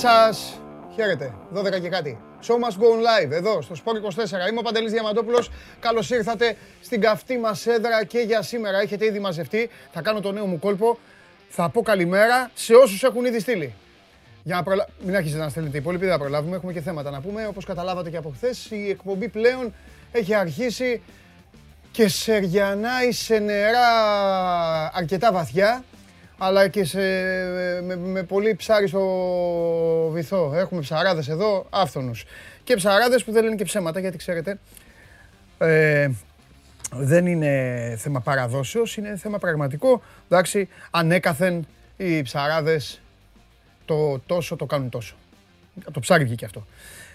Γεια σας. Χαίρετε. 12 και κάτι. Show must go on live εδώ στο Sport 24. Είμαι ο Παντελής Διαμαντόπουλος. Καλώς ήρθατε στην καυτή μας έδρα και για σήμερα. Έχετε ήδη μαζευτεί. Θα κάνω το νέο μου κόλπο. Θα πω καλημέρα σε όσους έχουν ήδη στείλει. Για να προλα... Μην αρχίσετε να στέλνετε οι υπόλοιποι, δεν θα προλάβουμε. Έχουμε και θέματα να πούμε. Όπως καταλάβατε και από χθες, η εκπομπή πλέον έχει αρχίσει και σεριανάει σε νερά αρκετά βαθιά αλλά και σε, με, με πολύ ψάρι στο βυθό. Έχουμε ψαράδες εδώ, άφθονους. Και ψαράδες που δεν λένε και ψέματα, γιατί ξέρετε, ε, δεν είναι θέμα παραδόσεως, είναι θέμα πραγματικό. Εντάξει, ανέκαθεν οι ψαράδες το τόσο το κάνουν τόσο. Το ψάρι βγήκε αυτό.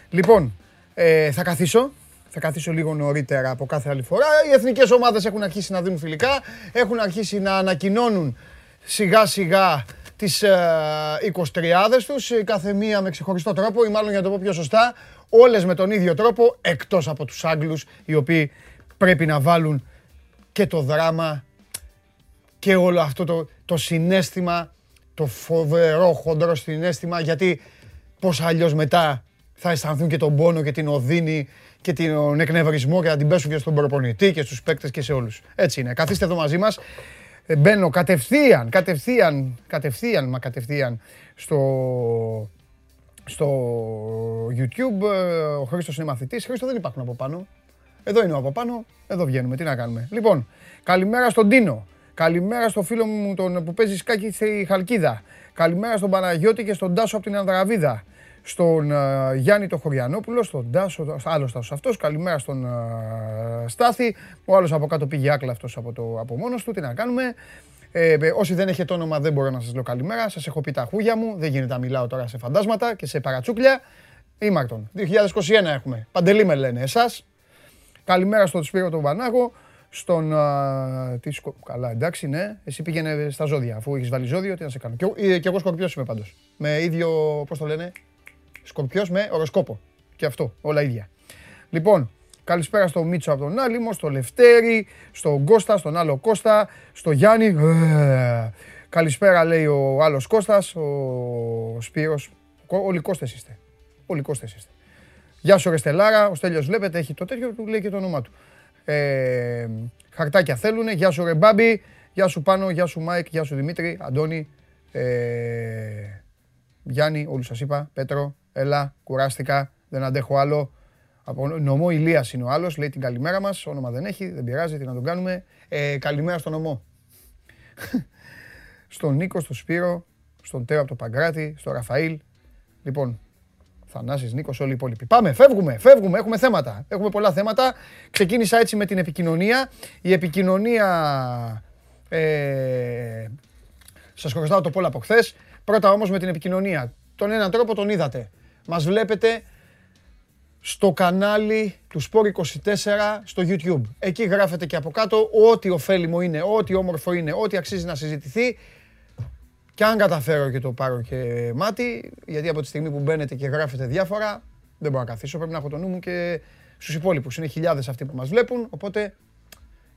Λοιπόν, ε, θα καθίσω. Θα καθίσω λίγο νωρίτερα από κάθε άλλη φορά. Οι εθνικές ομάδες έχουν αρχίσει να δίνουν φιλικά, έχουν αρχίσει να ανακοινώνουν σιγά σιγά τις ε, 23 τους, η κάθε μία με ξεχωριστό τρόπο ή μάλλον για να το πω πιο σωστά, όλες με τον ίδιο τρόπο, εκτός από τους Άγγλους, οι οποίοι πρέπει να βάλουν και το δράμα και όλο αυτό το, το συνέστημα, το φοβερό χοντρό συνέστημα, γιατί πώς αλλιώς μετά θα αισθανθούν και τον πόνο και την οδύνη και τον εκνευρισμό και θα την πέσουν και στον προπονητή και στους παίκτες και σε όλους. Έτσι είναι. Καθίστε εδώ μαζί μας. Ε, μπαίνω κατευθείαν, κατευθείαν, κατευθείαν, μα κατευθείαν στο, στο YouTube. Ε, ο Χρήστος είναι μαθητής. Χρήστο δεν υπάρχουν από πάνω. Εδώ είναι από πάνω, εδώ βγαίνουμε. Τι να κάνουμε. Λοιπόν, καλημέρα στον Τίνο. Καλημέρα στο φίλο μου τον που παίζει σκάκι στη Χαλκίδα. Καλημέρα στον Παναγιώτη και στον Τάσο από την Ανδραβίδα στον uh, Γιάννη το Χωριανόπουλο, στον Τάσο, άλλος Τάσος αυτός. Καλημέρα στον uh, Στάθη. Ο άλλος από κάτω πήγε άκλαυτο από, το, από μόνος του. Τι να κάνουμε. Ε, όσοι δεν έχετε όνομα δεν μπορώ να σας λέω καλημέρα. Σας έχω πει τα χούγια μου. Δεν γίνεται να μιλάω τώρα σε φαντάσματα και σε παρατσούκλια. Ήμαρτον. 2021 έχουμε. Παντελή με λένε εσάς. Καλημέρα στον Σπύρο τον Βανάγο. Στον. Uh, τι σκο... Καλά, εντάξει, ναι. Εσύ πήγαινε στα ζώδια. Αφού έχεις βάλει ζώδιο, τι να σε κάνω. Και, ε, και εγώ σκορπιός είμαι πάντως. Με ίδιο, πώς το λένε, Σκορπιός με οροσκόπο. Και αυτό, όλα ίδια. Λοιπόν, καλησπέρα στο Μίτσο από τον Άλιμο, στο Λευτέρη, στον Κώστα, στον άλλο Κώστα, στο Γιάννη. Ε, καλησπέρα λέει ο άλλος Κώστας, ο Σπύρος. Όλοι Κώστες είστε. Όλοι Κώστες είστε. Γεια σου ρε Στελάρα, ο Στέλιος βλέπετε έχει το τέτοιο του λέει και το όνομά του. Ε, χαρτάκια θέλουνε, γεια σου ρε Μπάμπη, γεια σου Πάνο, γεια σου Μάικ, γεια σου Δημήτρη, Αντώνη, ε, Γιάννη, όλους σας είπα, Πέτρο, έλα, κουράστηκα, δεν αντέχω άλλο. Από νομό Ηλίας είναι ο άλλος, λέει την καλημέρα μας, όνομα δεν έχει, δεν πειράζει, τι να τον κάνουμε. Ε, καλημέρα στον νομό. στον Νίκο, στον Σπύρο, στον Τέο από το Παγκράτη, στον Ραφαήλ. Λοιπόν, Θανάσης, Νίκος, όλοι οι υπόλοιποι. Πάμε, φεύγουμε, φεύγουμε, έχουμε θέματα. Έχουμε πολλά θέματα. Ξεκίνησα έτσι με την επικοινωνία. Η επικοινωνία... Ε, σας χωριστάω το πόλο από χθες. Πρώτα όμως με την επικοινωνία. Τον έναν τρόπο τον είδατε. Μας βλέπετε στο κανάλι του Sport24 στο YouTube. Εκεί γράφετε και από κάτω ό,τι ωφέλιμο είναι, ό,τι όμορφο είναι, ό,τι αξίζει να συζητηθεί. Και αν καταφέρω και το πάρω και μάτι, γιατί από τη στιγμή που μπαίνετε και γράφετε διάφορα, δεν μπορώ να καθίσω, πρέπει να έχω το νου μου και στους υπόλοιπους. Είναι χιλιάδες αυτοί που μας βλέπουν, οπότε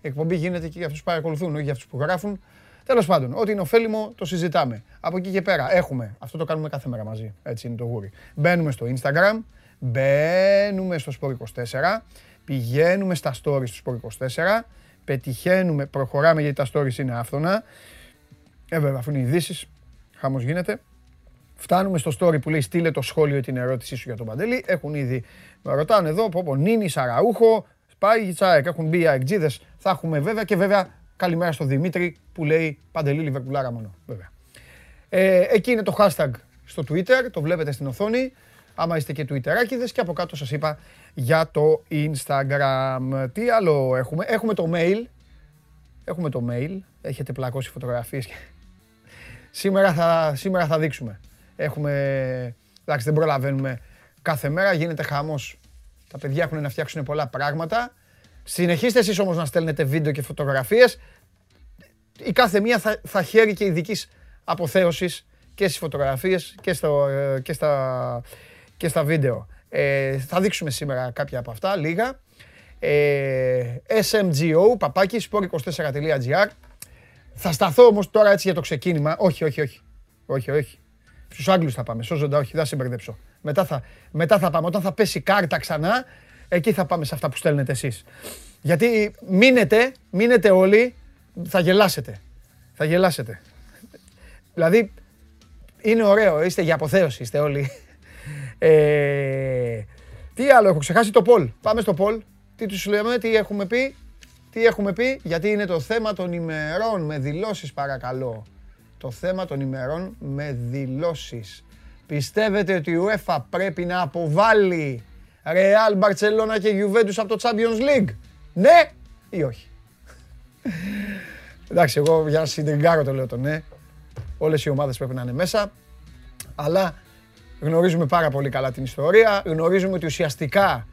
η εκπομπή γίνεται και για αυτούς που παρακολουθούν, όχι για αυτούς που γράφουν. Τέλος πάντων, ό,τι είναι ωφέλιμο το συζητάμε. Από εκεί και πέρα έχουμε, αυτό το κάνουμε κάθε μέρα μαζί, έτσι είναι το γούρι. Μπαίνουμε στο Instagram, μπαίνουμε στο Sport24, πηγαίνουμε στα stories του Sport24, πετυχαίνουμε, προχωράμε γιατί τα stories είναι άφθονα. Ε, βέβαια, αφού είναι ειδήσεις, χάμος γίνεται. Φτάνουμε στο story που λέει στείλε το σχόλιο ή την ερώτησή σου για τον Παντελή. Έχουν ήδη, με ρωτάνε εδώ, πω πω, Νίνη, Σαραούχο, Σπάγι, Τσάεκ, έχουν μπει οι αεκτζίδες. Θα έχουμε βέβαια και βέβαια Καλημέρα στον Δημήτρη που λέει Παντελή Λιβερπουλάρα μόνο. Βέβαια. Ε, εκεί είναι το hashtag στο Twitter, το βλέπετε στην οθόνη. Άμα είστε και Twitterάκιδες και από κάτω σας είπα για το Instagram. Τι άλλο έχουμε; Έχουμε το mail. Έχουμε το mail. Έχετε πλακώσει φωτογραφίες. σήμερα, θα, σήμερα θα δείξουμε. Έχουμε... Εντάξει δεν προλαβαίνουμε. Κάθε μέρα γίνεται χαμός. Τα παιδιά έχουν να φτιάξουν πολλά πράγματα. Συνεχίστε εσείς όμως να στέλνετε βίντεο και φωτογραφίες. Η κάθε μία θα, θα χαίρει και ειδική αποθέωσης και στις φωτογραφίες και, στο, ε, και, στα, και στα βίντεο. Ε, θα δείξουμε σήμερα κάποια από αυτά, λίγα. Ε, SMGO, παπάκι, sport24.gr. Θα σταθώ όμως τώρα έτσι για το ξεκίνημα. Όχι, όχι, όχι. Όχι, όχι. Στους Άγγλους θα πάμε. Σώζοντα, όχι, δεν θα σε μπερδέψω. Μετά θα, μετά θα πάμε. Όταν θα πέσει κάρτα ξανά, εκεί θα πάμε σε αυτά που στέλνετε εσείς. Γιατί μείνετε, μείνετε όλοι, θα γελάσετε. Θα γελάσετε. Δηλαδή, είναι ωραίο, είστε για αποθέωση, είστε όλοι. Ε, τι άλλο, έχω ξεχάσει το Πολ. Πάμε στο Πολ. Τι τους λέμε, τι έχουμε πει. Τι έχουμε πει, γιατί είναι το θέμα των ημερών με δηλώσεις παρακαλώ. Το θέμα των ημερών με δηλώσεις. Πιστεύετε ότι η UEFA πρέπει να αποβάλει Real, Barcelona και Juventus από το Champions League. Ναι ή όχι; Εντάξει, εγώ για να συντριγκάρω το λέω το ναι. Όλες οι ομάδες πρέπει να είναι μέσα. Αλλά γνωρίζουμε πάρα πολύ καλά την ιστορία. Γνωρίζουμε ότι ουσιαστικά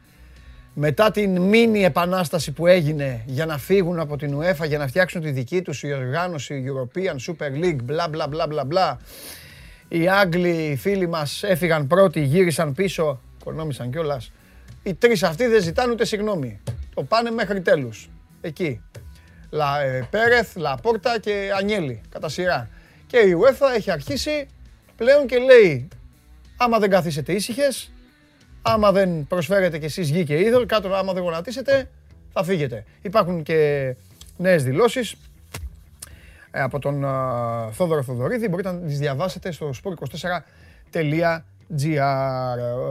μετά την μίνι επανάσταση που έγινε για να φύγουν από την UEFA, για να φτιάξουν τη δική τους η οργάνωση European Super League, μπλα μπλα μπλα μπλα μπλα. Οι Άγγλοι οι φίλοι μας έφυγαν πρώτοι, γύρισαν πίσω, οικονόμησαν κιόλας. Οι τρεις αυτοί δεν ζητάνε ούτε συγγνώμη. Το πάνε μέχρι τέλους. Εκεί. Λα, ε, Πέρεθ, Λαπόρτα και Ανιέλη, κατά σειρά. Και η UEFA έχει αρχίσει πλέον και λέει άμα δεν καθίσετε ήσυχες, άμα δεν προσφέρετε κι εσείς γη και είδωρ, κάτω άμα δεν γονατίσετε, θα φύγετε. Υπάρχουν και νέες δηλώσεις ε, από τον uh, Θόδωρο Θοδωρίδη, μπορείτε να τις διαβάσετε στο sport24.gr.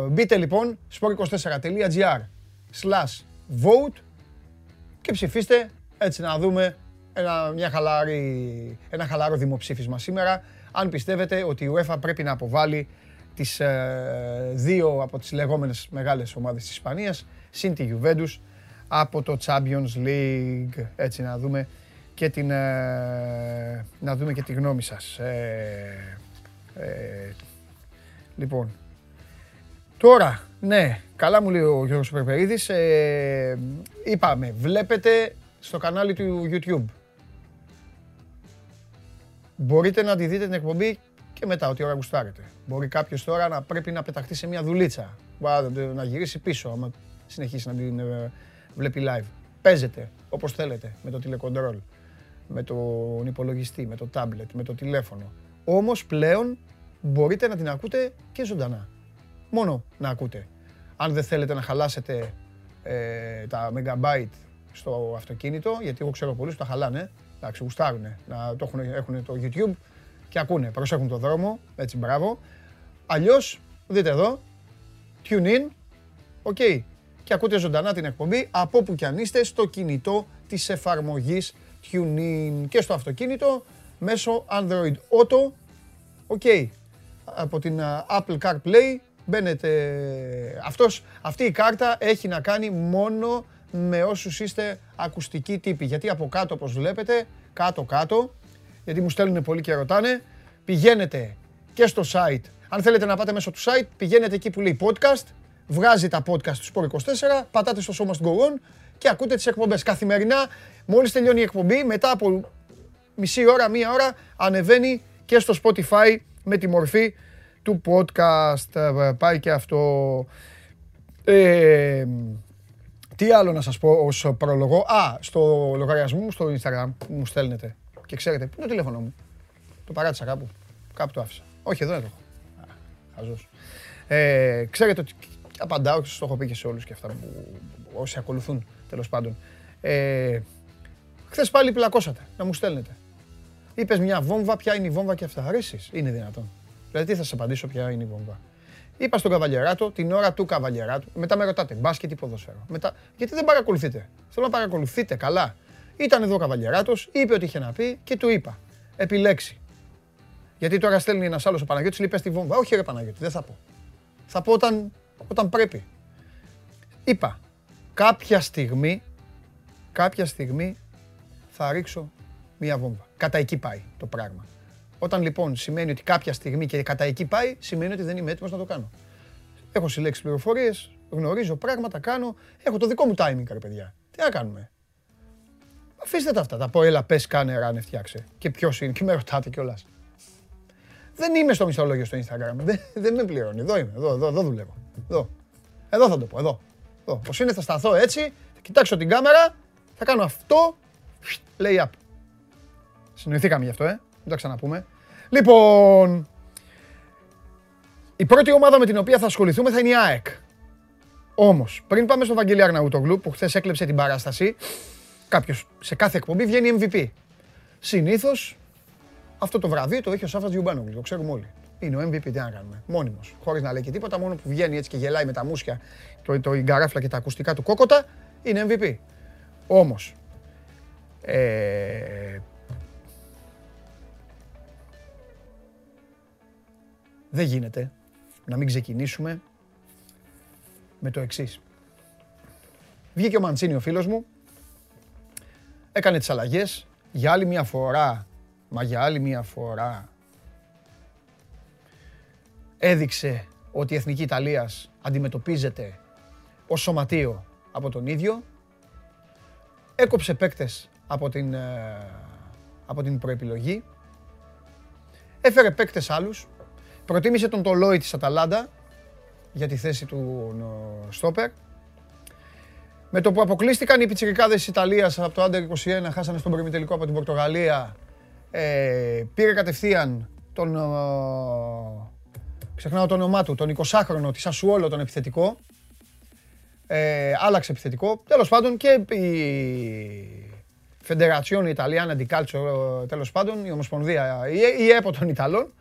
Μπείτε λοιπόν sport24.gr slash vote και ψηφίστε έτσι να δούμε ένα, μια χαλαρή, ένα χαλαρό δημοψήφισμα σήμερα αν πιστεύετε ότι η UEFA πρέπει να αποβάλει τις ε, δύο από τις λεγόμενες μεγάλες ομάδες της Ισπανίας συν τη Juventus από το Champions League. Έτσι να δούμε και την, ε, να δούμε και τη γνώμη σας. Ε, ε, λοιπόν, τώρα, ναι, καλά μου λέει ο Γιώργος Περπερίδης, ε, είπαμε, βλέπετε στο κανάλι του YouTube. Μπορείτε να τη δείτε την εκπομπή και μετά, ό,τι ώρα γουστάρετε. Μπορεί κάποιος τώρα να πρέπει να πεταχτεί σε μια δουλίτσα. Να γυρίσει πίσω, άμα συνεχίσει να την ε, βλέπει live. Παίζετε όπως θέλετε με το τηλεκοντρόλ, με τον υπολογιστή, με το tablet, με το τηλέφωνο. Όμως πλέον μπορείτε να την ακούτε και ζωντανά. Μόνο να ακούτε. Αν δεν θέλετε να χαλάσετε ε, τα megabyte στο αυτοκίνητο, γιατί εγώ ξέρω πολλούς που τα χαλάνε, εντάξει, γουστάρουνε, να το έχουν, έχουν το YouTube και ακούνε, προσέχουν το δρόμο, έτσι μπράβο. Αλλιώς, δείτε εδώ, tune in, ok, και ακούτε ζωντανά την εκπομπή από όπου κι αν είστε στο κινητό της εφαρμογής TuneIn και στο αυτοκίνητο μέσω Android Auto, ok, από την Apple CarPlay μπαίνετε, αυτός, αυτή η κάρτα έχει να κάνει μόνο με όσους είστε ακουστικοί τύποι, γιατί από κάτω όπως βλέπετε, κάτω-κάτω, γιατί μου στέλνουν πολύ και ρωτάνε. Πηγαίνετε και στο site. Αν θέλετε να πάτε μέσω του site, πηγαίνετε εκεί που λέει podcast, βγάζει τα podcast του Sport 24, πατάτε στο σώμα Must Go On και ακούτε τις εκπομπές. Καθημερινά, μόλις τελειώνει η εκπομπή, μετά από μισή ώρα, μία ώρα, ανεβαίνει και στο Spotify με τη μορφή του podcast. Ε, πάει και αυτό. Ε, τι άλλο να σας πω ως προλογό; Α, στο λογαριασμό μου στο Instagram μου στέλνετε. Και ξέρετε, πού είναι το τηλέφωνο μου. Το παράτησα κάπου. Κάπου το άφησα. Όχι, εδώ δεν το έχω. Χαζός. Ε, ξέρετε ότι απαντάω και το έχω πει και σε όλους και αυτά που όσοι ακολουθούν τέλος πάντων. Ε, Χθες πάλι πλακώσατε να μου στέλνετε. Είπες μια βόμβα, ποια είναι η βόμβα και αυτά. Αρέσεις, είναι δυνατόν. Δηλαδή, τι θα σας απαντήσω, ποια είναι η βόμβα. Είπα στον Καβαλιεράτο την ώρα του Καβαλιεράτου. Μετά με ρωτάτε μπάσκετ ή ποδόσφαιρο. Μετά, γιατί δεν παρακολουθείτε. Θέλω να παρακολουθείτε καλά. Ήταν εδώ ο Καβαλιεράτος, είπε ότι είχε να πει και του είπα. Επιλέξει. Γιατί τώρα στέλνει ένας άλλος ο Παναγιώτης, λέει πες τη βόμβα. Όχι ρε Παναγιώτη, δεν θα πω. Θα πω όταν, όταν πρέπει. Είπα, κάποια στιγμή, κάποια στιγμή θα ρίξω μία βόμβα. Κατά εκεί πάει το πράγμα. Όταν λοιπόν σημαίνει ότι κάποια στιγμή και κατά εκεί πάει, σημαίνει ότι δεν είμαι έτοιμος να το κάνω. Έχω συλλέξει πληροφορίες, γνωρίζω πράγματα, κάνω. Έχω το δικό μου timing, ρε παιδιά. Τι να κάνουμε; Αφήστε τα αυτά. Τα πω, έλα, πες, κάνε, ράνε, φτιάξε. Και ποιος είναι, και με ρωτάτε κιόλας. Δεν είμαι στο μισθολόγιο στο Instagram. Δεν, δεν με πληρώνει. Εδώ είμαι, εδώ, εδώ, εδώ δουλεύω. Εδώ. Εδώ θα το πω, εδώ. εδώ. Πώς είναι, θα σταθώ έτσι, θα κοιτάξω την κάμερα, θα κάνω αυτό, lay up. Συνοηθήκαμε γι' αυτό, ε. Μην το ξαναπούμε. Λοιπόν, Η πρώτη ομάδα με την οποία θα ασχοληθούμε θα είναι η ΑΕΚ. Όμως, πριν πάμε στο Βαγγέλη Αρναούτογλου που χθες έκλεψε την παράσταση, κάποιος σε κάθε εκπομπή βγαίνει MVP. Συνήθως αυτό το βραβείο το έχει ο Σάφα Γιουμπάνογλου, το ξέρουμε όλοι. Είναι ο MVP, τι να κάνουμε. Μόνιμος. Χωρίς να λέει και τίποτα, μόνο που βγαίνει έτσι και γελάει με τα μουσια, το, το γκαράφλα και τα ακουστικά του κόκοτα, είναι MVP. Όμως. Ε, δεν γίνεται. Να μην ξεκινήσουμε με το εξής. Βγήκε ο Μαντσίνη ο φίλος μου, έκανε τις αλλαγές, για άλλη μια φορά, μα για άλλη μια φορά, έδειξε ότι η Εθνική Ιταλίας αντιμετωπίζεται ως σωματείο από τον ίδιο, έκοψε παίκτες από την, ε, από την προεπιλογή, έφερε παίκτες άλλους, προτίμησε τον Τολόι της Αταλάντα για τη θέση του Στόπερ. Με το που αποκλείστηκαν οι πιτσιρικάδες της Ιταλίας από το Under 21, χάσανε στον προημιτελικό από την Πορτογαλία, ε, πήρε κατευθείαν τον, ξεχνάω το όνομά του, τον 20χρονο της Ασουόλο, τον επιθετικό. Ε, άλλαξε επιθετικό. Τέλος πάντων και η Φεντερατσιόν Ιταλιάνα Calcio, τέλος πάντων, η Ομοσπονδία, η, η ΕΠΟ των Ιταλών,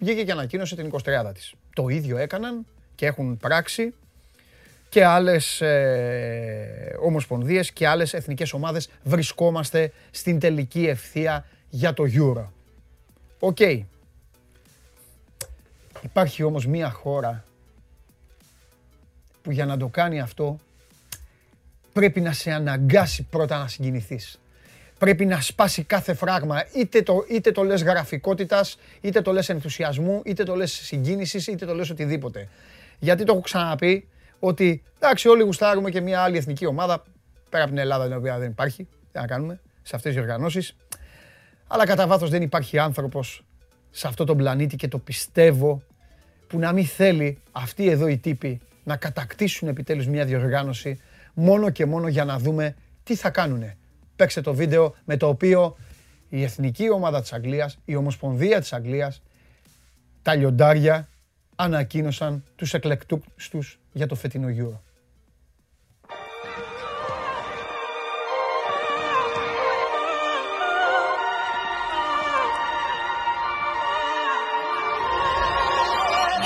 βγήκε και ανακοίνωσε την 23άδα της. Το ίδιο έκαναν και έχουν πράξει και άλλες ε, ομοσπονδίες και άλλες εθνικές ομάδες βρισκόμαστε στην τελική ευθεία για το Euro. Ok. Υπάρχει όμως μία χώρα που για να το κάνει αυτό πρέπει να σε αναγκάσει πρώτα να συγκινηθείς. Πρέπει να σπάσει κάθε φράγμα. Είτε το, είτε το λες γραφικότητας, είτε το λες ενθουσιασμού, είτε το λες συγκίνησης, είτε το λες οτιδήποτε. Γιατί το έχω ξαναπεί ότι εντάξει όλοι γουστάρουμε και μια άλλη εθνική ομάδα πέρα από την Ελλάδα την οποία δεν υπάρχει, τι να κάνουμε, σε αυτές τις οργανώσεις. Αλλά κατά βάθος δεν υπάρχει άνθρωπος σε αυτό τον πλανήτη και το πιστεύω που να μην θέλει αυτοί εδώ οι τύποι να κατακτήσουν επιτέλους μια διοργάνωση μόνο και μόνο για να δούμε τι θα κάνουνε. Παίξτε το βίντεο με το οποίο η εθνική ομάδα της Αγγλίας, η Ομοσπονδία της Αγγλίας, τα λιοντάρια ανακοίνωσαν τους εκλεκτούς τους για το φετινό Euro.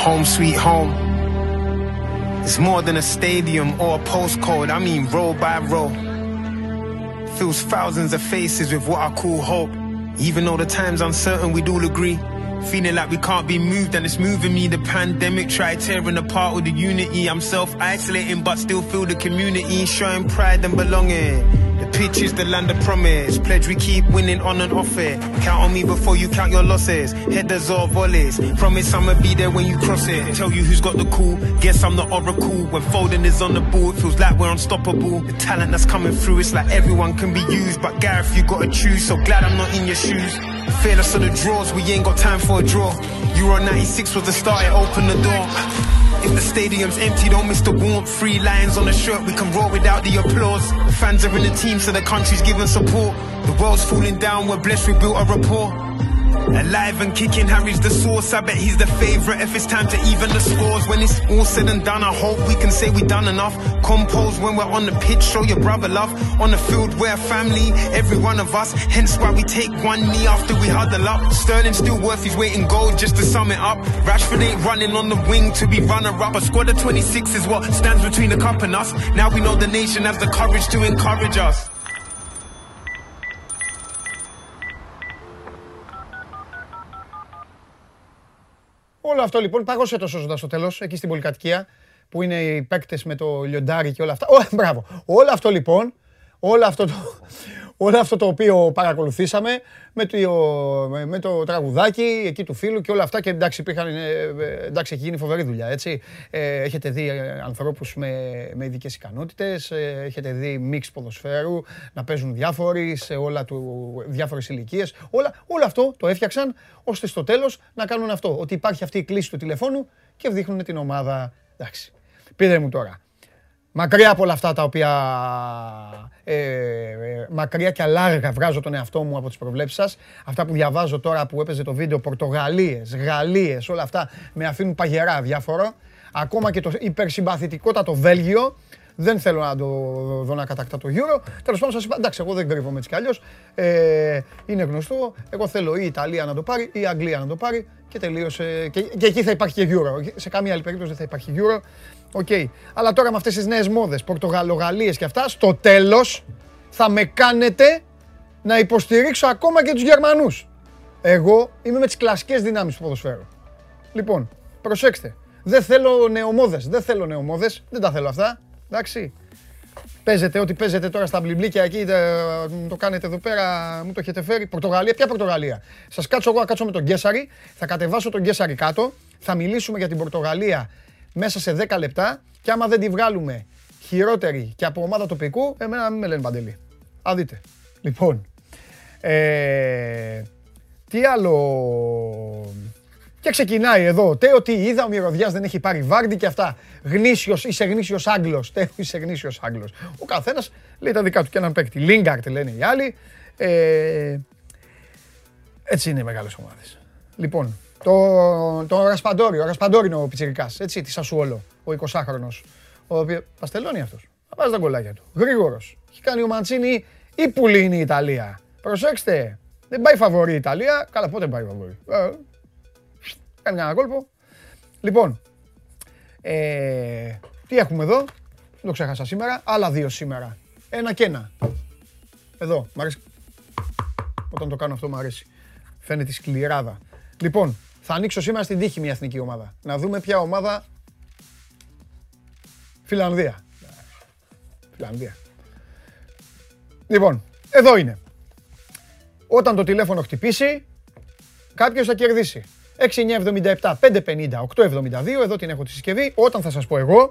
Home sweet home. It's more than a stadium or a postcode, I mean row by row. Fills thousands of faces with what I call hope. Even though the time's uncertain, we'd all agree. Feeling like we can't be moved and it's moving me. The pandemic tried tearing apart all the unity. I'm self-isolating but still feel the community. Showing pride and belonging. The pitch is the land of promise. Pledge we keep winning on and off it. Count on me before you count your losses. Headers or volleys. Promise I'ma be there when you cross it. Tell you who's got the cool. Guess I'm the oracle. When folding is on the ball, it feels like we're unstoppable. The talent that's coming through, it's like everyone can be used. But Gareth, you gotta choose. So glad I'm not in your shoes. Fearless of the draws, we ain't got time for a draw. Euro 96 was the start, it opened the door. If the stadium's empty, don't miss the warmth. Free lions on the shirt, we can roar without the applause. Fans are in the team, so the country's giving support. The world's falling down, we're blessed, we built a rapport. Alive and kicking, Harry's the source. I bet he's the favourite if it's time to even the scores. When it's all said and done, I hope we can say we done enough. Compose when we're on the pitch, show your brother love. On the field, we're family, every one of us. Hence why we take one knee after we huddle up. Sterling still worth his weight in gold, just to sum it up. Rashford ain't running on the wing to be runner up. A squad of 26 is what stands between the cup and us. Now we know the nation has the courage to encourage us. Όλο αυτό λοιπόν πάγωσε το σώζοντας στο τέλος, εκεί στην πολυκατοικία, που είναι οι παίκτες με το λιοντάρι και όλα αυτά. Ω, μπράβο. Όλο αυτό λοιπόν, όλο αυτό το, όλο αυτό το οποίο παρακολουθήσαμε με το, με το τραγουδάκι εκεί του φίλου και όλα αυτά και εντάξει υπήρχαν, ε, ε, εντάξει έχει γίνει φοβερή δουλειά έτσι. Ε, έχετε δει ανθρώπους με, με ειδικές ικανότητες, έχετε δει μίξ ποδοσφαίρου να παίζουν διάφοροι σε όλα του, διάφορες ηλικίες. Όλα, όλο αυτό το έφτιαξαν ώστε στο τέλος να κάνουν αυτό, ότι υπάρχει αυτή η κλίση του τηλεφώνου και δείχνουν την ομάδα. Εντάξει. Πείτε μου τώρα, Μακριά από όλα αυτά τα οποία. Ε, ε, μακριά και αλάργα βγάζω τον εαυτό μου από τις προβλέψεις σας. Αυτά που διαβάζω τώρα που έπαιζε το βίντεο Πορτογαλίες, Γαλλίες, όλα αυτά με αφήνουν παγερά διάφορο. Ακόμα και το υπερσυμπαθητικότατο Βέλγιο. Δεν θέλω να το δω να κατακτά το Euro. Τέλος πάντων, σας είπα, εντάξει, εγώ δεν κρύβομαι έτσι κι αλλιώς. Ε, είναι γνωστό. Εγώ θέλω ή η Ιταλία να το πάρει ή η Αγγλία να το πάρει και τελείωσε. Και, και εκεί θα υπάρχει και Euro. Σε καμία άλλη περίπτωση δεν θα υπάρχει Euro. OK. Okay. Αλλά τώρα με αυτές τις νέες μόδες, Πορτογαλογαλλίες και αυτά, στο τέλος θα με κάνετε να υποστηρίξω ακόμα και τους Γερμανούς. Εγώ είμαι με τις κλασικές δυνάμεις του ποδοσφαίρου. Λοιπόν, προσέξτε. Δεν θέλω νεομόδες. Δεν θέλω νεομόδες. Δεν τα θέλω αυτά. Εντάξει. Παίζετε ό,τι παίζετε τώρα στα μπλιμπλίκια εκεί, το κάνετε εδώ πέρα, μου το έχετε φέρει. Πορτογαλία, ποια Πορτογαλία; Σας κάτσω εγώ, κάτσω με τον Γκέσαρη, θα κατεβάσω τον Γκέσαρη κάτω, θα μιλήσουμε για την Πορτογαλία μέσα σε 10 λεπτά και άμα δεν τη βγάλουμε χειρότερη και από ομάδα τοπικού, εμένα μην με λένε παντελή. Α, δείτε. Λοιπόν, ε, τι άλλο... Και ξεκινάει εδώ. Τέο τι είδα, ο Μυρωδιάς δεν έχει πάρει βάρντι και αυτά. Γνήσιος, είσαι γνήσιος Άγγλος. Τέο είσαι γνήσιος Άγγλος. Ο καθένας λέει τα δικά του και έναν παίκτη. Λίγκαρτ λένε οι άλλοι. Ε, έτσι είναι οι μεγάλες ομάδες. Λοιπόν, το, το Ρασπαντόρι, ο Ρασπαντόρι είναι ο Πιτσιρικάς, έτσι, τη Σασουόλο, ο 20χρονος. Ο οποίος, παστελώνει αυτός. Θα βάζεις τα γκολάκια του. Γρήγορος. Έχει κάνει ο Μαντσίνη ή πουλή είναι η Ιταλία. Προσέξτε, δεν πάει φαβορή η Ιταλία. Καλά, πότε πάει φαβορή; Ε, κάνει κανένα κόλπο. Λοιπόν, ε, τι έχουμε εδώ. Δεν το ξέχασα σήμερα. Άλλα δύο σήμερα. Ένα και ένα. Εδώ, μ' αρέσει. Όταν το κάνω αυτό μου αρέσει. Φαίνεται σκληράδα. Λοιπόν, θα ανοίξω σήμερα στην τύχη μια εθνική ομάδα. Να δούμε ποια ομάδα. Φιλανδία. Φιλανδία. Λοιπόν, εδώ είναι. Όταν το τηλέφωνο χτυπήσει, κάποιος θα κερδίσει. 6977 550 872, εδώ την έχω τη συσκευή. Όταν θα σας πω εγώ,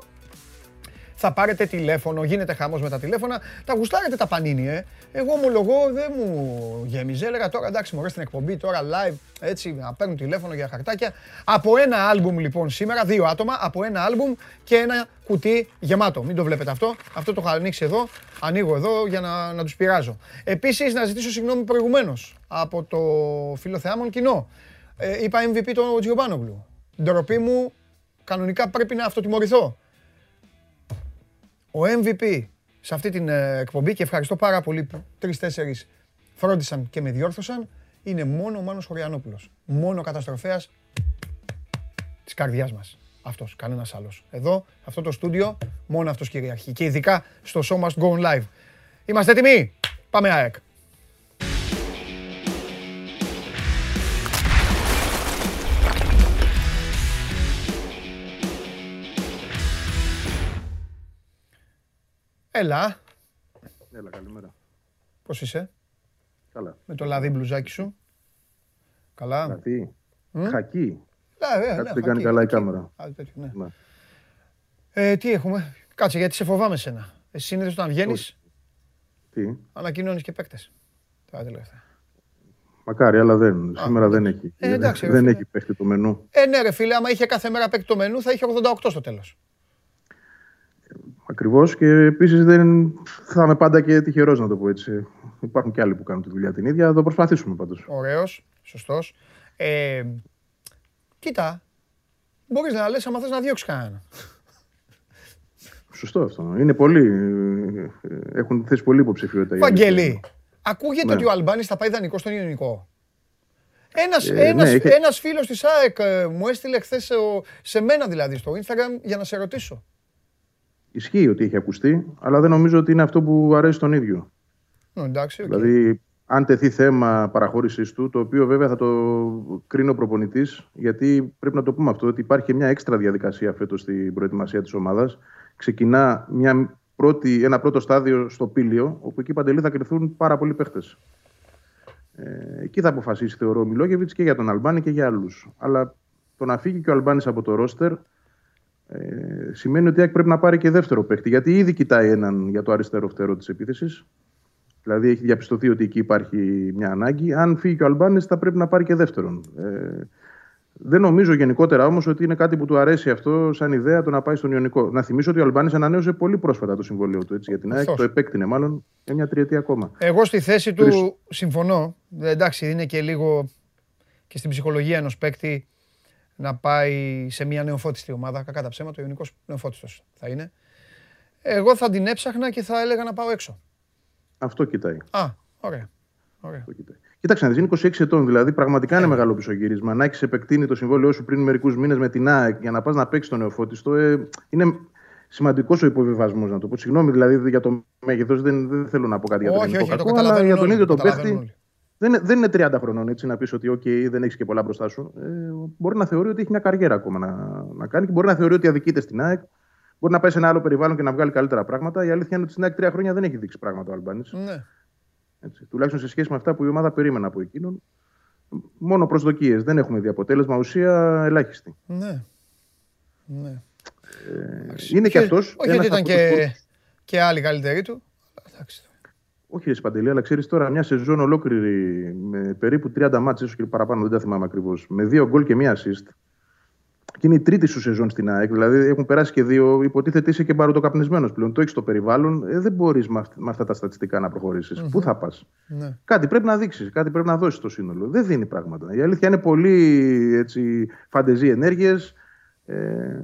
θα πάρετε τηλέφωνο, γίνεται χαμός με τα τηλέφωνα. Τα γουστάρετε τα πανίνι, ε. Εγώ ομολογώ δεν μου γέμιζε. Έλεγα τώρα εντάξει, μωρέ στην εκπομπή, τώρα live, έτσι, να παίρνουν τηλέφωνο για χαρτάκια. Από ένα άλμπουμ λοιπόν σήμερα, δύο άτομα, από ένα άλμπουμ και ένα κουτί γεμάτο. Μην το βλέπετε αυτό. Αυτό το έχω ανοίξει εδώ. Ανοίγω εδώ για να, να τους πειράζω. Επίσης, να ζητήσω συγγνώμη προηγουμένως από το φίλο Θεάμον κοινό. Ε, είπα MVP τον Τζιομπάνογλου. Ντροπή μου, κανονικά πρέπει να αυτοτιμωρηθώ ο MVP σε αυτή την ε, εκπομπή και ευχαριστώ πάρα πολύ που τρεις-τέσσερις φρόντισαν και με διόρθωσαν είναι μόνο ο Μάνος Χωριανόπουλος. Μόνο καταστροφέας της καρδιάς μας. Αυτός, κανένας άλλος. Εδώ, αυτό το στούντιο, μόνο αυτός κυριαρχεί. Και ειδικά στο Show Must Go On Live. Είμαστε έτοιμοι; Πάμε ΑΕΚ. Έλα. Έλα, καλημέρα. Πώς είσαι; Καλά. Με το λαδί μπλουζάκι σου. Καλά. Λαδί. Χακί. Ναι, ναι, Κάτι δεν κάνει καλά η κάμερα. ναι. Ναι. Ε, τι έχουμε; Κάτσε γιατί σε φοβάμαι σένα. Εσύ συνήθως όταν βγαίνεις, Τι; ανακοινώνεις και παίκτες. Τα τελευταία. Μακάρι, αλλά δεν. Σήμερα δεν έχει. Ε, εντάξει, ρε δεν φίλε. έχει παίχτη το μενού. Ε, ναι ρε φίλε, άμα είχε κάθε μέρα παίκτη το μενού θα είχε 88 στο τέλος. Ακριβώς και επίσης δεν θα είμαι πάντα και τυχερός να το πω έτσι. Υπάρχουν και άλλοι που κάνουν τη δουλειά την ίδια. Θα το προσπαθήσουμε πάντως. Ωραίος, σωστός. Ε, κοίτα, μπορείς να λες άμα θες να διώξεις κανένα. Σωστό αυτό. Είναι πολύ. ε, Έχουν θέσει πολύ υποψηφιότητα. οι Βαγγέλη, ακούγεται Ναι. ότι ο Αλμπάνης θα πάει δανεικό στον Ιωνικό. Ένας, Ε, ένας, ναι, είχε- ένας φίλος της ΑΕΚ ε, μου έστειλε χθες σε μένα δηλαδή στο Instagram για να σε ρωτήσω. Ισχύει ότι έχει ακουστεί, αλλά δεν νομίζω ότι είναι αυτό που αρέσει τον ίδιο. Ναι, εντάξει, οκ. Δηλαδή, αν τεθεί θέμα παραχώρησή του, το οποίο βέβαια θα το κρίνει ο προπονητής, γιατί πρέπει να το πούμε αυτό, ότι υπάρχει και μια έξτρα διαδικασία φέτος στην προετοιμασία της ομάδας. Ξεκινά μια πρώτη, ένα πρώτο στάδιο στο Πήλιο, όπου εκεί Παντελή θα κριθούν πάρα πολλοί παίχτες. Ε, εκεί θα αποφασίσει, θεωρώ, ο Μιλόγεβιτς και για τον Αλμπάνη και για άλλους. Αλλά το να φύγει και ο Αλμπάνης από το ρόστερ ε, σημαίνει ότι η ΑΕΚ πρέπει να πάρει και δεύτερο παίχτη. Γιατί ήδη κοιτάει έναν για το αριστερό φτερό της επίθεσης. Δηλαδή έχει διαπιστωθεί ότι εκεί υπάρχει μια ανάγκη. Αν φύγει και ο Αλμπάνης, θα πρέπει να πάρει και δεύτερον. Ε, Δεν νομίζω γενικότερα όμως ότι είναι κάτι που του αρέσει αυτό σαν ιδέα το να πάει στον Ιωνικό. Να θυμίσω ότι ο Αλμπάνης ανανέωσε πολύ πρόσφατα το συμβολίο του έτσι, για την ΑΕΚ. Το επέκτηνε μάλλον για μια τριετία ακόμα. Εγώ στη θέση του συμφωνώ. Εντάξει, είναι και λίγο και στην ψυχολογία ενός παίκτη να πάει σε μια νεοφώτιστη ομάδα. Κακά τα ψέματα, ο Ιωνικός νεοφώτιστος θα είναι. Εγώ θα την έψαχνα και θα έλεγα να πάω έξω. Αυτό κοιτάει. Α, ωραία. ωραία. Αυτό κοιτάει. Κοίταξε, είναι 26 ετών, δηλαδή πραγματικά είναι ε. μεγάλο πισωγύρισμα. Να έχει επεκτείνει το συμβόλαιό σου πριν μερικούς μήνες με την ΑΕΚ για να πας να παίξεις τον νεοφώτιστο. Ε, είναι σημαντικός ο υποβιβασμός, να το πω. Συγγνώμη δηλαδή για το μέγεθος, δεν, δεν θέλω να πω κάτι για το όχι, όχι, το αλλά για τον ίδιο τον παίχτη. Δεν, δεν είναι 30 χρονών έτσι να πεις ότι okay, δεν έχεις και πολλά μπροστά σου. Ε, μπορεί να θεωρεί ότι έχει μια καριέρα ακόμα να, να κάνει και μπορεί να θεωρεί ότι αδικείται στην ΑΕΚ. Μπορεί να πάει σε ένα άλλο περιβάλλον και να βγάλει καλύτερα πράγματα. Η αλήθεια είναι ότι στην ΑΕΚ τρία χρόνια δεν έχει δείξει πράγματα ο Αλμπάνης. Ναι. Έτσι. Τουλάχιστον σε σχέση με αυτά που η ομάδα περίμενε από εκείνον. Μόνο προσδοκίες. Δεν έχουμε δει αποτέλεσμα. Ουσία ελάχιστη. Ναι. ναι. Ε, είναι και αυτός. Όχι ότι ήταν και, και άλλοι καλύτεροι του. Εντάξει. Όχι, ρε Παντελή, αλλά ξέρεις τώρα μια σεζόν ολόκληρη με περίπου 30 μάτσε, ίσως και παραπάνω, δεν τα θυμάμαι ακριβώς. Με δύο γκολ και μία assist. Και είναι η τρίτη σου σεζόν στην ΑΕΚ. Δηλαδή έχουν περάσει και δύο. Υποτίθεται είσαι και μπαρουτοκαπνισμένο πλέον. Το έχεις στο περιβάλλον. Ε, δεν μπορείς με, με, αυτά τα στατιστικά να προχωρήσεις. Mm-hmm. Πού θα πας; Ναι. Κάτι πρέπει να δείξεις, κάτι πρέπει να δώσεις στο σύνολο. Δεν δίνει πράγματα. Η αλήθεια είναι πολύ έτσι, φαντεζή ενέργειες. Ε,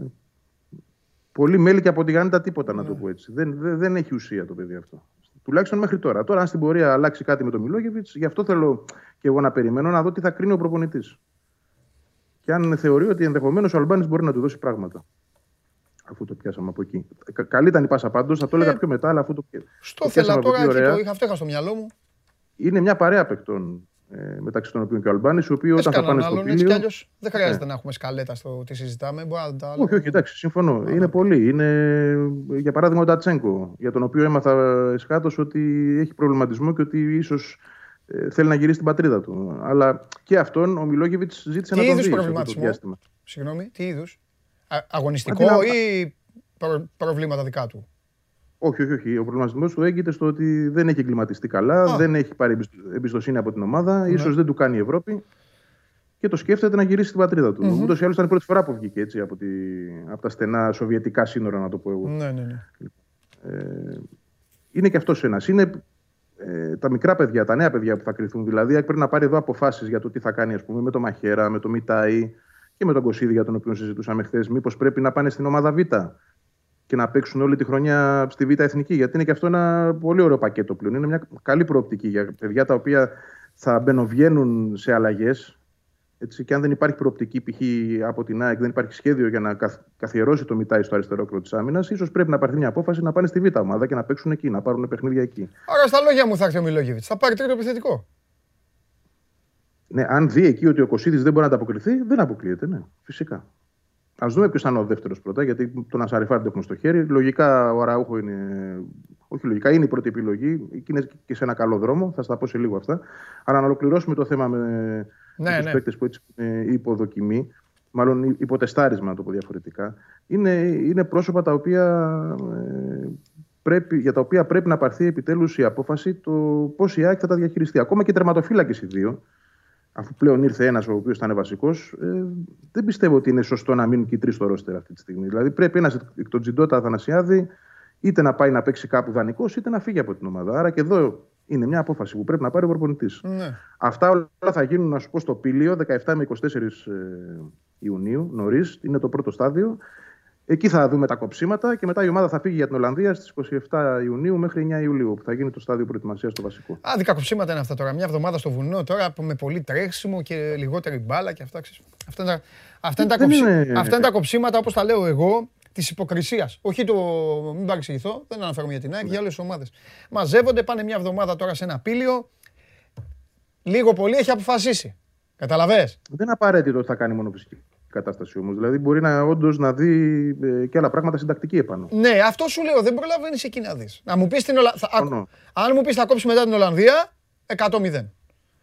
πολύ μέλη και από τη γάνητα τίποτα, να το ναι. πω έτσι. Δεν, δεν, δεν έχει ουσία το παιδί αυτό. Τουλάχιστον μέχρι τώρα. Τώρα, αν στην πορεία αλλάξει κάτι με τον Μιλόγεβιτς, γι' αυτό θέλω και εγώ να περιμένω να δω τι θα κρίνει ο προπονητής και αν θεωρεί ότι ενδεχομένως ο Αλμπάνης μπορεί να του δώσει πράγματα. Αφού το πιάσαμε από εκεί. Καλή ήταν η πάσα πάντως, θα το έλεγα ε, πιο μετά, αλλά αφού το πιάσαμε. Στο θέλω τώρα, εκεί το είχα, αυτό είχα στο μυαλό μου. Είναι μια παρέα παικτών ε, μεταξύ των οποίων και ο Αλμπάνης, οι οποίοι όταν θα πάνε στο πήλιο... Έτσι κι δεν χρειάζεται ναι. να έχουμε σκαλέτα στο τι συζητάμε. να όχι, όχι, εντάξει, συμφωνώ. Είναι πολλοί. Είναι, για παράδειγμα, ο Τατσέγκο, για τον οποίο έμαθα εσχάτως ότι έχει προβληματισμό και ότι ίσως ε, θέλει να γυρίσει στην πατρίδα του. Αλλά και αυτόν ο Μιλόγεβιτς ζήτησε τι να τον δει προβληματισμό; διάστημα. Συγγνώμη, τι είδους; Αγωνιστικό ή προβλήματα δικά του; Όχι, όχι, όχι. Ο προβληματισμός του έγκυται στο ότι δεν έχει εγκληματιστεί καλά, δεν έχει πάρει εμπιστοσύνη από την ομάδα, ναι. ίσως δεν του κάνει η Ευρώπη και το σκέφτεται να γυρίσει στην πατρίδα του. Mm-hmm. Ούτως ή άλλως ήταν η πρώτη φορά που βγήκε έτσι, από, τη, από τα στενά σοβιετικά σύνορα, να το πω εγώ. Ναι, ναι, ναι. Ε, είναι και αυτός ένας. Είναι ε, τα μικρά παιδιά, τα νέα παιδιά που θα κρυθούν. Δηλαδή, πρέπει να πάρει εδώ αποφάσεις για το τι θα κάνει ας πούμε, με το Μαχαίρα, με το Μιτάι και με τον Κωσίδη για τον οποίο συζητούσαμε χθες. Μήπως πρέπει να πάνε στην ομάδα Β και να παίξουν όλη τη χρονιά στη Β' Εθνική. Γιατί είναι και αυτό ένα πολύ ωραίο πακέτο πλέον. Είναι μια καλή προοπτική για παιδιά τα οποία θα μπαινοβγαίνουν σε αλλαγές έτσι, και αν δεν υπάρχει προοπτική π.χ. από την ΑΕΚ, δεν υπάρχει σχέδιο για να καθιερώσει το Μιτάι στο αριστερό κρό της άμυνας, ίσως πρέπει να πάρθει μια απόφαση να πάνε στη Β' ομάδα και να παίξουν εκεί, να πάρουν παιχνίδια εκεί. Άρα στα λόγια μου θα έρθει ο Μιλόγεβιτς. Θα πάρει τρίτο επιθετικό. Ναι, αν δει εκεί ότι ο Κωσίδης δεν μπορεί να ανταποκριθεί, δεν αποκλείεται, ναι, φυσικά. Α δούμε ποιος θα είναι ο δεύτερος πρώτα, γιατί τον Ασαριφάρ το έχουμε στο χέρι. Λογικά ο Αραούχο είναι. Όχι λογικά, είναι η πρώτη επιλογή και είναι και σε ένα καλό δρόμο. Θα στα πω σε λίγο αυτά. Αλλά να ολοκληρώσουμε το θέμα με, ναι, τους ναι. παίκτες που έτσι είναι υποδοκιμή, μάλλον υποτεστάρισμα να το πω διαφορετικά, είναι, είναι πρόσωπα τα οποία, ε, πρέπει, για τα οποία πρέπει να πάρθει επιτέλους η απόφαση το πώς η ΑΕΚ θα τα διαχειριστεί. Ακόμα και τερματοφύλακες οι δύο, αφού πλέον ήρθε ένας ο οποίος ήταν βασικός, ε, δεν πιστεύω ότι είναι σωστό να μείνουν και οι τρεις στο ρόστερ αυτή τη στιγμή. Δηλαδή πρέπει ένας εκ των Τζιντότα Αθανασιάδη είτε να πάει να παίξει κάπου δανεικός, είτε να φύγει από την ομάδα. Άρα και εδώ είναι μια απόφαση που πρέπει να πάρει ο προπονητής. Ναι. Αυτά όλα θα γίνουν, να σου πω, στο Πήλιο 17 με 24 ε, Ιουνίου, νωρίς. Είναι το πρώτο στάδιο. Εκεί θα δούμε τα κοψίματα και μετά η ομάδα θα φύγει για την Ολλανδία στις 27 Ιουνίου μέχρι 9 Ιουλίου, που θα γίνει το στάδιο προετοιμασίας στο βασικό. Α, δικα κοψίματα είναι αυτά τώρα. Μια εβδομάδα στο βουνό τώρα με πολύ τρέξιμο και λιγότερη μπάλα και αυτά. Αυτά είναι τα, αυτά είναι τα, κοψί... αυτά είναι τα κοψίματα όπως τα λέω εγώ της υποκρισίας. Όχι το. Μην παρεξηγηθώ, δεν αναφέρομαι για την ΑΕΚ, για άλλες ομάδες. Μαζεύονται, πάνε μια εβδομάδα τώρα σε ένα πήλιο. Λίγο πολύ έχει αποφασίσει. Καταλαβέ. Δεν είναι απαραίτητο ότι θα κάνει μόνο φυσική κατάσταση όμως. Δηλαδή μπορεί να όντως να δει ε, και άλλα πράγματα συντακτική επάνω. Ναι, αυτό σου λέω. Δεν προλαβαίνεις εκεί να δεις. Να μου πεις την Ολλανδία. Αν μου πεις θα κόψεις μετά την Ολλανδία, 100-0.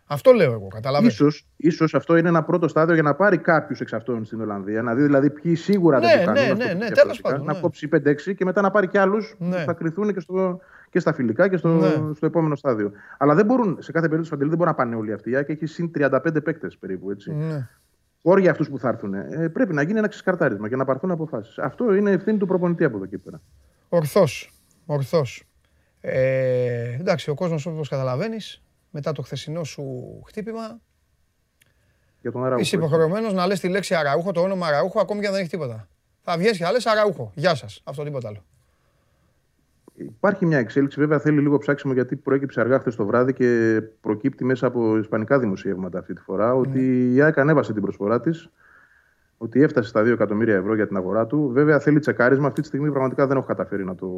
Αυτό λέω εγώ, καταλαβαίνω. Ίσως, ίσως αυτό είναι ένα πρώτο στάδιο για να πάρει κάποιου εξ αυτών στην Ολλανδία. Να δει δηλαδή ποιοι σίγουρα ναι, δεν το κάνουν. Ναι, ναι, ναι, τέλος πάντων, να ναι. κόψει 5-6 και μετά να πάρει και άλλους ναι. που θα κρυθούν και, στο, και στα φιλικά και στο, ναι. στο επόμενο στάδιο. Αλλά δεν μπορούν, σε κάθε περίπτωση, δεν μπορούν να πάνε όλοι αυτοί. Και έχει συν 35 παίκτες περίπου. Έτσι. Ναι. Σκορ για αυτούς που θα έρθουν. Ε, πρέπει να γίνει ένα ξεκαρτάρισμα και να πάρθουν αποφάσεις. Αυτό είναι ευθύνη του προπονητή από εδώ και πέρα. Ορθώς. Ορθώς. Ε, εντάξει, ο κόσμος όπως καταλαβαίνεις, μετά το χθεσινό σου χτύπημα. Για τον Αραούχο. Είσαι υποχρεωμένος να λες τη λέξη Αραούχο, το όνομα Αραούχο, ακόμη και αν δεν έχει τίποτα. Θα βγεις και θα λες Αραούχο. Γεια σας. Αυτό τίποτα άλλο. Υπάρχει μια εξέλιξη, βέβαια θέλει λίγο ψάξιμο γιατί προέκυψε αργά χθες το βράδυ και προκύπτει μέσα από ισπανικά δημοσιεύματα αυτή τη φορά Ναι. ότι η ΑΕΚ ανέβασε την προσφορά της, ότι έφτασε στα 2 εκατομμύρια ευρώ για την αγορά του. Βέβαια θέλει τσεκάρισμα. Αυτή τη στιγμή πραγματικά δεν έχω καταφέρει να το,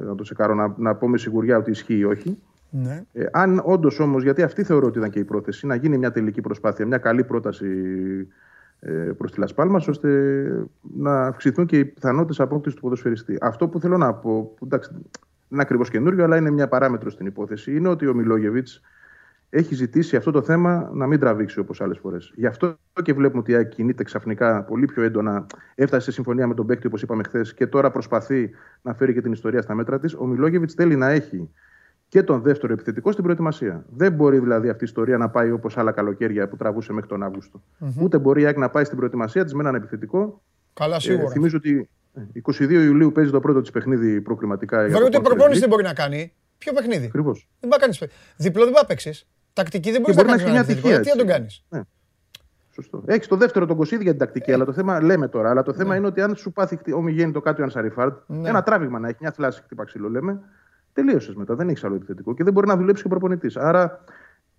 ε, να το τσεκάρω, να, να πω με σιγουριά ότι ισχύει ή όχι. Ναι. Ε, αν όντως όμως, γιατί αυτή θεωρώ ότι ήταν και η πρόθεση, να γίνει μια τελική προσπάθεια, μια καλή πρόταση προς τη Λασπάλμα, ώστε να αυξηθούν και οι πιθανότητες απόκτησης του ποδοσφαιριστή. Αυτό που θέλω να πω, που εντάξει, δεν είναι ακριβώς καινούριο, αλλά είναι μια παράμετρο στην υπόθεση, είναι ότι ο Μιλόγεβιτς έχει ζητήσει αυτό το θέμα να μην τραβήξει όπως άλλες φορές. Γι' αυτό και βλέπουμε ότι η ΑΕΚ κινείται ξαφνικά πολύ πιο έντονα. Έφτασε σε συμφωνία με τον παίκτη, όπως είπαμε χθες, και τώρα προσπαθεί να φέρει και την ιστορία στα μέτρα της. Ο Μιλόγεβιτς θέλει να έχει και τον δεύτερο επιθετικό στην προετοιμασία. Δεν μπορεί δηλαδή αυτή η ιστορία να πάει όπως άλλα καλοκαίρια που τραβούσε μέχρι τον αυγουστο Ούτε μπορεί η ΑΕΚ να πάει στην προετοιμασία της με έναν επιθετικό. Καλά, σίγουρα. Ε, θυμίζω ότι 22 Ιουλίου παίζει το πρώτο της παιχνίδι προκριματικά. Βέβαια, ούτε προπόνηση δεν μπορεί να κάνει. Ποιο παιχνίδι; Ακριβώς. Δεν μπορεί να κάνεις. Διπλό δεν μπορεί να παίξεις. Τακτική δεν μπορεί να κάνεις. μια τυχαία. Τι να τον κάνεις; Ναι. Σωστό. Έχεις το δεύτερο τον Κωσίδη για την τακτική, αλλά το θέμα λέμε τώρα. Αλλά το θέμα Ναι. είναι ότι αν σου πάθει ομιγέννητο κάτι ο Ανσαριφάρτ, Ναι. ένα τράβηγμα να έχει, μια θλάση χτύπα ξύλο λέμε, τελείωσες μετά. Δεν έχεις άλλο επιθετικό και δεν μπορεί να δουλέψει και ο προπονητής. Άρα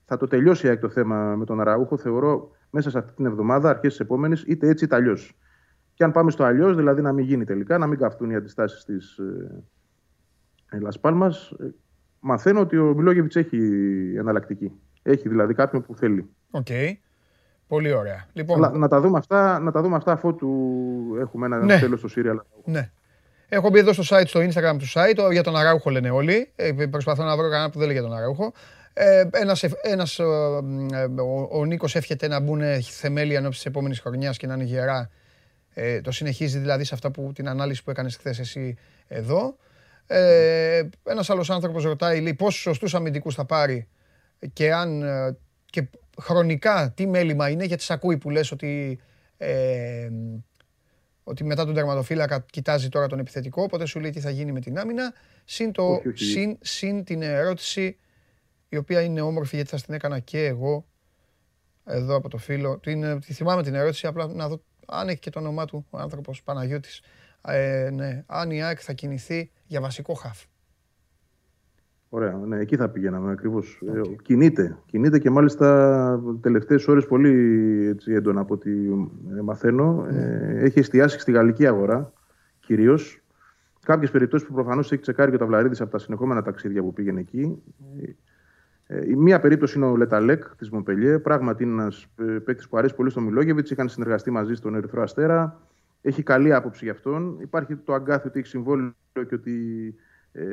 θα το τελειώσει η ΑΕΚ το θέμα με τον Αραούχο, θεωρώ, μέσα σε αυτή την εβδομάδα, αρχές της επόμενης, είτε έτσι είτε αλλιώς. Και αν πάμε στο αλλιώς, δηλαδή να μην γίνει τελικά, να μην καμφθούν οι αντιστάσεις της ε, Λας Πάλμας, ε, μαθαίνω ότι ο Μιλόγεβιτς έχει εναλλακτική. Έχει δηλαδή κάποιον που θέλει. Οκ. Πολύ ωραία. Λοιπόν, Αλλά να τα δούμε αυτά, να τα δούμε αυτά αφού του έχουμε ένα Ναι. τέλος στο σίριαλ. ναι. Έχω μπει εδώ στο site, στο Instagram του site, για τον Αράουχο λένε όλοι. Ε, προσπαθώ να βρω κανένα που δεν λέει για τον Αράουχο. Ε, ένας, ευ- ένας, ε, ε, ο, ο Νίκος εύχεται να μπουν θεμέλια εν ώψης της επόμενης χρονιάς και να είναι γερά. Ε, το συνεχίζει δηλαδή σε αυτά που την ανάλυση που έκανες χθες εσύ εδώ. Ε, ένας άλλος άνθρωπος ρωτάει, λέει, πόσους σωστούς αμυντικούς θα πάρει και αν ε, και χρονικά τι μέλημα είναι, γιατί σε ακούει που λες ότι ε, ότι μετά τον τερματοφύλακα κοιτάζει τώρα τον επιθετικό, οπότε σου λέει τι θα γίνει με την άμυνα. Συν, το, Όχι, όχι. συν, συν την ερώτηση, η οποία είναι όμορφη γιατί θα την έκανα και εγώ εδώ από το φίλο. Την, τη θυμάμαι την ερώτηση, απλά να δω αν έχει και το όνομά του ο άνθρωπος Παναγιώτης. Ε, ναι, αν η ΑΕΚ θα κινηθεί για βασικό χαφ. Ωραία, ναι, εκεί θα πηγαίναμε ακριβώς. κινείται. Κινείται και μάλιστα τελευταίες ώρες πολύ έτσι, έντονα από ό,τι ε, μαθαίνω. Ε, έχει εστιάσει στη γαλλική αγορά κυρίως. Κάποιες περιπτώσεις που προφανώς έχει τσεκάρει και ο Ταυλαρίδης από τα συνεχόμενα ταξίδια που πήγαινε εκεί. Ε, η μία περίπτωση είναι ο Λεταλέκ της Μομπελιέ. Πράγματι είναι ένας παίκτης που αρέσει πολύ στον Μιλόγεβιτς. Είχαν συνεργαστεί μαζί στον Ερυθρό Αστέρα. Έχει καλή άποψη γι' αυτόν. Υπάρχει το αγκάθι ότι έχει συμβόλαιο και ότι ε,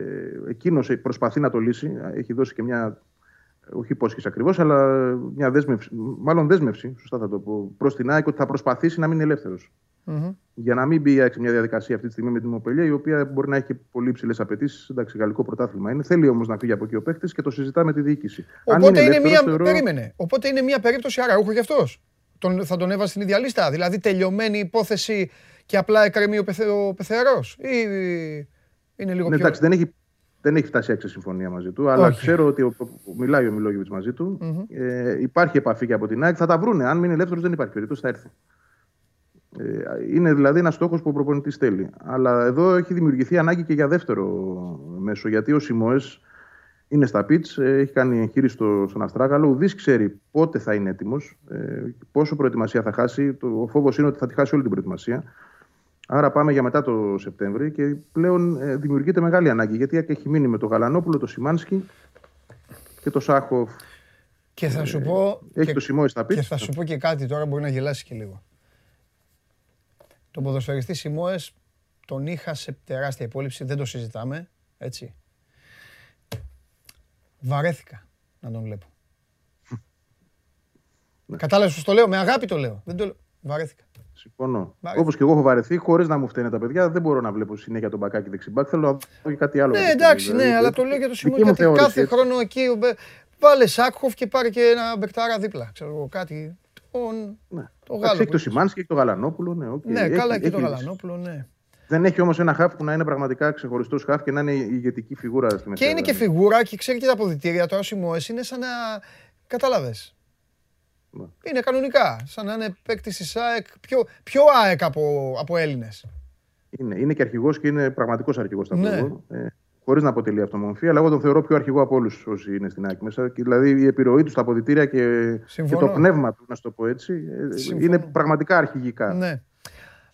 εκείνος προσπαθεί να το λύσει. Έχει δώσει και μια, όχι υπόσχεση ακριβώς, αλλά μια δέσμευση, μάλλον δέσμευση, σωστά θα το πω, προς την ΑΕΚ ότι θα προσπαθήσει να μείνει ελεύθερος. Μμμ. Για να μην μπει η ΑΕΚ σε μια διαδικασία αυτή τη στιγμή με την Μοπελία, η οποία μπορεί να έχει πολύ ψηλέ απαιτήσεις. Εντάξει, γαλλικό πρωτάθλημα είναι. Θέλει όμως να φύγει από εκεί ο παίχτη και το συζητά με τη διοίκηση. Αν Οπότε είναι, ελεύθερος, μία, θεωρώ- περίμενε. Οπότε είναι μία περίπτωση Αραούχο γι' αυτός. Τον, θα τον έβαζε στην ίδια λίστα. Δηλαδή τελειωμένη υπόθεση και απλά εκκρεμεί ο, πεθε, ο πεθερός. Ή είναι λίγο Ναι, πιο... εντάξει, δεν έχει, δεν έχει φτάσει σε συμφωνία μαζί του, αλλά Όχι. ξέρω ότι ο, ο- μιλάει ο Μιλόγεβιτς μαζί του. Ε, υπάρχει επαφή και από την ΑΕΚ. Θα τα βρούνε. Αν μείνει ελεύθερος, δεν υπάρχει περίπτωση, θα έρθει. Ε, είναι δηλαδή ένας στόχος που ο προπονητής θέλει. Αλλά εδώ έχει δημιουργηθεί ανάγκη και για δεύτερο μέσο. Γιατί ο Σιμόε είναι στα πιτς, ε, έχει κάνει εγχείρηση στο, στον Αστράγαλο. Ουδή ξέρει πότε θα είναι έτοιμος, ε, πόσο προετοιμασία θα χάσει. Το, ο φόβος είναι ότι θα τη χάσει όλη την προετοιμασία. Άρα πάμε για μετά το Σεπτέμβρη και πλέον ε, δημιουργείται μεγάλη ανάγκη. Γιατί η ΑΕΚ έχει μείνει με το Γαλανόπουλο, το Σιμάνσκι και το Σάχοφ. Και θα σου πω... Έχει και, το Σιμόε στα και πιτς. θα σου πω και κάτι τώρα μπορεί να γελάσει και λίγο. Τον ποδοσφαιριστή Σιμόες τον είχα σε τεράστια υπόλοιψη, δεν το συζητάμε, έτσι. Βαρέθηκα να τον βλέπω. Κατάλαβες πώς το λέω, με αγάπη το λέω. Δεν το λέω. Βαρέθηκα. Συμφωνώ. Βαρέθηκα. Όπως και εγώ έχω βαρεθεί, χωρίς να μου φταίνε τα παιδιά, δεν μπορώ να βλέπω συνέχεια τον μπακάκι δεξιμπάκ. Θέλω να δω και κάτι άλλο. Ναι, Δηλαδή, εντάξει, ναι, δηλαδή, αλλά το λέω για το δική σημείο μου γιατί θεώρηση, κάθε έτσι. χρόνο εκεί ο Μπε- βάλε Σάκχοφ και πάρε και ένα μπεκτάρα δίπλα. Ξέρω εγώ, κάτι. τον, Ναι. τον Εντάξει, Γάλλο. Έχει που το είπες. Σιμάνσκι, έχει το Γαλανόπουλο. Ναι, οκ. Ναι, Έχει- καλά και έχει τον λύσεις. Γαλανόπουλο, ναι. Δεν έχει όμως ένα χαφ που να είναι πραγματικά ξεχωριστός χαφ και να είναι η ηγετική φιγούρα στη Και μεσαία είναι και γραμμή. φιγούρα και ξέρει και τα αποδυτήρια τώρα ο Σιμόες είναι σαν να. Κατάλαβες. Ναι. Είναι κανονικά. Σαν να είναι παίκτης της ΑΕΚ. Πιο, πιο ΑΕΚ από, από Έλληνες. Είναι, είναι και αρχηγός και είναι πραγματικός αρχηγός στα Ναι. ναι. ε, Χωρίς να αποτελεί αυτό μομφή, αλλά εγώ τον θεωρώ πιο αρχηγό από όλους όσοι είναι στην ΑΕΚ μέσα. Και δηλαδή η επιρροή του στα αποδυτήρια και, και Συμφωνώ. το πνεύμα του, να σου το πω έτσι, ε, Συμφωνώ. είναι πραγματικά αρχηγικά. Ναι.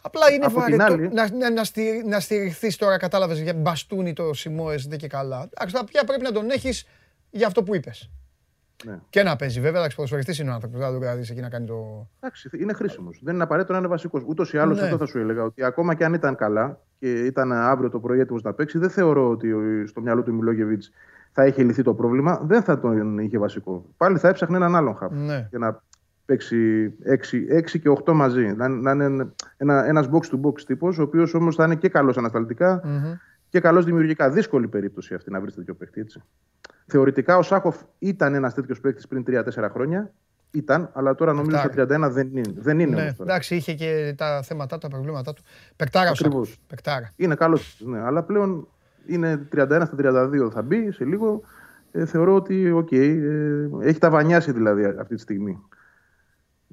Απλά είναι Από την βαρετό άλλη- να, να, να, στηρι, να στηριχθείς τώρα, κατάλαβες για μπαστούνι το Σιμόες δεν και καλά. Εντάξει, τώρα πια πρέπει να τον έχεις για αυτό που είπες. Ναι. Και να παίζει βέβαια, εντάξει, ποδοσφαιριστής είναι ο άνθρωπος. Δεν θα τον κρατήσει εκεί να κάνει το. Εντάξει, είναι χρήσιμος. Δεν είναι απαραίτητο να είναι βασικός. Ούτως ή άλλως Ναι. αυτό θα σου έλεγα. Ότι ακόμα και αν ήταν καλά και ήταν αύριο το πρωί έτοιμος να παίξει, δεν θεωρώ ότι ο- στο μυαλό του Μιλόγεβιτς θα είχε λυθεί το πρόβλημα. Δεν θα τον είχε βασικό. Πάλι θα έψαχνε έναν άλλον χαπ. Ναι. Για να παίξει 6, και 8 μαζί. Να, να είναι ένα ένας box to box τύπος, ο οποίος όμως θα είναι και καλός ανασταλτικά Μμμ. Και καλό δημιουργικά. Δύσκολη περίπτωση αυτή να βρεις τέτοιο παίχτη έτσι. Θεωρητικά ο Σάχοφ ήταν ένας τέτοιος παίχτη πριν 3-4 χρόνια. Ήταν, αλλά τώρα νομίζω στα 31 δεν είναι. Δεν είναι Ναι, όμως τώρα. εντάξει, είχε και τα θέματα, τα προβλήματά του. Πεκτάρα ο Ακριβώς. Σάκος. Πεκτάρα. Είναι καλός, ναι, αλλά πλέον είναι 31 στα 32 θα μπει σε λίγο. Ε, θεωρώ ότι οκ, ε, έχει ταβανιάσει δηλαδή αυτή τη στιγμή.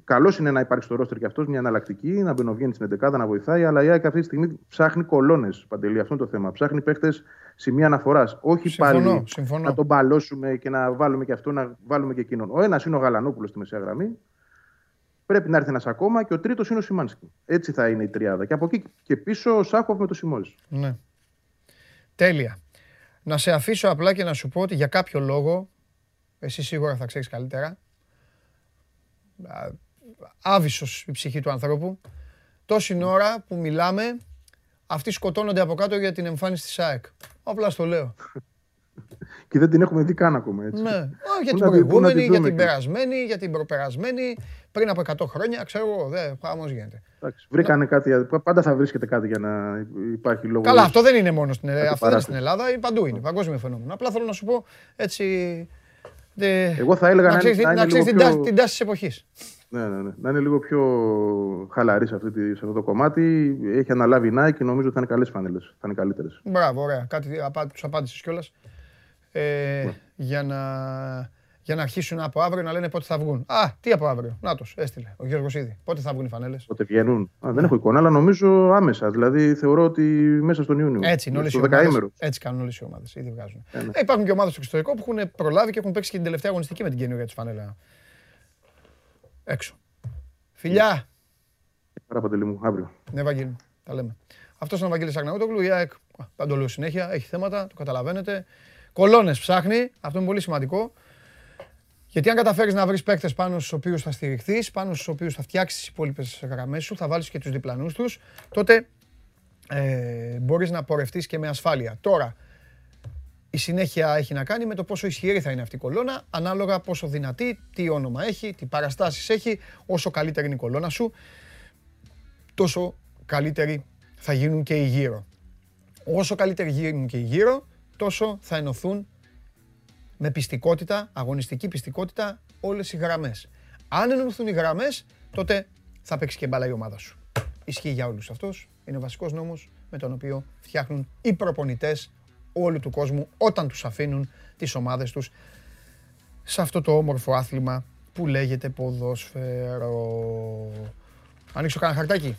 Καλός είναι να υπάρχει στο ρόστερ και αυτός μια εναλλακτική, να μπαινοβγαίνει στην 11 να βοηθάει, αλλά η ΑΕΚ αυτή τη στιγμή ψάχνει κολόνες. Παντελή, αυτό είναι το θέμα. Ψάχνει παίχτες σημεία αναφοράς. Όχι Συμφωνώ, πάλι συμφωνώ. να τον μπαλώσουμε και να βάλουμε και αυτό, να βάλουμε και εκείνον. Ο ένας είναι ο Γαλανόπουλος στη μεσαία γραμμή. Πρέπει να έρθει ένας ακόμα και ο τρίτος είναι ο Σιμάνσκι. Έτσι θα είναι η τριάδα. Και από εκεί και πίσω ο Σάκχοφ με το Σιμόζη. Ναι. Τέλεια. Να σε αφήσω απλά και να σου πω ότι για κάποιο λόγο, εσύ σίγουρα θα ξέρεις καλύτερα, α, άβυσσος η ψυχή του ανθρώπου, τόση ώρα που μιλάμε, αυτοί σκοτώνονται από κάτω για την εμφάνιση της ΑΕΚ. Απλά στο λέω. Και δεν την έχουμε δει καν ακόμα έτσι. Ναι. Α, για Πού την να τη- πού να τη προηγούμενη, για δούμε την και- περασμένη, για την προπερασμένη, πριν από 100 χρόνια, ξέρω εγώ, δεν, χαμός γίνεται. Εντάξει, βρήκανε κάτι, πάντα θα βρίσκεται κάτι για να υπάρχει λόγος. Καλά, αυτό δεν είναι μόνο στην Ελλάδα. Κάτι Αυτό δεν είναι παράθυρο. στην Ελλάδα, είναι παντού είναι. Παγκόσμιο φαινόμενο. Απλά θέλω να σου πω έτσι. δε- Εγώ θα έλεγα να, ξέρεις, είναι, να να είναι ξέρεις λίγο την, πιο... τάση, την τάση της εποχής. Ναι, ναι, ναι. Να είναι λίγο πιο χαλαρής σε, αυτή τη- σε αυτό το κομμάτι. Έχει αναλάβει η Nike και νομίζω ότι θα είναι καλές φανέλες. Θα είναι καλύτερες. Μπράβο, ωραία. Κάτι απα, τους απάντησες κιόλας. Ε, Ναι. για, να, για να αρχίσουν από αύριο να λένε πότε θα βγουν. Α, τι από αύριο. Να έστειλε ο Γιώργος ήδη. Πότε θα βγουν οι φανέλες; Πότε βγαίνουν. Α, δεν έχω εικόνα, αλλά νομίζω άμεσα. Δηλαδή θεωρώ ότι μέσα στον Ιούνιο. Έτσι είναι όλες οι Στο ομάδες. δεκαήμερο. Έτσι κάνουν όλες οι ομάδες. Ήδη βγάζουν. Ε, ναι. Ε, υπάρχουν και ομάδες στο εξωτερικό που έχουν προλάβει και έχουν παίξει και την τελευταία αγωνιστική με την καινούργια τη φανέλα. Έξω. Φιλιά! Άρα, Παντελή μου, αύριο. Ναι, Βαγγέλη, μου. τα λέμε. Αυτός είναι ο Βαγγέλης Αγναούτογλου. Η ΑΕΚ, α, θα το λέω συνέχεια, έχει θέματα, το καταλαβαίνετε. Κολόνες ψάχνει, αυτό είναι πολύ σημαντικό. Γιατί αν καταφέρεις να βρεις παίκτες πάνω στους οποίους θα στηριχθείς, πάνω στους οποίους θα φτιάξεις τις υπόλοιπες γραμμές σου, θα βάλεις και τους διπλανούς τους, τότε ε, μπορείς να πορευτείς και με ασφάλεια. Τώρα, η συνέχεια έχει να κάνει με το πόσο ισχυρή θα είναι αυτή η κολόνα, ανάλογα πόσο δυνατή, τι όνομα έχει, τι παραστάσεις έχει, όσο καλύτερη είναι η κολόνα σου, τόσο καλύτεροι θα γίνουν και οι γύρω. Όσο καλύτεροι γίνουν και οι γύρω, τόσο θα ενωθούν με πιστικότητα, αγωνιστική πιστικότητα, όλες οι γραμμές. Αν ενωθούν οι γραμμές, τότε θα παίξει και μπάλα η ομάδα σου. Ισχύει για όλους αυτός. Είναι ο βασικός νόμος με τον οποίο φτιάχνουν οι προπονητές όλου του κόσμου όταν τους αφήνουν τις ομάδες τους σε αυτό το όμορφο άθλημα που λέγεται ποδόσφαιρο. Ανοίξω κανένα χαρτάκι;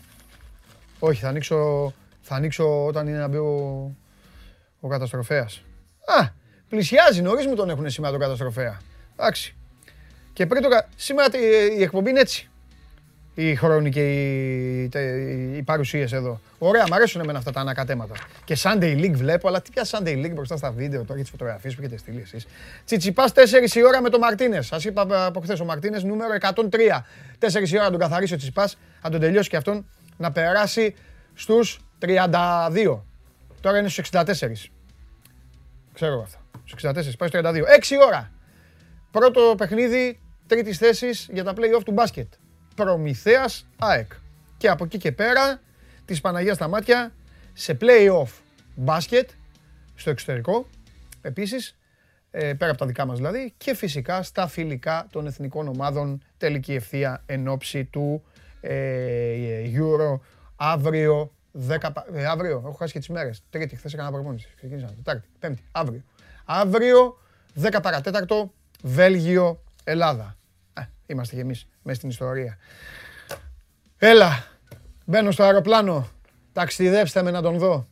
Όχι, θα ανοίξω, θα ανοίξω όταν είναι να μπει ο, ο καταστροφέας. Α, πλησιάζει, νωρίς μου τον έχουν σήμερα τον καταστροφέα. Εντάξει. Και πριν το κα- Σήμερα τη- η εκπομπή είναι έτσι. Οι χρόνοι και οι, τε- οι παρουσίες εδώ. Ωραία, μ' αρέσουν εμένα αυτά τα ανακατέματα. Και Sunday League βλέπω, αλλά τι πια Sunday League μπροστά στα βίντεο τώρα και τις φωτογραφίες που έχετε στείλει εσείς. Τσιτσιπάς 4 η ώρα με τον Μαρτίνες. Σας είπα από χθες ο Μαρτίνες νούμερο 103. 4 η ώρα να τον καθαρίσει ο Τσιτσιπάς, να τον τελειώσει και αυτόν, να περάσει στους 32. Τώρα είναι στους 64. Ξέρω εγώ αυτά. Στους 64, πάει στο 32. 6 ώρα. Πρώτο παιχνίδι τρίτης θέσης για τα play-off του μπάσκετ. Προμηθέας ΑΕΚ. Και από εκεί και πέρα, της Παναγίας στα μάτια, σε play-off μπάσκετ, στο εξωτερικό, επίσης, ε, πέρα από τα δικά μας δηλαδή, και φυσικά στα φιλικά των εθνικών ομάδων τελική ευθεία εν ώψη του ε, Euro αύριο 10, ε, αύριο, έχω χάσει και τις μέρες, τρίτη, χθες έκανα προπόνηση, ξεκίνησα, τετάρτη, πέμπτη, αύριο. Αύριο, 10 παρατέταρτο, Βέλγιο, Ελλάδα. Ε, είμαστε κι εμείς μέσα στην ιστορία. Έλα, μπαίνω στο αεροπλάνο, ταξιδέψτε με να τον δω.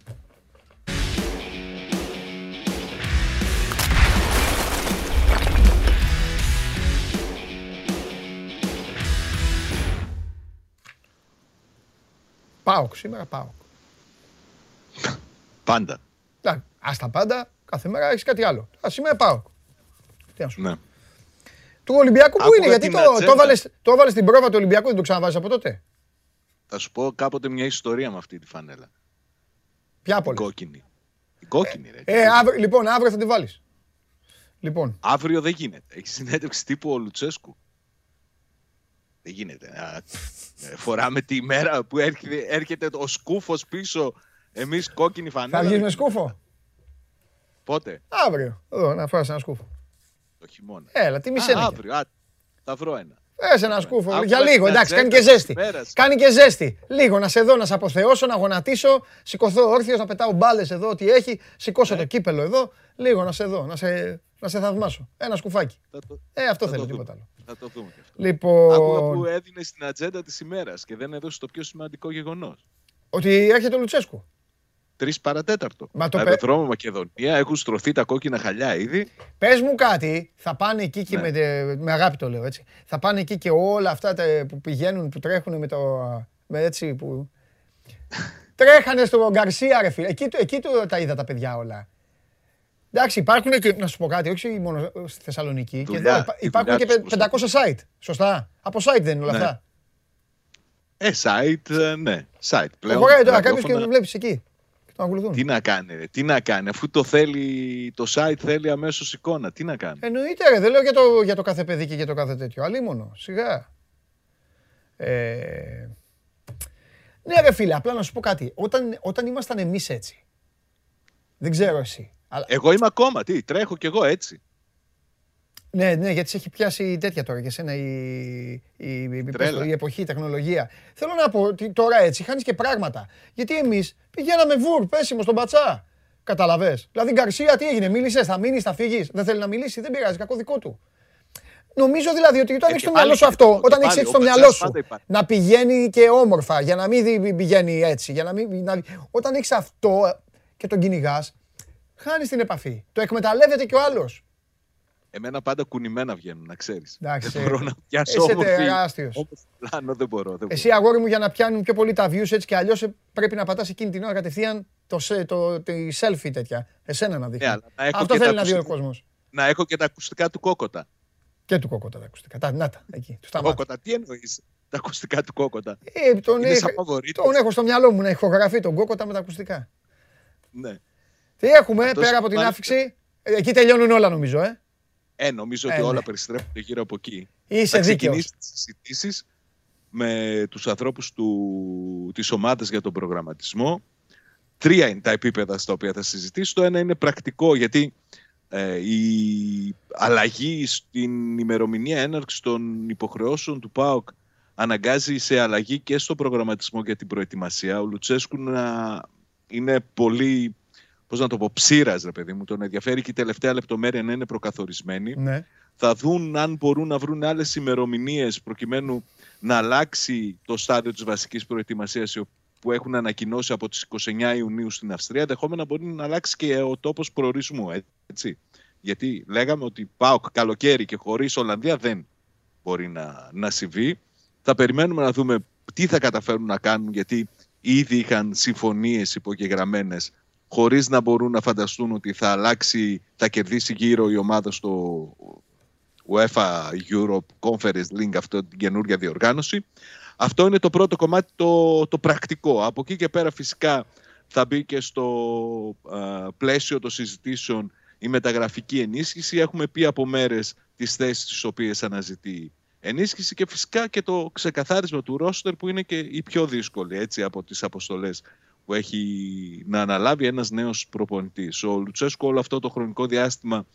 Πάοκ σήμερα, Πάοκ. Πάντα. Εντάξει, ας τα πάντα, κάθε μέρα έχεις κάτι άλλο. Α, σήμερα Πάοκ. Τι να σου πω. Ναι. Του Ολυμπιακού που Άκουγα είναι, γιατί την το, το, ατζέντα. έβαλες, το έβαλες στην πρόβα του Ολυμπιακού, δεν το ξαναβάζεις από τότε; Θα σου πω κάποτε μια ιστορία με αυτή τη φανέλα. Ποια Την από όλες. κόκκινη. Την κόκκινη, ρε. Ε, αύριο, λοιπόν, αύριο θα τη βάλεις. Λοιπόν, Αύριο δεν γίνεται. Έχει συνέντευξη τύπου ο Λουτσέσκου. Δεν γίνεται. Α, ε, φοράμε τη μέρα που έρχεται, έρχεται ο σκούφος πίσω. Εμείς κόκκινη φανέλα. θα βγεις με σκούφο; Πότε; Αύριο, εδώ, να φας ένα σκούφο. Το χειμώνα. Έλα, τι Α, μισέ αύριο. Α, θα βρω ένα. Πες ένα σκούφο, Άκουγα για λίγο, την εντάξει, κάνει και ατζέντα της ζέστη. ημέρας. Κάνει και ζέστη. Λίγο να σε δω, να σε αποθεώσω, να γονατίσω, σηκωθώ όρθιος, να πετάω μπάλες εδώ, ό,τι έχει, σηκώσω το κύπελο εδώ, λίγο να σε δω, να σε, να σε θαυμάσω. Ένα σκουφάκι. Θα το, Ε, αυτό θα θέλω, το τίποτα δούμε. άλλο. Θα το δούμε και αυτό. Άκουγα που Λοιπόν, έδινε στην ατζέντα της ημέρας και δεν έδωσε το πιο σημαντικό γεγονός. ότι έρχεται ο Λουτσέσκου. Τρεις παρατέταρτο. Μα το πε- Αεροδρόμιο Μακεδονία έχουν στρωθεί τα κόκκινα χαλιά ήδη. Πες μου κάτι, θα πάνε εκεί και Ναι. με, τε- με αγάπη το λέω έτσι. Θα πάνε εκεί και όλα αυτά τα, που πηγαίνουν, που τρέχουν με το, με έτσι που... Τρέχανε στο Γκαρσία ρε φίλε, εκεί, το- εκεί το, τα είδα τα παιδιά όλα. Εντάξει, υπάρχουν και, να σου πω κάτι, όχι μόνο στη Θεσσαλονίκη, και Δουλειά, εδώ υπά- η υπάρχουν δουλειά και τους πε- 500 site, σωστά. Από site δεν είναι όλα Ναι. αυτά. Ε, site, ε, ναι. Site πλέον. Προχωράει τώρα κάποιος και ραδιόφωνα. το βλέπεις εκεί. Και τον ακολουθούν. Τι να κάνει, ρε, τι να κάνει, αφού το θέλει, το site θέλει αμέσως εικόνα, τι να κάνει. Εννοείται ρε, δεν λέω για το, για το κάθε παιδί και για το κάθε τέτοιο. Αλίμονο, σιγά. Ε... Ναι ρε φίλε, απλά να σου πω κάτι. Όταν, όταν ήμασταν εμείς έτσι, δεν ξέρω εσύ, αλλά... Εγώ είμαι ακόμα, τι, τρέχω κι εγώ έτσι. Ναι, ναι, γιατί σε έχει πιάσει τέτοια τώρα για σένα η, η, η, πώς Τρέλα. το, η εποχή, η τεχνολογία. Θέλω να πω ότι τώρα έτσι χάνεις και πράγματα. Γιατί εμείς πηγαίναμε βουρ, πέσιμο στον πατσά. Καταλαβες. Δηλαδή Γκαρσία τι έγινε, μίλησες, θα μείνεις, θα φύγεις. Δεν θέλει να μιλήσει, δεν πειράζει, κακό δικό του. Νομίζω δηλαδή ότι όταν Ε, έχεις και στο πάλι μυαλό σου και αυτό, το- και όταν πάλι, έχεις έτσι ο στο πατσάς μυαλό σου πάντα υπάρχει. να πηγαίνει και όμορφα, για να μην δι- πηγαίνει έτσι, για να μην, να- όταν έχεις αυτό και τον κυνηγάς, χάνεις την επαφή. Το εκμεταλλεύεται και ο άλλος. Εμένα πάντα κουνημένα βγαίνουν, να ξέρεις. Εντάξει, δεν μπορώ ε, να πιάσω είσαι όμορφη, τεράστιος. όμορφη πλάνο, δεν μπορώ. Δεν μπορώ. Εσύ αγόρι μου για να πιάνουν πιο πολύ τα views έτσι και αλλιώς ε, πρέπει να πατάς εκείνη την ώρα κατευθείαν το, σε- το, τη selfie τέτοια. Εσένα να δείχνει. Ναι, αλλά να έχω Αυτό και τα θέλει να δει ο ακουστικά. κόσμος. Να έχω και τα ακουστικά του κόκοτα. Και του κόκοτα τα ακουστικά. Τα, να τα, εκεί, τους σταμάτα. Κόκοτα, τι εννοείς, τα ακουστικά του κόκοτα; Ε, τον, Είναι έχ- σαν φαβορίτης. τον έχω στο μυαλό μου να ηχογραφεί τον κόκοτα με τα ακουστικά. Ναι. Τι έχουμε Αυτός πέρα από την μάλιστα. άφηξη; Ε, εκεί τελειώνουν όλα νομίζω, ε. Ε, νομίζω Ε, ότι ναι. όλα περιστρέφονται γύρω από εκεί. Είσαι θα δίκαιος. ξεκινήσεις τις συζητήσεις με τους ανθρώπους του, της ομάδας για τον προγραμματισμό. Τρία είναι τα επίπεδα στα οποία θα συζητήσει. Το ένα είναι πρακτικό, γιατί ε, η αλλαγή στην ημερομηνία έναρξης των υποχρεώσεων του ΠΑΟΚ αναγκάζει σε αλλαγή και στο προγραμματισμό για την προετοιμασία. Ο Λουτσέσκου να είναι πολύ, πώς να το πω, ψήρας, ρε παιδί μου. Τον ενδιαφέρει και η τελευταία λεπτομέρεια να είναι προκαθορισμένη Ναι. θα δουν αν μπορούν να βρουν άλλες ημερομηνίες προκειμένου να αλλάξει το στάδιο της βασικής προετοιμασίας που έχουν ανακοινώσει από τις 29 Ιουνίου στην Αυστρία, δεχόμενα μπορεί να αλλάξει και ο τόπος προορισμού. Έτσι. Γιατί λέγαμε ότι ΠΑΟΚ καλοκαίρι και χωρίς Ολλανδία δεν μπορεί να, να συμβεί. Θα περιμένουμε να δούμε τι θα καταφέρουν να κάνουν, γιατί ήδη είχαν συμφωνίες υπογεγραμμένες χωρίς να μπορούν να φανταστούν ότι θα αλλάξει, θα κερδίσει γύρω η ομάδα στο UEFA Europe Conference Link, αυτό την καινούργια διοργάνωση. Αυτό είναι το πρώτο κομμάτι το, το πρακτικό. Από εκεί και πέρα φυσικά θα μπει και στο α, πλαίσιο των συζητήσεων η μεταγραφική ενίσχυση. Έχουμε πει από μέρες τις θέσεις τις οποίες αναζητεί ενίσχυση και φυσικά και το ξεκαθάρισμα του ρόστερ που είναι και η πιο δύσκολη έτσι, από τις αποστολές που έχει να αναλάβει ένας νέος προπονητής. Ο Λουτσέσκο όλο αυτό το χρονικό διάστημα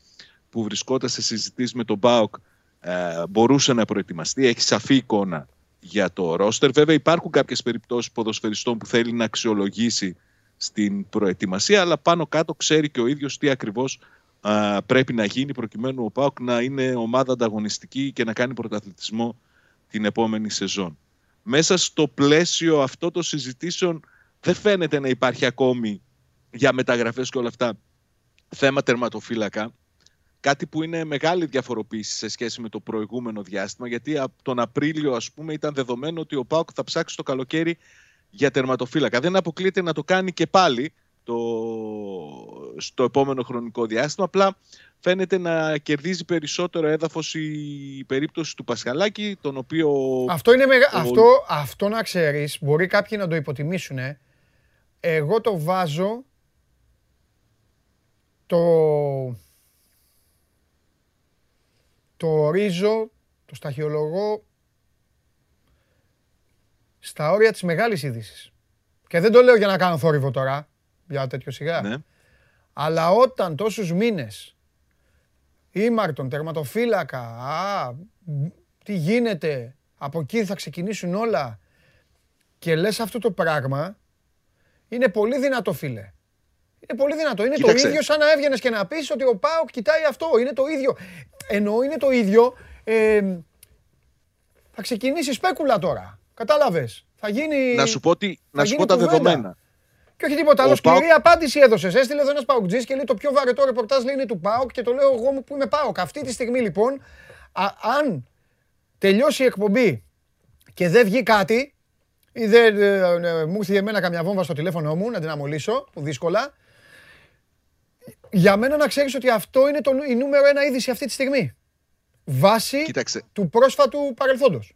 που βρισκόταν σε συζητήσεις με τον ΠΑΟΚ ε, μπορούσε να προετοιμαστεί, έχει σαφή εικόνα για το ρόστερ. Βέβαια υπάρχουν κάποιες περιπτώσεις ποδοσφαιριστών που θέλει να αξιολογήσει στην προετοιμασία, αλλά πάνω κάτω ξέρει και ο ίδιος τι ακριβώς πρέπει να γίνει προκειμένου ο ΠΑΟΚ να είναι ομάδα ανταγωνιστική και να κάνει πρωταθλητισμό την επόμενη σεζόν. Μέσα στο πλαίσιο αυτό των συζητήσεων δεν φαίνεται να υπάρχει ακόμη για μεταγραφές και όλα αυτά θέμα τερματοφύλακα. Κάτι που είναι μεγάλη διαφοροποίηση σε σχέση με το προηγούμενο διάστημα, γιατί από τον Απρίλιο, ας πούμε, ήταν δεδομένο ότι ο Πάοκ θα ψάξει το καλοκαίρι για τερματοφύλακα. Δεν αποκλείεται να το κάνει και πάλι το... στο επόμενο χρονικό διάστημα. Απλά φαίνεται να κερδίζει περισσότερο έδαφος η περίπτωση του Πασχαλάκη, τον οποίο... Αυτό, είναι μεγα... αυτό, αυτό να ξέρεις, μπορεί κάποιοι να το υποτιμήσουν. Εγώ το βάζω το το ορίζω, το σταχυολογώ στα όρια της μεγάλης είδησης. Και δεν το λέω για να κάνω θόρυβο τώρα, για τέτοιο σιγά. Ναι. Αλλά όταν τόσους μήνες ήμαρτον, τερματοφύλακα, α, τι γίνεται, από εκεί θα ξεκινήσουν όλα και λες αυτό το πράγμα, είναι πολύ δυνατό φίλε. Είναι πολύ δυνατό. Είναι το ίδιο σαν να έβγαινες και να πεις ότι ο Πάοκ κοιτάει αυτό. Είναι το ίδιο. Ενώ είναι το ίδιο. Ε, θα ξεκινήσεις σπέκουλα τώρα. Κατάλαβες. Θα γίνει. Να σου πω, τι, να σου πω τα δεδομένα. Και όχι τίποτα άλλο. Σκληρή Πάοκ... απάντηση έδωσες. Έστειλε εδώ ένας Παοκτζή και λέει το πιο βαρετό ρεπορτάζ λέει είναι του Πάοκ και το λέω εγώ που είμαι Πάοκ. Αυτή τη στιγμή λοιπόν, α, αν τελειώσει η εκπομπή και δεν βγει κάτι, ή δεν ε, ε, μου ήρθε εμένα καμιά βόμβα στο τηλέφωνο μου να την αμολύσω, που δύσκολα, για μένα να ξέρεις ότι αυτό είναι το, η νούμερο ένα είδηση αυτή τη στιγμή. Βάση του πρόσφατου παρελθόντος.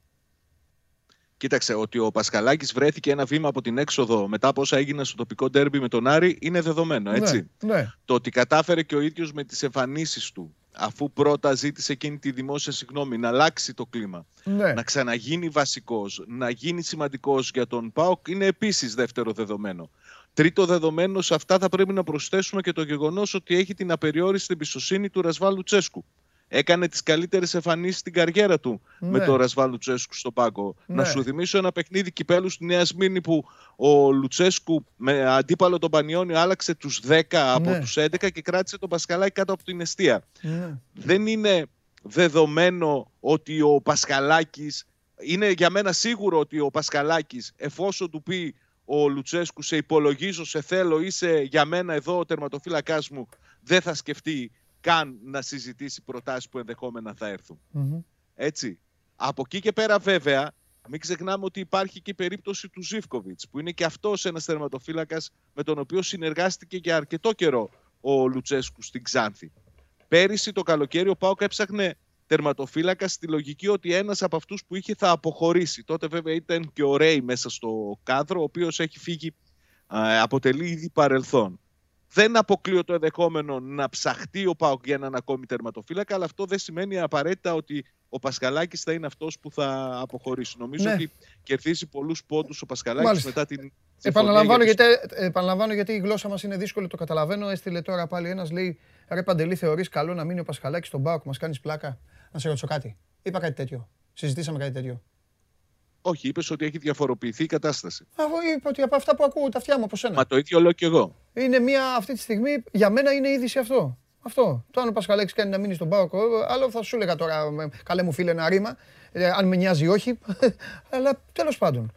Κοίταξε, ότι ο Πασχαλάκης βρέθηκε ένα βήμα από την έξοδο μετά από όσα έγιναν στο τοπικό ντέρμπι με τον Άρη είναι δεδομένο, ναι, έτσι. Ναι, Το ότι κατάφερε και ο ίδιος με τις εμφανίσεις του, αφού πρώτα ζήτησε εκείνη τη δημόσια συγγνώμη, να αλλάξει το κλίμα, ναι. να ξαναγίνει βασικός, να γίνει σημαντικός για τον ΠΑΟΚ, είναι επίσης δεύτερο δεδομένο. Τρίτο δεδομένο σε αυτά θα πρέπει να προσθέσουμε και το γεγονός ότι έχει την απεριόριστη εμπιστοσύνη του Ρασβάλου Τσέσκου. Έκανε τις καλύτερες εμφανίσεις στην καριέρα του με ναι. τον Ρασβάλου Τσέσκου στο πάγκο. Να ναι. σου θυμίσω ένα παιχνίδι κυπέλου στη Νέα Σμύρνη που ο Λουτσέσκου με αντίπαλο τον Πανιόνιο άλλαξε τους 10 από ναι. τους 11 και κράτησε τον Πασκαλάκη κάτω από την αιστεία. Δεν είναι δεδομένο ότι ο Πασκαλάκης είναι για μένα σίγουρο ότι ο Πασκαλάκης εφόσον του πει ο Λουτσέσκου σε υπολογίζω, σε θέλω, είσαι για μένα εδώ ο τερματοφύλακάς μου, δεν θα σκεφτεί καν να συζητήσει προτάσεις που ενδεχόμενα θα ερθουν Έτσι. Από εκεί και πέρα βέβαια, μην ξεχνάμε ότι υπάρχει και η περίπτωση του Ζήφκοβιτς, που είναι και αυτός ένας τερματοφύλακας με τον οποίο συνεργάστηκε για αρκετό καιρό ο Λουτσέσκου στην Ξάνθη. Πέρυσι το καλοκαίρι ο Πάοκ έψαχνε τερματοφύλακα στη λογική ότι ένας από αυτούς που είχε θα αποχωρήσει. Τότε βέβαια ήταν και ο Ρέι μέσα στο κάδρο, ο οποίος έχει φύγει, αποτελεί ήδη παρελθόν. Δεν αποκλείω το ενδεχόμενο να ψαχτεί ο Πάοκ για έναν ακόμη τερματοφύλακα, αλλά αυτό δεν σημαίνει απαραίτητα ότι ο Πασκαλάκη θα είναι αυτός που θα αποχωρήσει. Νομίζω ναι. ότι κερδίζει πολλούς πόντους ο Πασκαλάκη μετά την. Επαναλαμβάνω, γιατί, επαναλαμβάνω γιατί η γλώσσα μας είναι δύσκολη, το καταλαβαίνω. Έστειλε τώρα πάλι ένας, λέει: Ρε Παντελή, θεωρείς καλό να μείνει ο Πασχαλάκης στον Πάοκ, μας κάνεις πλάκα; Να σε ρωτήσω κάτι. Είπα κάτι τέτοιο. Συζητήσαμε κάτι τέτοιο. Όχι, είπες ότι έχει διαφοροποιηθεί η κατάσταση. Εγώ είπα ότι από αυτά που ακούω τα αυτιά μου από σένα. Μα το ίδιο λέω και εγώ. Είναι μια αυτή τη στιγμή, για μένα είναι είδηση αυτό. Αυτό. Το αν ο Πασχαλέξης κάνει να μείνει στον Πάοκ, άλλο θα σου έλεγα τώρα, καλέ μου φίλε, ένα ρήμα. Ε, αν με νοιάζει όχι. Αλλά τέλος πάντων.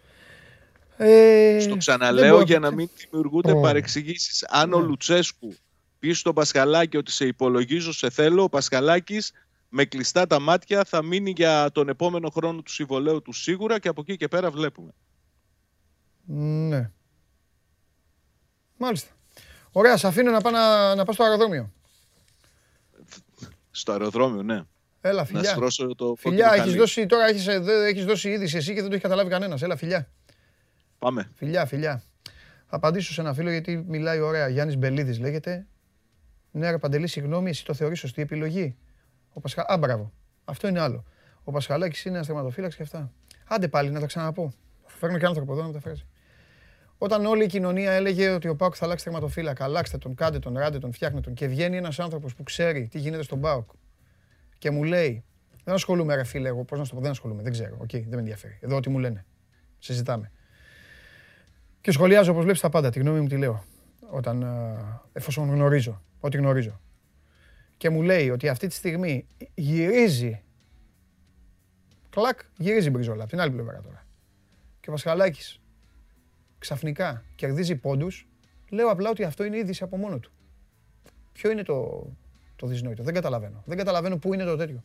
Ε, Στο ξαναλέω για να μην δημιουργούνται oh. παρεξηγήσεις. Αν ο ναι. Λουτσέσκου πει στον Πασχαλάκη ότι σε υπολογίζω, σε θέλω, ο Πασχαλάκης με κλειστά τα μάτια θα μείνει για τον επόμενο χρόνο του συμβολέου του σίγουρα και από εκεί και πέρα βλέπουμε. Ναι. Μάλιστα. Ωραία, σε αφήνω να πάω να, να πάω στο αεροδρόμιο. Στο αεροδρόμιο, ναι. Έλα, φιλιά. Να το φιλιά, έχεις δώσει, τώρα έχεις, έχεις δώσει είδηση εσύ και δεν το έχει καταλάβει κανένας. Έλα, φιλιά. Πάμε. Φιλιά, φιλιά. Θα απαντήσω σε ένα φίλο γιατί μιλάει ωραία. Γιάννης Μπελίδης λέγεται. Ναι, ρε Παντελή, συγγνώμη, εσύ το θεωρείς σωστή επιλογή. Ο Πασχα... Α, μπράβο. Αυτό είναι άλλο. Ο Πασχαλάκης είναι ένας τερματοφύλακας και αυτά. Άντε πάλι να τα ξαναπώ. Θα φέρνω και άνθρωπο εδώ να μεταφράσει. Όταν όλη η κοινωνία έλεγε ότι ο Πάοκ θα αλλάξει τερματοφύλακα, αλλάξτε τον, κάντε τον, ράντε τον, φτιάχνετε τον και βγαίνει ένας άνθρωπος που ξέρει τι γίνεται στον Πάοκ και μου λέει, δεν ασχολούμαι ρε φίλε, εγώ πώς να σου το πω, δεν ασχολούμαι, δεν ξέρω, οκ, δεν με ενδιαφέρει. Εδώ ό,τι μου λένε, συζητάμε. Και σχολιάζω όπως βλέπεις τα πάντα, τη γνώμη μου τη λέω, όταν, ε, εφόσον γνωρίζω, ό,τι γνωρίζω. Και μου λέει ότι αυτή τη στιγμή γυρίζει, κλακ, γυρίζει η μπριζόλα, από την άλλη πλευρά τώρα. Και ο Πασχαλάκης ξαφνικά κερδίζει πόντους, λέω απλά ότι αυτό είναι είδηση από μόνο του. Ποιο είναι το, το δυσνόητο; Δεν καταλαβαίνω. Δεν καταλαβαίνω πού είναι το τέτοιο.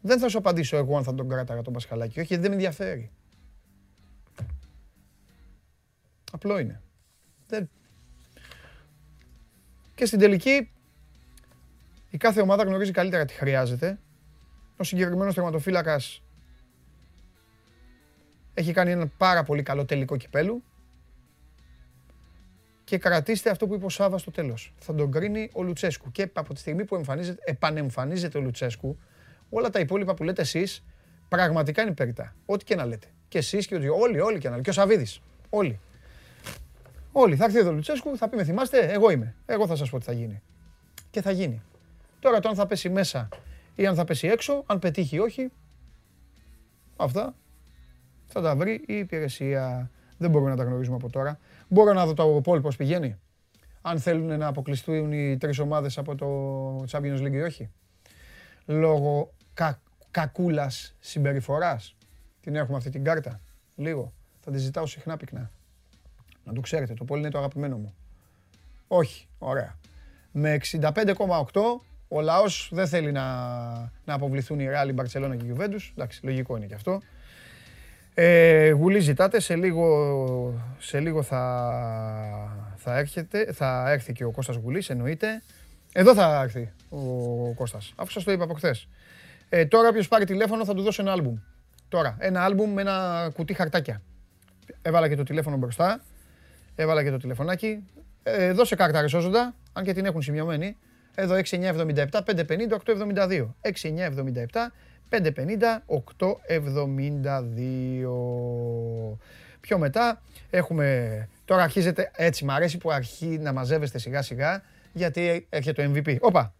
Δεν θα σου απαντήσω εγώ αν θα τον κράταγα τον Πασχαλάκη. Όχι, γιατί δεν με ενδιαφέρει. Απλό είναι. Δεν... Και στην τελική, η κάθε ομάδα γνωρίζει καλύτερα τι χρειάζεται. Ο συγκεκριμένος τερματοφύλακας έχει κάνει ένα πάρα πολύ καλό τελικό κυπέλου και κρατήστε αυτό που είπε ο Σάβα στο τέλος. Θα τον κρίνει ο Λουτσέσκου. Και από τη στιγμή που εμφανίζεται, επανεμφανίζεται ο Λουτσέσκου, όλα τα υπόλοιπα που λέτε εσείς πραγματικά είναι περιτά. Ό,τι και να λέτε. Και εσείς και όλοι, όλοι και να λέτε. Και ο Σαββίδης. Όλοι. Όλοι. Θα έρθει εδώ ο Λουτσέσκου, θα πει με θυμάστε, εγώ είμαι. Εγώ θα σας πω τι θα γίνει. Και θα γίνει. Τώρα το αν θα πέσει μέσα ή αν θα πέσει έξω, αν πετύχει ή όχι, αυτά θα τα βρει η υπηρεσία. Δεν μπορούμε να τα γνωρίζουμε από τώρα. Μπορώ να δω το πόλ πώς πηγαίνει. Αν θέλουν να αποκλειστούν οι τρεις ομάδες από το Champions League ή όχι. Λόγω κα, κακούλας συμπεριφοράς. Την έχουμε αυτή την κάρτα. Λίγο. Θα τη ζητάω συχνά πυκνά. Να το ξέρετε, το πόλ είναι το αγαπημένο μου. Όχι. Ωραία. Με 65,8 ο λαός δεν θέλει να, να αποβληθούν οι Real, η Barcelona και η Juventus. Εντάξει, λογικό είναι και αυτό. Ε, γουλή ζητάτε, σε λίγο, σε λίγο θα, θα, έρχεται, θα έρθει και ο Κώστας Γουλής, εννοείται. Εδώ θα έρθει ο Κώστας, αφού σας το είπα από χθες. Ε, τώρα όποιος πάρει τηλέφωνο θα του δώσω ένα άλμπουμ. Τώρα, ένα άλμπουμ με ένα κουτί χαρτάκια. Έβαλα και το τηλέφωνο μπροστά, έβαλα και το τηλεφωνάκι. Ε, δώσε κάρτα ρεσόζοντα, αν και την έχουν σημειωμένη. Εδώ 6977 550 872. 6977 550 872. Πιο μετά έχουμε, τώρα αρχίζετε, έτσι μ' αρέσει που αρχίζει να μαζεύεστε σιγά σιγά, γιατί έρχεται το MVP. Όπα,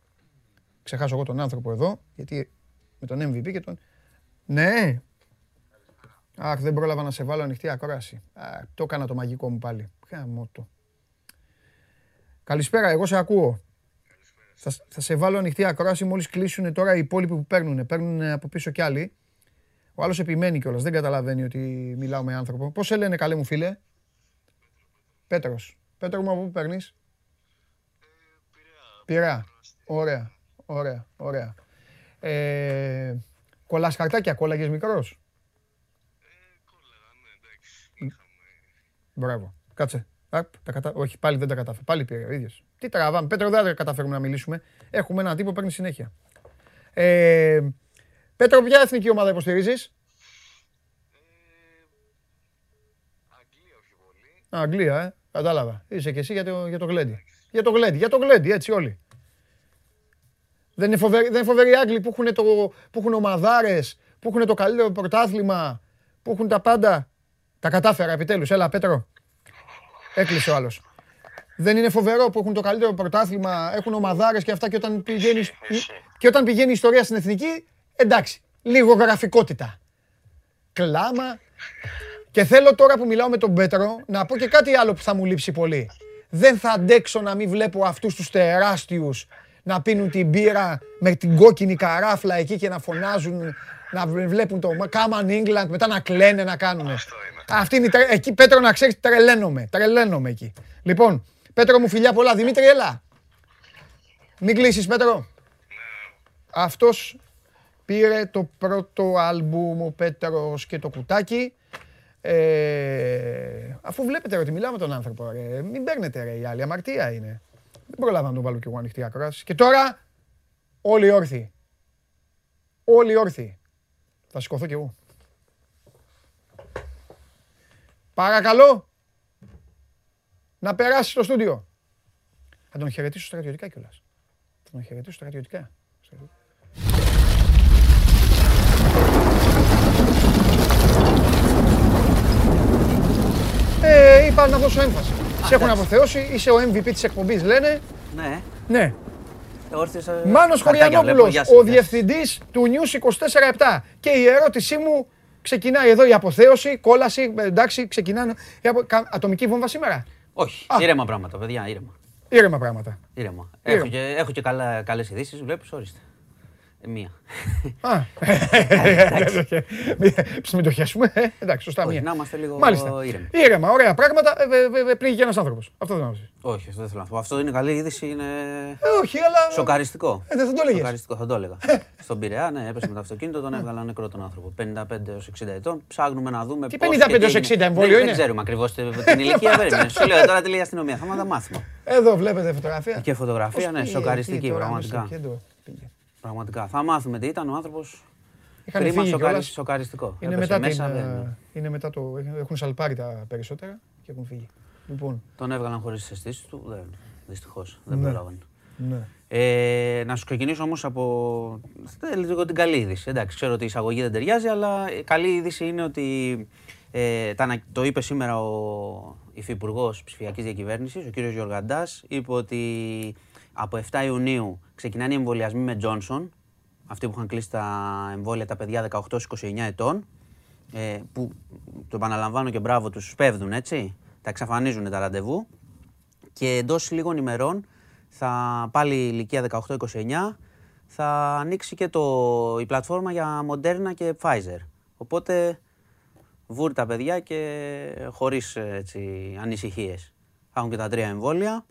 ξεχάσω εγώ τον άνθρωπο εδώ, γιατί με τον MVP και τον... Ναι, Αχ, δεν πρόλαβα να σε βάλω ανοιχτή ακρόαση. το έκανα το μαγικό μου πάλι. το. Καλησπέρα, εγώ σε ακούω. Θα, θα σε βάλω ανοιχτή ακρόαση μόλις κλείσουν τώρα οι υπόλοιποι που παίρνουν. Παίρνουν από πίσω κι άλλοι. Ο άλλος επιμένει κιόλας. Δεν καταλαβαίνει ότι μιλάω με άνθρωπο. Πώς σε λένε, καλέ μου φίλε; Πέτρος. Πέτρο μου, από πού παίρνεις; Πειρά. Ωραία. Ωραία. Ωραία. Ε, κολλάς χαρτάκια, κόλλαγες μικρός; Ε, Μπράβο. Κάτσε. Τα κατα... Όχι, πάλι δεν τα κατάφερε. Πάλι πήρε ο ίδιος. Τι τραβάμε. Πέτρο, δεν καταφέρουμε να μιλήσουμε. Έχουμε έναν τύπο που παίρνει συνέχεια. Ε, Πέτρο, ποια εθνική ομάδα υποστηρίζεις; Αγγλία, Αγγλία, ε. Κατάλαβα. Είσαι και εσύ για το, για το γλέντι. Για το γλέντι, για το γλέντι, έτσι όλοι. Δεν είναι φοβεροί, δεν είναι φοβεροί οι Άγγλοι που έχουν, το, που έχουν ομαδάρες, που έχουν το καλύτερο πρωτάθλημα, που έχουν τα πάντα. Τα κατάφερα επιτέλους. Έλα, Πέτρο. Έκλεισε ο άλλος. Δεν είναι φοβερό που έχουν το καλύτερο πρωτάθλημα, έχουν ομαδάρες και αυτά και όταν πηγαίνει, και όταν πηγαίνει η ιστορία στην εθνική, εντάξει, λίγο γραφικότητα. Κλάμα. Και θέλω τώρα που μιλάω με τον Πέτρο να πω και κάτι άλλο που θα μου λείψει πολύ. Δεν θα αντέξω να μην βλέπω αυτούς τους τεράστιους να πίνουν την μπύρα με την κόκκινη καράφλα εκεί και να φωνάζουν, να βλέπουν το Come on England, μετά να κλαίνε να κάνουν. Αυτή είναι, εκεί Πέτρο να ξέρεις τρελαίνομαι, τρελαίνομαι εκεί. Λοιπόν, Πέτρο μου φιλιά πολλά. Δημήτρη, έλα. Μην κλείσεις, Πέτρο. Αυτός πήρε το πρώτο άλμπουμ ο Πέτρος και το κουτάκι. Ε, αφού βλέπετε ότι μιλάμε τον άνθρωπο, ρε. μην παίρνετε ρε οι άλλοι, αμαρτία είναι. Δεν προλάβα να τον βάλω κι εγώ ανοιχτή ακρόαση. Και τώρα όλοι όρθιοι. Όλοι όρθιοι. Θα σηκωθώ κι εγώ. Παρακαλώ να περάσει στο στούντιο. Θα τον χαιρετήσω στρατιωτικά κιόλας. Θα τον χαιρετήσω στρατιωτικά. είπα να δώσω έμφαση. Σε έχουν αποθεώσει, είσαι ο MVP της εκπομπής, λένε. Ναι. Ναι. Όρθιος, ε, Μάνος χαρτάκια βλέπω. Χωριανόπουλος, Γεια σας, ο γεια σας. διευθυντής του News 24-7. Και η ερώτησή μου ξεκινάει εδώ η αποθέωση, κόλαση. ε, Εντάξει, ξεκινάνε. η απο- κα- Ατομική βόμβα σήμερα; Όχι, Α. ήρεμα πράγματα, παιδιά, ήρεμα. Ήρεμα πράγματα. ήρεμα. Ήρεμα. Έχω και, έχω και καλά, καλές ειδήσεις, βλέπεις, ορίστε. Ε, μία. Α, μην το χέσουμε. ε, Εντάξει, σωστά Όχι, μία. να είμαστε λίγο Μάλιστα. ήρεμοι. Ήρεμα, ωραία πράγματα. ε, ε, ε, ε, Πνίγει και ένας άνθρωπος. Αυτό δεν άφησε. Όχι, αυτό δεν θέλω να πω. Αυτό είναι καλή είδηση, είναι Όχι, αλλά. σοκαριστικό. Ε, δεν θα το έλεγες. Σοκαριστικό, θα το έλεγα. Στον Πειραιά, ναι, έπεσε με το αυτοκίνητο, τον έβγαλαν νεκρό τον άνθρωπο. 55 έως 60 ετών. Ψάχνουμε να δούμε. Τι πώς 55 και έως τι 60 έγινε. εμβόλιο Δεν- είναι; Δεν ξέρουμε ακριβώς την ηλικία. περίμενε. Σου λέω τώρα τι λέει η αστυνομία. Θα τα μάθουμε. Εδώ βλέπετε φωτογραφία. Και φωτογραφία, Πώς ναι, πήγε σοκαριστική εκεί τώρα, πραγματικά. Μέσα στο κέντρο, πήγε. Πραγματικά. Θα μάθουμε τι ήταν ο άνθρωπος. Είχαν Κρίμα φύγει σοκαρι- κιόλας. σοκαριστικό. Είναι Έπεσε μετά, μέσα, την, δεν- ε, είναι μετά το. Έχουν σαλπάρει τα περισσότερα και έχουν φύγει. Λοιπόν, Τον έβγαλαν χωρίς τι αισθήσεις του. Δεν, δυστυχώς, δεν Ναι. πρόλαβαν. ναι. Ε, να σου ξεκινήσω όμως από ε, λίγο την καλή είδηση. Εντάξει, ξέρω ότι η εισαγωγή δεν ταιριάζει, αλλά η καλή είδηση είναι ότι ε, τα ανα- το είπε σήμερα ο Υφυπουργός Ψηφιακής Διακυβέρνησης, ο κ. Γιωργαντάς, είπε ότι από 7 Ιουνίου ξεκινάνε οι εμβολιασμοί με Johnson, αυτοί που είχαν κλείσει τα εμβόλια τα παιδιά 18-29 ετών, ε, που το επαναλαμβάνω και μπράβο τους σπέβδουν έτσι, τα εξαφανίζουν τα ραντεβού και εντός λίγων ημερών θα πάλι η ηλικία 18-29 θα ανοίξει και το, η πλατφόρμα για Moderna και Pfizer. Οπότε βούρ τα παιδιά και χωρίς ε, έτσι, ανησυχίες. Θα έχουν και τα τρία εμβόλια.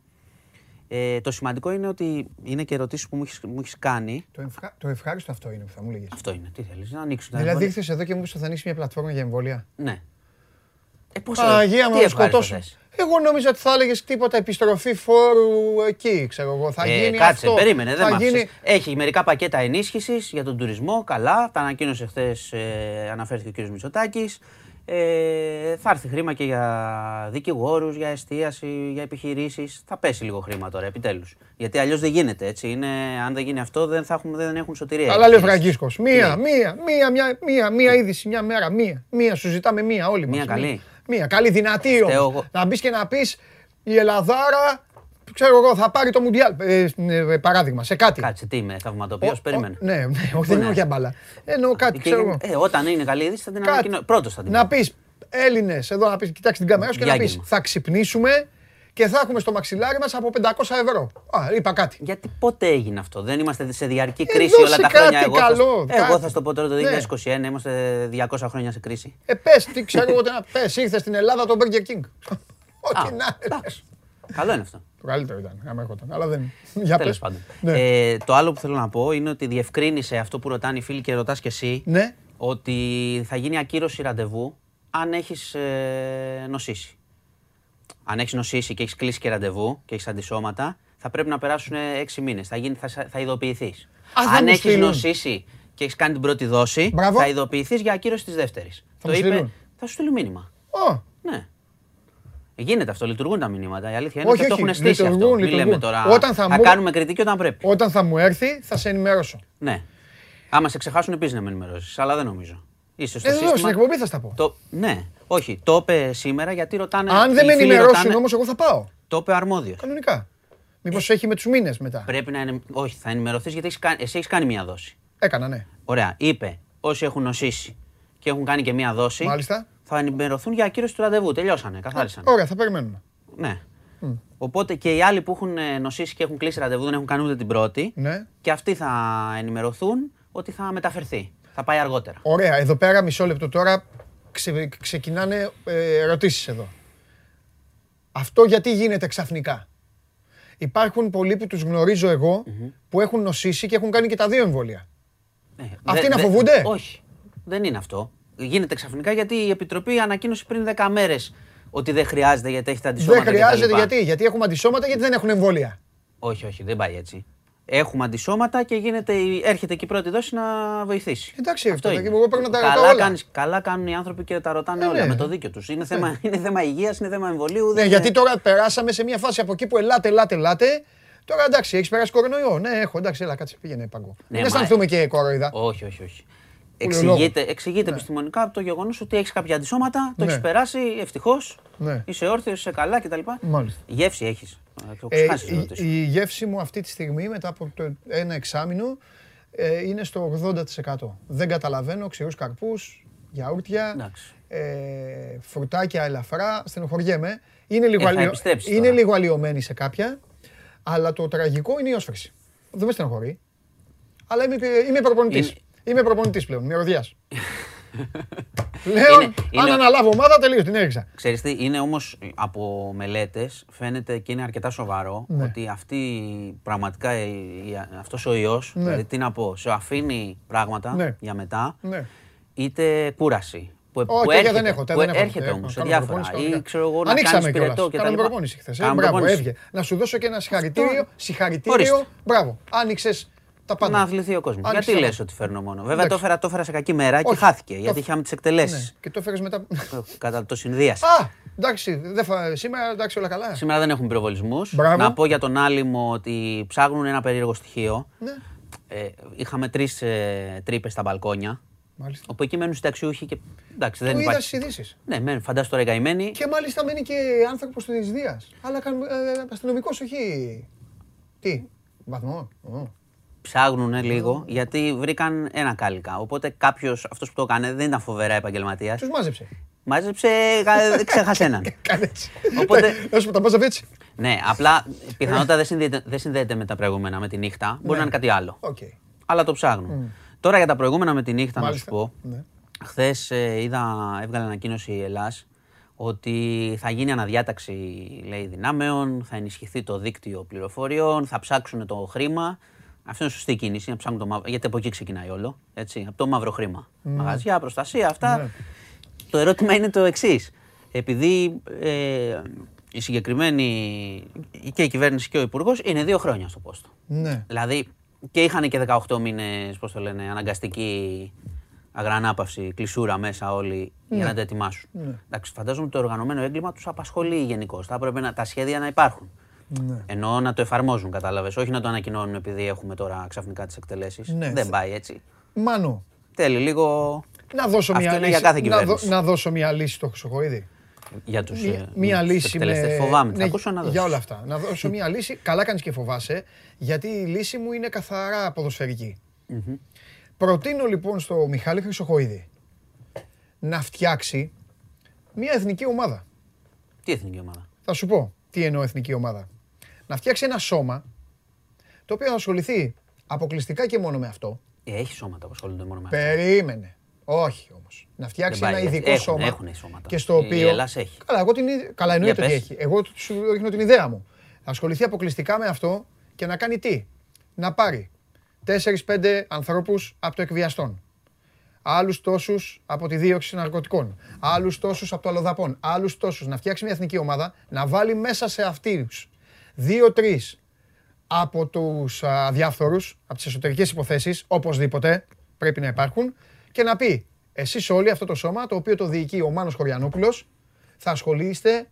Ε, το σημαντικό είναι ότι είναι και ερωτήσεις που μου έχεις, μου έχεις κάνει. Το, ευχα... το ευχάριστο αυτό είναι που θα μου έλεγε. Αυτό είναι. Τι θέλεις, να ανοίξουν τα Δηλαδή εμβόλια. ήρθες εδώ και μου είπες ότι θα ανοίξεις μια πλατφόρμα για εμβόλια. Ναι. Ε, πώς Παναγία μου, τι να ευχάριστο σκοτώσω. θες. Εγώ νόμιζα ότι θα έλεγες τίποτα επιστροφή φόρου εκεί, ξέρω εγώ. Θα Ε, γίνει κάτσε, αυτό. περίμενε, δεν θα μ' άφησες. γίνει... Έχει μερικά πακέτα ενίσχυσης για τον τουρισμό. Καλά, τα ανακοίνωσε χθες, ε, αναφέρθηκε ο κ. Μητσοτάκης. Ε, θα έρθει χρήμα και για δικηγόρους, για εστίαση, για επιχειρήσεις. Θα πέσει λίγο χρήμα τώρα, επιτέλους. Γιατί αλλιώς δεν γίνεται έτσι. Είναι, αν δεν γίνει αυτό, δεν, θα έχουμε, δεν έχουν σωτηρία. Καλά λέει ο επιχειρήσεις. Φραγκίσκος. Μία, Τι μία, μία, μία, μία, μία είδηση, μια μέρα. Μία, μία, σου ζητάμε μία όλοι μας. Μία καλή. Μία, καλή, δυνατή Φταίω όμως. εγώ. Να μπεις και να πεις η Ελλαδάρα, ξέρω εγώ, θα πάρει το Μουντιάλ. Ε, ε, παράδειγμα, σε κάτι. Κάτσε, τι είμαι, θαυματοποιός, Ο- ο- περίμενε. Ναι, ναι, όχι, δεν Ναι. είναι για μπάλα. Εννοώ κάτι, Και- ξέρω εγώ. ε, όταν είναι καλή είδηση θα την Κάτι. ανακοινώ. Πρώτος θα την Να πω. πεις Έλληνες, εδώ να πεις, κοιτάξει την κάμερα σου και να πεις Διάγγελμα. θα ξυπνήσουμε και θα έχουμε στο μαξιλάρι μας από 500 ευρώ. Α, είπα κάτι. Γιατί πότε έγινε αυτό, δεν είμαστε σε διαρκή Ε, κρίση δώσε όλα τα κάτι χρόνια. Εγώ, καλό, θα, εγώ κάτι. θα σου το πω τώρα το Ναι. 2021, είμαστε 200 χρόνια σε κρίση. Ε, πες, τι ξέρω εγώ, τι να πες, ήρθες στην Ελλάδα το Burger King. Ό,τι Α, να είναι. εντάξει. Καλό είναι αυτό. Το καλύτερο ήταν, άμα έρχονταν. Αλλά δεν. Για Τέλος πες. πάντων. Ναι. Ε, το άλλο που θέλω να πω είναι ότι διευκρίνησε αυτό που ρωτάνε οι φίλοι και ρωτάς και εσύ. Ναι. Ότι θα γίνει ακύρωση ραντεβού αν έχεις νοσήσει. Αν έχεις νοσήσει και έχεις κλείσει και ραντεβού και έχεις αντισώματα, θα πρέπει να περάσουν 6 μήνες. Θα, γίνει- θα, θα ειδοποιηθείς. Α, θα Αν μου έχεις στείλουν. νοσήσει και έχεις κάνει την πρώτη δόση, Μπράβο. θα ειδοποιηθείς για ακύρωση της δεύτερης. μου στείλουν. Θα σου στείλει μήνυμα. Ω, Ναι. Γίνεται αυτό, λειτουργούν τα μηνύματα. Η αλήθεια είναι Όχι, ότι το όχι, έχουν στήσει αυτό. λειτουργούν, Μην λέμε λειτουργούν. τώρα. Όταν θα θα μου- κάνουμε κριτική όταν πρέπει. όταν θα μου έρθει, θα σε ενημερώσω. Ναι. Άμα σε ξεχάσουν επίσης να με ενημερώσεις. Αλλά δεν νομίζω. Είσαι στο Εδώ στην σύστημα. εκπομπή θα στα πω. Το... Ναι, όχι. Το είπε σήμερα γιατί ρωτάνε. Αν οι δεν με φίλοι ενημερώσουν ρωτάνε- όμως, εγώ θα πάω. Το είπε αρμόδιος. Κανονικά. Μήπως έχει με τους μήνες μετά. Πρέπει να είναι. Όχι, θα ενημερωθείς γιατί έχεις κάνει... εσύ έχεις κάνει μία δόση. Έκανα, ναι. Ωραία. Είπε όσοι έχουν νοσήσει και έχουν κάνει και μία δόση. Μάλιστα. Θα ενημερωθούν για ακύρωση του ραντεβού. Τελειώσανε. Καθάρισαν. Ωραία, θα περιμένουμε. Ναι. Οπότε και οι άλλοι που έχουν ε, νοσήσει και έχουν κλείσει ραντεβού δεν έχουν κάνει ούτε την πρώτη. Ναι. Και αυτοί θα ενημερωθούν ότι θα μεταφερθεί. Θα πάει αργότερα. Ωραία, εδώ πέρα μισό λεπτό τώρα ξε- ξεκινάνε ε, ερωτήσεις εδώ. Αυτό γιατί γίνεται ξαφνικά; Υπάρχουν πολλοί που τους γνωρίζω εγώ που έχουν νοσήσει και έχουν κάνει και τα δύο εμβόλια. Ναι. Αυτοί Δε- να δε- φοβούνται; Όχι. Δεν είναι αυτό. Γίνεται ξαφνικά γιατί η Επιτροπή ανακοίνωσε πριν 10 μέρες ότι δεν χρειάζεται γιατί έχει τα αντισώματα. Δεν χρειάζεται κτλ. γιατί, γιατί έχουμε αντισώματα γιατί δεν έχουν εμβόλια. Όχι, όχι, δεν πάει έτσι. Έχουμε αντισώματα και γίνεται, η- έρχεται και η πρώτη δόση να βοηθήσει. Εντάξει, Αυτό αυτό είναι. και εγώ πρέπει να τα ρωτάω καλά, όλα. κάνεις- καλά κάνουν οι άνθρωποι και τα ρωτάνε Ε, όλα ναι. με το δίκιο τους. Είναι, θέμα, είναι θέμα υγείας, είναι θέμα εμβολίου. Ναι, δεν γιατί είναι- τώρα περάσαμε σε μια φάση από εκεί που ελάτε, ελάτε, ελάτε. Τώρα εντάξει, έχεις περάσει κορονοϊό. Ναι, έχω, εντάξει, έλα, κάτσε, πήγαινε παγκό. Ναι, Μην μα- αισθανθούμε και κοροϊδά. Όχι, όχι, όχι. Εξηγείται, εξηγείται επιστημονικά από το γεγονός ότι έχεις κάποια αντισώματα, το Ναι. έχει περάσει ευτυχώς. Ναι. Είσαι όρθιος, είσαι καλά κτλ. Μάλιστα. Γεύση έχεις. Το Ε, ξεχάσεις να η, ρωτήσω. η γεύση μου αυτή τη στιγμή μετά από το ένα εξάμηνο ε, είναι στο 80%. Δεν καταλαβαίνω ξηρούς καρπούς, γιαούρτια, Εντάξει. ε, φρουτάκια ελαφρά, στενοχωριέμαι. Είναι λίγο, Ε, θα αλλοιω- επιστρέψεις είναι τώρα. λίγο αλλοιωμένη σε κάποια, αλλά το τραγικό είναι η όσφρηση. Δεν με στενοχωρεί. Αλλά είμαι, είμαι προπονητής. Είναι- Είμαι προπονητής πλέον, μυρωδιάς. Πλέον, Είναι- αν είναι- αναλάβω ομάδα, τελείως την έριξα. Ξέρεις τι, είναι όμως από μελέτες, φαίνεται και είναι αρκετά σοβαρό, Ναι. ότι αυτή πραγματικά η, η- αυτός ο ιός, Ναι. δηλαδή τι να πω, σε αφήνει πράγματα Ναι. για μετά, Ναι. είτε κούραση. Που, Όχι, που τέτοια έρχεται, δεν έχω. τέτοια που δεν έχω. έρχεται Έχω, όμως σε κάνω διάφορα. προπόνηση Ή κανονικά. ξέρω εγώ να Ανοίξαμε κάνεις κιόλας. πυρετό και τα Κάναμε λοιπά. προπόνηση χθες. ε. Κάναμε Μπράβο, προπόνηση. έβγε. Να σου δώσω και ένα συγχαρητήριο. Ορίστε. Συγχαρητήριο. Μπράβο. Άνοιξες τα πάντα. Να αθληθεί ο κόσμος. Άνοιξε Γιατί τα λες πάντα. ότι φέρνω μόνο; Βέβαια Εντάξει. το έφερα, το έφερα σε κακή μέρα και Όχι. χάθηκε. Το- Γιατί είχαμε τις Ναι. εκτελέσει. Και το έφερες μετά. Κατά το συνδύασα. Α, εντάξει. δεν φα- Σήμερα εντάξει όλα καλά. Σήμερα δεν έχουμε πυροβολισμούς. Μπράβο. Να πω για τον Άλυμο ότι ψάχνουν ένα περίεργο στοιχείο. Ναι. Ε, είχαμε τρεις ε, τρύπες στα μπαλκόνια. Μάλιστα. Όπου εκεί μένουν συνταξιούχοι και. Εντάξει, δεν Το είδα υπάρχει. στι ειδήσεις. Ναι, μένουν, φαντάζομαι τώρα οι καημένοι. Και μάλιστα μένει και άνθρωπος της Δίας. Αλλά αστυνομικός, όχι. Τι, βαθμό. Ω. Ψάχνουν λίγο γιατί βρήκαν ένα κάλυκα. Οπότε κάποιος, αυτός που το έκανε, δεν ήταν φοβερά επαγγελματίας. Τους μάζεψε. Μάζεψε, κα- ξέχασε έναν. Κάνε έτσι. Οπότε- Να σου πω, τα μάζευε έτσι. ναι, απλά πιθανότατα δεν συνδέεται, δεν συνδέεται με τα προηγούμενα, με τη νύχτα. Μπορεί να είναι κάτι άλλο. Οκ. Αλλά το ψάχνουν. Τώρα για τα προηγούμενα με τη νύχτα, να σου Μάλιστα. πω. Ναι. Χθες είδα, έβγαλε ανακοίνωση η Ελλάς ότι θα γίνει αναδιάταξη λέει, δυνάμεων, θα ενισχυθεί το δίκτυο πληροφοριών, θα ψάξουν το χρήμα. Αυτό είναι σωστή κίνηση, να ψάχνουν το μαύρο, γιατί από εκεί ξεκινάει όλο. Έτσι, από το μαύρο χρήμα. Μαγαζιά, προστασία, αυτά. Ναι. Το ερώτημα είναι το εξής. Επειδή ε, η συγκεκριμένη και η κυβέρνηση και ο Υπουργός είναι δύο χρόνια στο πόστο. Ναι. Δηλαδή και είχαν και 18 μήνες, πώς το λένε, αναγκαστική αγρανάπαυση, κλεισούρα μέσα όλοι για να τα ετοιμάσουν. Εντάξει, φαντάζομαι ότι το οργανωμένο έγκλημα τους απασχολεί γενικώς. Θα έπρεπε να, τα σχέδια να υπάρχουν. Ναι. Εννοώ να το εφαρμόζουν, κατάλαβες. Όχι να το ανακοινώνουν επειδή έχουμε τώρα ξαφνικά τις εκτελέσεις. Ναι. Δεν πάει έτσι. Μάνο, Θέλει λίγο να δώσω Αυτό μια είναι λύση. για κάθε να, δω- κυβέρνηση. να δώσω μια λύση στο Χρυσοχοίδη. για τους Μία, μία λύση με... Φοβάμαι, θα ναι, ακούσω να δώσεις. Για όλα αυτά. Να δώσω μία λύση. Καλά κάνεις και φοβάσαι, γιατί η λύση μου είναι καθαρά ποδοσφαιρική. Προτείνω λοιπόν στο Μιχάλη Χρυσοχοίδη να φτιάξει μία εθνική ομάδα. Τι εθνική ομάδα; Θα σου πω τι εννοώ εθνική ομάδα. Να φτιάξει ένα σώμα το οποίο θα ασχοληθεί αποκλειστικά και μόνο με αυτό. Ε, έχει σώματα που ασχολούνται μόνο με αυτό. Περίμενε. Όχι όμως. Να φτιάξει Δεν ένα πάει, ειδικό έχουν- σώμα. έχουνε σώματα. Και στο Η οποίο. Ελλάς έχει. Καλά, εγώ την... ιδ- Καλά εννοείται Για ότι πες. έχει. Εγώ σου ρίχνω την ιδέα μου. Θα ασχοληθεί αποκλειστικά με αυτό και να κάνει τι; Να πάρει 4-5 ανθρώπους από το εκβιαστόν. Άλλους τόσους από τη δίωξη ναρκωτικών. Άλλους τόσους από το αλλοδαπών. Άλλους τόσους. Να φτιάξει μια εθνική ομάδα, να βάλει μέσα σε αυτούς δύο-τρεις από τους αδιάφθορου, από τις εσωτερικές υποθέσεις, οπωσδήποτε πρέπει να υπάρχουν, και να πει: Εσείς όλοι αυτό το σώμα, το οποίο το διοικεί ο Μάνος Χωριανόπουλος, θα ασχολείστε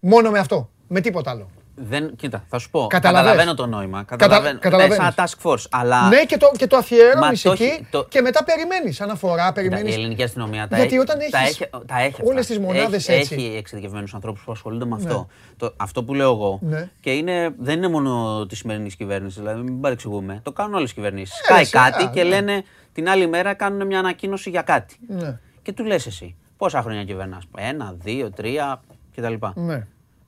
μόνο με αυτό. Με τίποτα άλλο. Δεν, κοίτα, θα σου πω. Καταλαβες. Καταλαβαίνω το νόημα. Καταλαβαίνω. καταλαβαίνεις. Ναι, σαν task force. Αλλά ναι, και το, και το αφιερώνει το έχει- εκεί το- και μετά περιμένεις. Αναφορά, Κοίτα, περιμένεις. η ελληνική αστυνομία τα Γιατί έχει, όταν τα έχεις έχει, τα έχει όλες αυτά. τις μονάδες έχει, έτσι. Έχει εξειδικευμένους ανθρώπους που ασχολούνται με αυτό. Το, αυτό που λέω εγώ. Ναι. Και είναι, δεν είναι μόνο τη σημερινής κυβέρνησης, δηλαδή μην παρεξηγούμε. Το κάνουν όλες οι κυβερνήσεις. Ε, Σκάει εσύ, κάτι α, και ναι. λένε την άλλη μέρα κάνουν μια ανακοίνωση για κάτι. Ναι. Και του λες εσύ, πόσα χρόνια κυβερνάς. Ένα, δύο, τρία κτλ.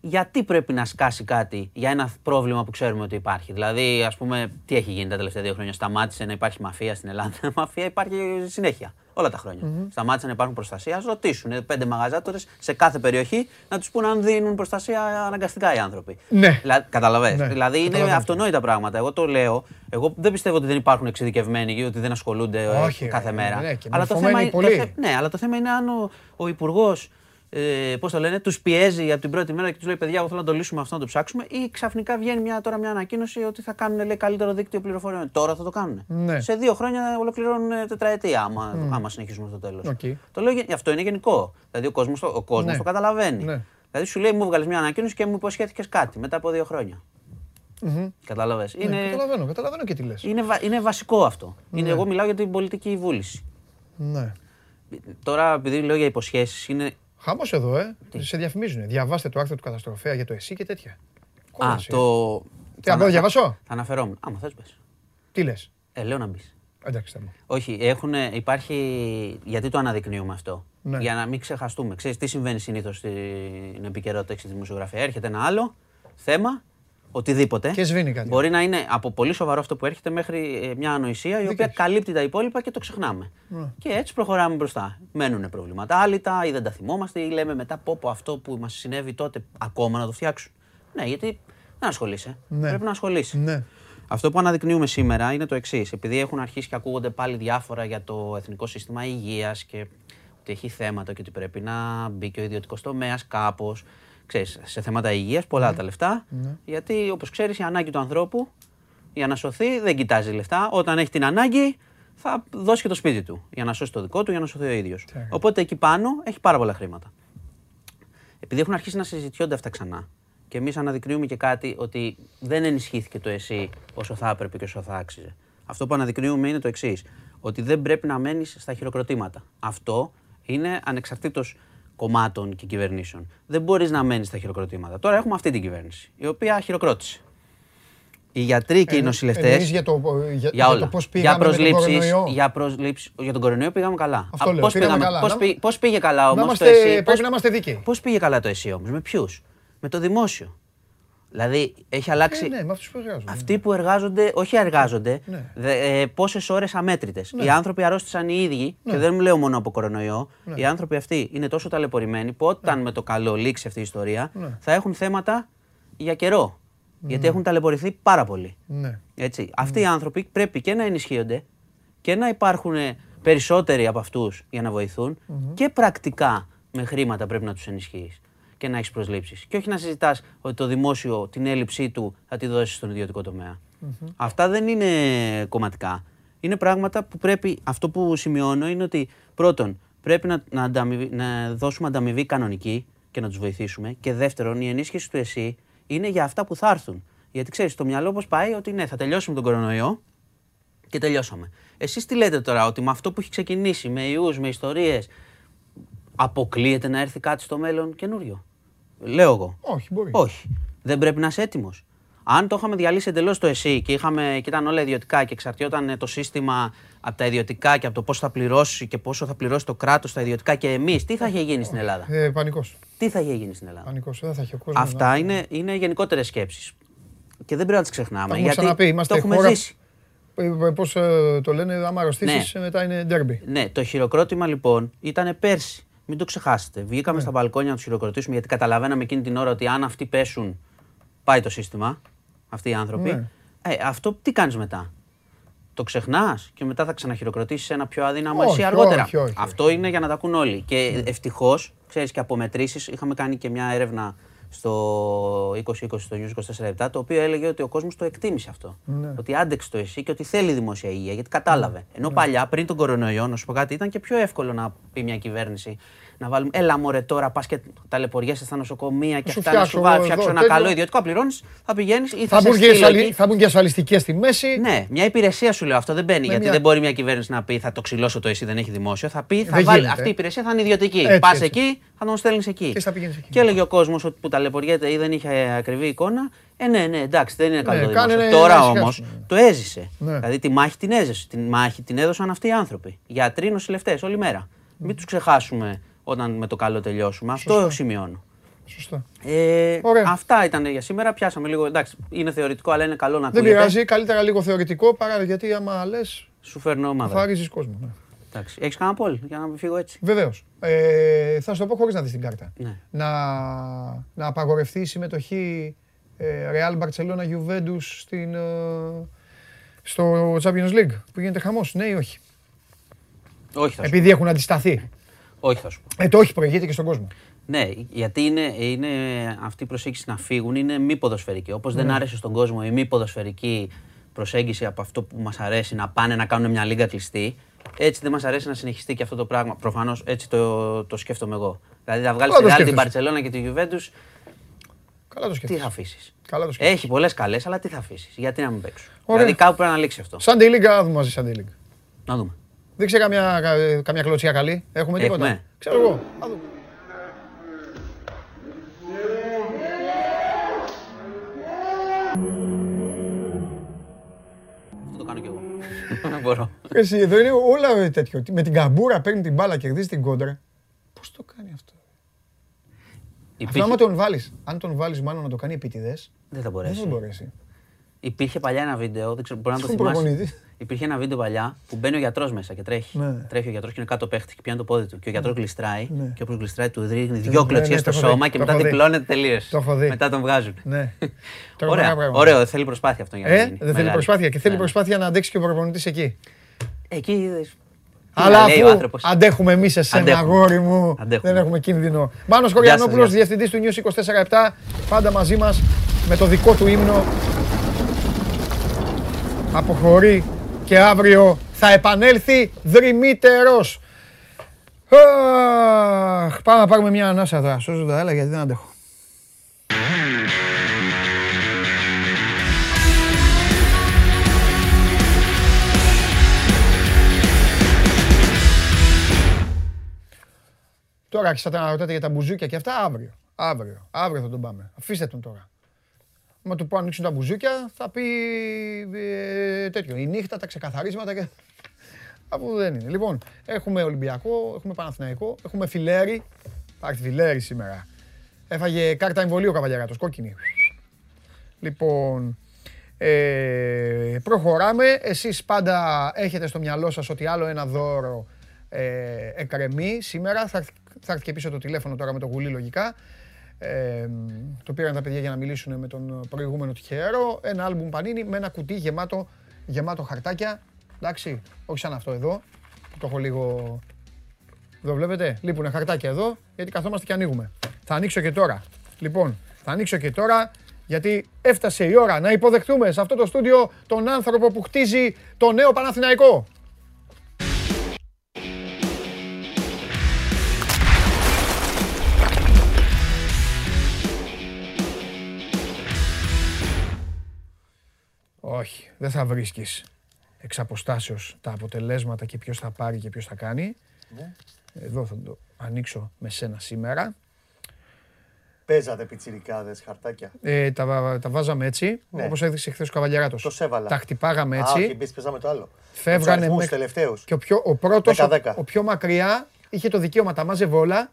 Ναι. γιατί πρέπει να σκάσει κάτι για ένα πρόβλημα που ξέρουμε ότι υπάρχει. Δηλαδή, ας πούμε, τι έχει γίνει τα τελευταία δύο χρόνια. Σταμάτησε να υπάρχει μαφία στην Ελλάδα. μαφία υπάρχει συνέχεια. Όλα τα χρόνια. Σταμάτησε να υπάρχουν προστασία. Α ρωτήσουν ε, πέντε μαγαζάτορες σε κάθε περιοχή να τους πούνε αν δίνουν προστασία αναγκαστικά οι άνθρωποι. Ναι. Δηλαδή, καταλαβες. Ναι, Δηλαδή, είναι καταλαβαίνω. αυτονόητα πράγματα. Εγώ το λέω. Εγώ δεν πιστεύω ότι δεν υπάρχουν εξειδικευμένοι ή ότι δεν ασχολούνται ε, Όχι, κάθε ρε, μέρα. ναι, και αλλά, το μορφωμένοι θέμα, είναι- πολύ. το θε- ναι, αλλά το θέμα είναι αν ο, ο υπουργός ε, πώς το λένε, τους πιέζει από την πρώτη μέρα και τους λέει: Παιδιά, εγώ θέλω να το λύσουμε αυτό, να το ψάξουμε. Ή ξαφνικά βγαίνει μια, τώρα μια ανακοίνωση ότι θα κάνουν λέει, καλύτερο δίκτυο πληροφοριών. Τώρα θα το κάνουν. Ναι. Σε δύο χρόνια ολοκληρώνουν ε, τετραετία, άμα, άμα συνεχίσουμε στο τέλος. Οκ. Το λέω, γε- αυτό είναι γενικό. Δηλαδή ο κόσμος ο κόσμος Ναι. το καταλαβαίνει. Ναι. Δηλαδή σου λέει: Μου βγάλει μια ανακοίνωση και μου υποσχέθηκες κάτι μετά από δύο χρόνια. Κατάλαβες. Ναι, Είναι, Καταλαβαίνω, καταλαβαίνω και τι λες. είναι, βα- είναι βασικό αυτό. Είναι, εγώ μιλάω για την πολιτική βούληση. Ναι. Τώρα, επειδή λέω για υποσχέσεις, είναι. Χαμός εδώ, ε. Σε διαφημίζουν. Διαβάστε το άρθρο του καταστροφέα για το εσύ και τέτοια. Α, Κόλαση. το. Τι, να θα- το διαβάσω; Θα αναφερόμουν. Άμα θες πες. Τι λες; Ε, λέω να μπεις. Εντάξει, θα μου. Όχι, έχουν, υπάρχει. Γιατί το αναδεικνύουμε αυτό; Ναι. Για να μην ξεχαστούμε. Ξέρεις τι συμβαίνει συνήθως στην επικαιρότητα και στη δημοσιογραφία; Έρχεται ένα άλλο θέμα, οτιδήποτε. Και σβήνει κάτι. Μπορεί να είναι από πολύ σοβαρό αυτό που έρχεται μέχρι ε, μια ανοησία η οποία έχεις. καλύπτει τα υπόλοιπα και το ξεχνάμε. Ναι. Και έτσι προχωράμε μπροστά. Μένουν προβλήματα άλυτα ή δεν τα θυμόμαστε ή λέμε μετά πω, πω αυτό που μας συνέβη τότε ακόμα να το φτιάξουν. Ναι, γιατί δεν ασχολείσαι. Ναι. Πρέπει να ασχολείσαι. Ναι. Αυτό που αναδεικνύουμε σήμερα είναι το εξής. Επειδή έχουν αρχίσει και ακούγονται πάλι διάφορα για το Εθνικό Σύστημα Υγείας και ότι έχει θέματα και ότι πρέπει να μπει και ο ιδιωτικός τομέας κάπως. Ξέρεις, σε θέματα υγείας, πολλά τα λεφτά. Γιατί όπως ξέρεις, η ανάγκη του ανθρώπου για να σωθεί δεν κοιτάζει λεφτά. Όταν έχει την ανάγκη, θα δώσει και το σπίτι του για να σώσει το δικό του, για να σωθεί ο ίδιος. Οπότε εκεί πάνω έχει πάρα πολλά χρήματα. Επειδή έχουν αρχίσει να συζητιόνται αυτά ξανά και εμείς αναδεικνύουμε και κάτι ότι δεν ενισχύθηκε το εσύ όσο θα έπρεπε και όσο θα άξιζε. Αυτό που αναδεικνύουμε είναι το εξής. Ότι δεν πρέπει να μένεις στα χειροκροτήματα. Αυτό είναι ανεξαρτήτως κομμάτων και κυβερνήσεων. Δεν μπορείς να μένεις στα χειροκροτήματα. Τώρα έχουμε αυτή την κυβέρνηση, η οποία χειροκρότησε. Οι γιατροί και οι νοσηλευτές. Ε, Εννοείς για το, για, Για για όλα. το πώς για πήγαμε με τον προσλήψεις, κορονοϊό. για προσλήψεις. Για τον κορονοϊό πήγαμε καλά. Αυτό Α, λέω, πώς πήγαμε πήγαμε- καλά. Πώς, Να- πήγε, πώς πήγε καλά όμως είμαστε- το εσύ; πρέπει πώς- να είμαστε δίκαιοι. Πώς πήγε καλά το εσύ όμως, με ποιους; Με το δημόσιο. Δηλαδή έχει αλλάξει. Ε, ναι, με αυτούς που εργάζονται. Αυτοί που εργάζονται, όχι εργάζονται, Ναι. δε, ε, πόσες ώρες αμέτρητες. Οι άνθρωποι αρρώστησαν οι ίδιοι, και δεν λέω μόνο από κορονοϊό. Ναι. Οι άνθρωποι αυτοί είναι τόσο ταλαιπωρημένοι που όταν με το καλό λήξει αυτή η ιστορία Ναι. θα έχουν θέματα για καιρό. Γιατί έχουν ταλαιπωρηθεί πάρα πολύ. Ναι. Έτσι. Αυτοί οι άνθρωποι πρέπει και να ενισχύονται και να υπάρχουν περισσότεροι από αυτούς για να βοηθουν και πρακτικά με χρήματα πρέπει να τους ενισχύεις και να έχεις προσλήψεις. Και όχι να συζητάς ότι το δημόσιο την έλλειψή του θα τη δώσεις στον ιδιωτικό τομέα. Αυτά δεν είναι κομματικά. Είναι πράγματα που πρέπει. Αυτό που σημειώνω είναι ότι πρώτον πρέπει να, να, ανταμοιβή- να δώσουμε ανταμοιβή κανονική και να τους βοηθήσουμε. Και δεύτερον, η ενίσχυση του ΕΣΥ είναι για αυτά που θα έρθουν. Γιατί ξέρεις, το μυαλό πώ πάει ότι ναι, θα τελειώσουμε τον κορονοϊό και τελειώσαμε. Εσείς τι λέτε τώρα, ότι με αυτό που έχει ξεκινήσει, με ιούς, με ιστορίες, αποκλείεται να έρθει κάτι στο μέλλον καινούριο; Λέω εγώ. Όχι, μπορεί. Όχι. Δεν πρέπει να είσαι έτοιμος. Αν το είχαμε διαλύσει εντελώς το εσύ και, είχαμε, και ήταν όλα ιδιωτικά και εξαρτιόταν ε, το σύστημα από τα ιδιωτικά και από το πώς θα πληρώσει και πόσο θα πληρώσει το κράτος στα ιδιωτικά και εμείς, τι θα είχε γίνει στην Ελλάδα; Ε, πανικός. Τι θα είχε γίνει στην Ελλάδα; Πανικός. Δεν θα έχει ο κόσμος. Αυτά να- είναι, είναι γενικότερες σκέψεις. Και δεν πρέπει να τις ξεχνάμε. Τα έχουμε γιατί ξαναπεί, είμαστε το έχουμε χώρα- ζήσει. Ε, ε, Πώς ε, το λένε, άμα αρρωστήσεις, Ναι. ε, μετά είναι ντέρμπι. Ναι, το χειροκρότημα λοιπόν ήταν πέρσι. Μην το ξεχάσετε. Βγήκαμε Ναι. στα μπαλκόνια να τους χειροκροτήσουμε γιατί καταλαβαίναμε εκείνη την ώρα ότι αν αυτοί πέσουν, πάει το σύστημα. Αυτοί οι άνθρωποι. Ναι. Ε, αυτό τι κάνεις μετά; Το ξεχνάς και μετά θα ξαναχειροκροτήσεις ένα πιο αδύναμο Όχι, εσύ αργότερα. όχι, όχι, αυτό είναι για να τα ακούν όλοι. Και ευτυχώς, ξέρεις και από μετρήσει, είχαμε κάνει και μια έρευνα στο 2020 στο News 24 το οποίο έλεγε ότι ο κόσμος το εκτίμησε αυτό. Ναι. Ότι άντεξε το εσύ και ότι θέλει δημόσια υγεία, γιατί κατάλαβε. Ενώ παλιά, πριν τον κορονοϊό, να σου πω κάτι, ήταν και πιο εύκολο να πει μια κυβέρνηση να βάλουμε. Έλα μωρέ τώρα, πας και ταλαιπωριέσαι στα νοσοκομεία και Σου αυτά να φτιάξω σου βάλω, εγώ φτιάξω εδώ ένα τέτοιο. καλό ιδιωτικό, πληρώνεις, θα πηγαίνεις ή θα, Θα σε μπουν και στείλω ασφαλι- εκεί. θα μπουν και ασφαλιστικέ στη μέση. Ναι, μια υπηρεσία σου λέω αυτό δεν μπαίνει. γιατί μια- δεν μπορεί μια κυβέρνηση να πει θα το ξυλώσω το εσύ, δεν έχει δημόσιο. Θα πει θα Δεν βάλει, γίνεται. αυτή η υπηρεσία θα είναι ιδιωτική. Έτσι, Πας έτσι. εκεί, θα τον στέλνεις εκεί. Και θα πηγαίνεις εκεί. Και έλεγε ο κόσμος ότι που ταλαιπωριέται ή δεν είχε ακριβή εικόνα. Ε, ναι, ναι, εντάξει, δεν είναι καλό το κάνε δημόσιο. να- Τώρα να όμως ησυχάσουν. το έζησε. Ναι. Δηλαδή τη μάχη την έζησε. Τη μάχη την έδωσαν αυτοί οι άνθρωποι. Γιατροί, νοσηλευτές, όλη μέρα. Μην τους ξεχάσουμε όταν με το καλό τελειώσουμε. Αυτό σημειώνω. Σωστά. Ε, Ωραία. αυτά ήταν για σήμερα. Πιάσαμε λίγο. Εντάξει, είναι θεωρητικό, αλλά είναι καλό να Δεν ακούγεται. πειράζει, καλύτερα λίγο θεωρητικό παρά γιατί άμα λες, Σου φέρνω ομάδα. θα ρίζεις κόσμο. Ναι. Εντάξει. Έχεις κανένα πόλ για να φύγω έτσι; Βεβαίως. Ε, θα σου το πω χωρίς να δεις την κάρτα. Ναι. Να, να απαγορευτεί η συμμετοχή ε, Real Barcelona Juventus στην, ε, στο Champions League που γίνεται χαμός. Ναι ή όχι; Όχι θα, σου, Επειδή έχουν αντισταθεί. Όχι θα σου πω. Ε, το όχι προηγείται και στον κόσμο. Ναι, γιατί είναι, είναι αυτή η προσέγγιση να φύγουν είναι μη ποδοσφαιρική. Όπως δεν άρεσε στον κόσμο η μη ποδοσφαιρική προσέγγιση από αυτό που μας αρέσει να πάνε να κάνουν μια λίγα κλειστή, έτσι δεν μας αρέσει να συνεχιστεί και αυτό το πράγμα. Προφανώς έτσι το, το σκέφτομαι εγώ. Δηλαδή θα βγάλεις Καλά τη το Real, την σκέφτεσαι. Barcelona και τη Juventus. Καλά το Τι σκέφτεσαι. θα αφήσεις; Καλά το σκέφτεσαι. Έχει πολλές καλές, αλλά τι θα αφήσεις; Γιατί να μην παίξουν; Ωραία. Δηλαδή κάπου πρέπει να λήξει αυτό. Sunday League, να δούμε μαζί Sunday League. Να δούμε. Δείξε καμιά, κα- καμιά κλωτσιά καλή. Έχουμε τίποτα; Έχουμε. Ξέρω εγώ. Να δούμε. Αυτό το κάνω κι εγώ. Μπορώ. Εσύ, εδώ είναι όλα τέτοιο. Με την καμπούρα παίρνει την μπάλα, κερδίζει την κόντρα. Πώς το κάνει αυτό; Αυτό άμα Υπήρχε... τον βάλεις, αν τον βάλεις μάλλον να το κάνει επίτηδε, Δεν θα δεν θα μπορέσει. μπορέσει. Υπήρχε παλιά ένα βίντεο, δεν ξέρω, μπορεί να το Στον θυμάσαι. Προπονητή. Υπήρχε ένα βίντεο παλιά που μπαίνει ο γιατρός μέσα και τρέχει. Ναι. Τρέχει ο γιατρός και είναι κάτω παίχτη και πιάνει το πόδι του. Και ο γιατρός γλιστράει. Ναι. Και όπω γλιστράει, του ρίχνει Ναι, δυο ναι, κλωτσιές ναι, στο το έχω δει, σώμα και το μετά έχω δει. διπλώνεται τελείως. Το έχω δει. Μετά τον βγάζουν. Ναι. Ωραία. Τρομερά πράγματα. Ωραίο, θέλει προσπάθεια αυτό για να Ε, γίνει. δεν θέλει Μεγάλη. προσπάθεια και θέλει Ναι. προσπάθεια να αντέξει και ο προπονητής εκεί. Εκεί είδες. Αλλά λέει ο αφού άνθρωπος. αντέχουμε εμείς εσένα, Αντέχουμε. αγόρι μου, Αντέχουμε. δεν έχουμε κίνδυνο. Μάνος Κοριανόπουλος, Γεια σας, διευθυντής του News 24-7, πάντα μαζί μας με το δικό του ύμνο. Αποχωρεί και αύριο θα επανέλθει δρυμύτερος. Αχ, Πάμε να πάρουμε μια ανάσα τώρα. Σώζω τα άλλα γιατί δεν αντέχω. Τώρα άρχισατε να ρωτάτε για τα μπουζούκια και αυτά αύριο. Αύριο. Αύριο θα τον πάμε. Αφήστε τον τώρα. Μα του πω ανοίξουν τα μπουζούκια θα πει ε, τέτοιο. Η νύχτα, τα ξεκαθαρίσματα και... Αφού δεν είναι. Λοιπόν, έχουμε Ολυμπιακό, έχουμε Παναθηναϊκό, έχουμε Φιλέρι. Υπάρχει Φιλέρι σήμερα. Έφαγε κάρτα εμβολίου ο Καβαλιαράτος, κόκκινη. Λοιπόν, ε, προχωράμε. Εσείς πάντα έχετε στο μυαλό σας ότι άλλο ένα δώρο ε, εκρεμεί σήμερα. Θα, έρθει- θα έρθει και πίσω το τηλέφωνο τώρα με το γουλί λογικά. Ε, το πήραν τα παιδιά για να μιλήσουν με τον προηγούμενο τυχερό. Ένα άλμπουμ πανίνι με ένα κουτί γεμάτο, γεμάτο χαρτάκια. Εντάξει, όχι σαν αυτό εδώ. που Το έχω λίγο... Εδώ βλέπετε, λείπουν χαρτάκια εδώ, γιατί καθόμαστε και ανοίγουμε. Θα ανοίξω και τώρα. Λοιπόν, θα ανοίξω και τώρα, γιατί έφτασε η ώρα να υποδεχτούμε σε αυτό το στούντιο τον άνθρωπο που χτίζει το νέο Παναθηναϊκό. Όχι, δεν θα βρίσκεις εξ αποστάσεως τα αποτελέσματα και ποιος θα πάρει και ποιος θα κάνει. Εδώ θα το ανοίξω με σένα σήμερα. Παίζατε πιτσιρικάδες χαρτάκια. Ε, τα, βα- τα βάζαμε έτσι, Ναι. όπως έδειξε χθες ο Καβαλιαράτος. Το σέβαλα. Τα χτυπάγαμε Α, όχι, έτσι. εμείς παίζαμε το άλλο. Φεύγανε Τους αριθμούς μέχρι- τελευταίους. Και ο, πιο, ο πρώτος, ο, 10-10. ο πιο μακριά, είχε το δικαίωμα, τα μάζευε όλα,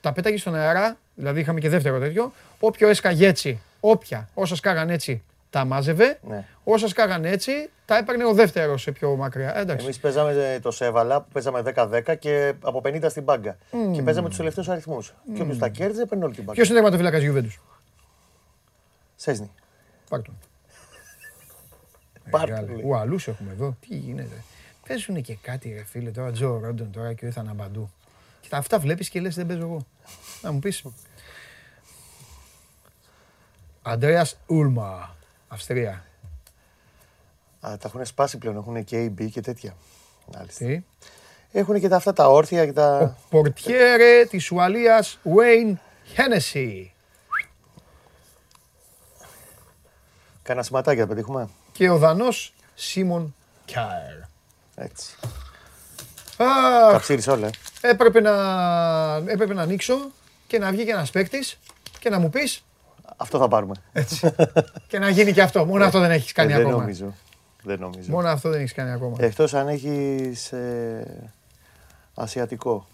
τα πέταγε στον αέρα, δηλαδή είχαμε και δεύτερο τέτοιο. Όποιο έσκαγε έτσι, όποια, όσα σκάγαν έτσι, τα μάζευε. Ναι. Όσα σκάγαν έτσι, τα έπαιρνε ο δεύτερος σε πιο μακριά. Ε, εντάξει. Εμείς παίζαμε το σέβαλα, που παίζαμε 10-10 και από 50 στην μπάγκα. Και παίζαμε τους τελευταίους αριθμούς. Και όποιος τα κέρδιζε παίρνει όλη την μπάγκα. Ποιος είναι τερματοφύλακας Γιουβέντους; Σέσνη. Πάρ' τον. Πάρ' Μεγάλε. τον, λέει. Ο αλλούς έχουμε εδώ. Τι γίνεται. Παίζουν και κάτι ρε φίλε τώρα, Τζο Ρόντον τώρα και ο Ιθαν Αμπαντού. Και τα- αυτά βλέπεις και λες δεν παίζω εγώ. Να μου πεις. Αντρέας Ούλμα, Αυστρία. Α, τα έχουν σπάσει πλέον, έχουν και AB και τέτοια. Μάλιστα. Τι; Έχουν και τα αυτά τα όρθια και Ο τα... πορτιέρε της Ουαλίας, Wayne Hennessy. Κάνα σηματάκι θα πετύχουμε. Και ο Δανός Σίμον Κιάερ. Έτσι. Αχ, Τα ψήρεις όλα. ε. έπρεπε να, έπρεπε να ανοίξω και να βγει και ένας παίκτης και να μου πεις Αυτό θα πάρουμε. και να γίνει και αυτό. Μόνο αυτό δεν έχεις κάνει Ε, δεν ακόμα. νομίζω. Δεν νομίζω. Μόνο αυτό δεν έχεις κάνει ακόμα. Εκτός αν έχεις ε, ασιατικό.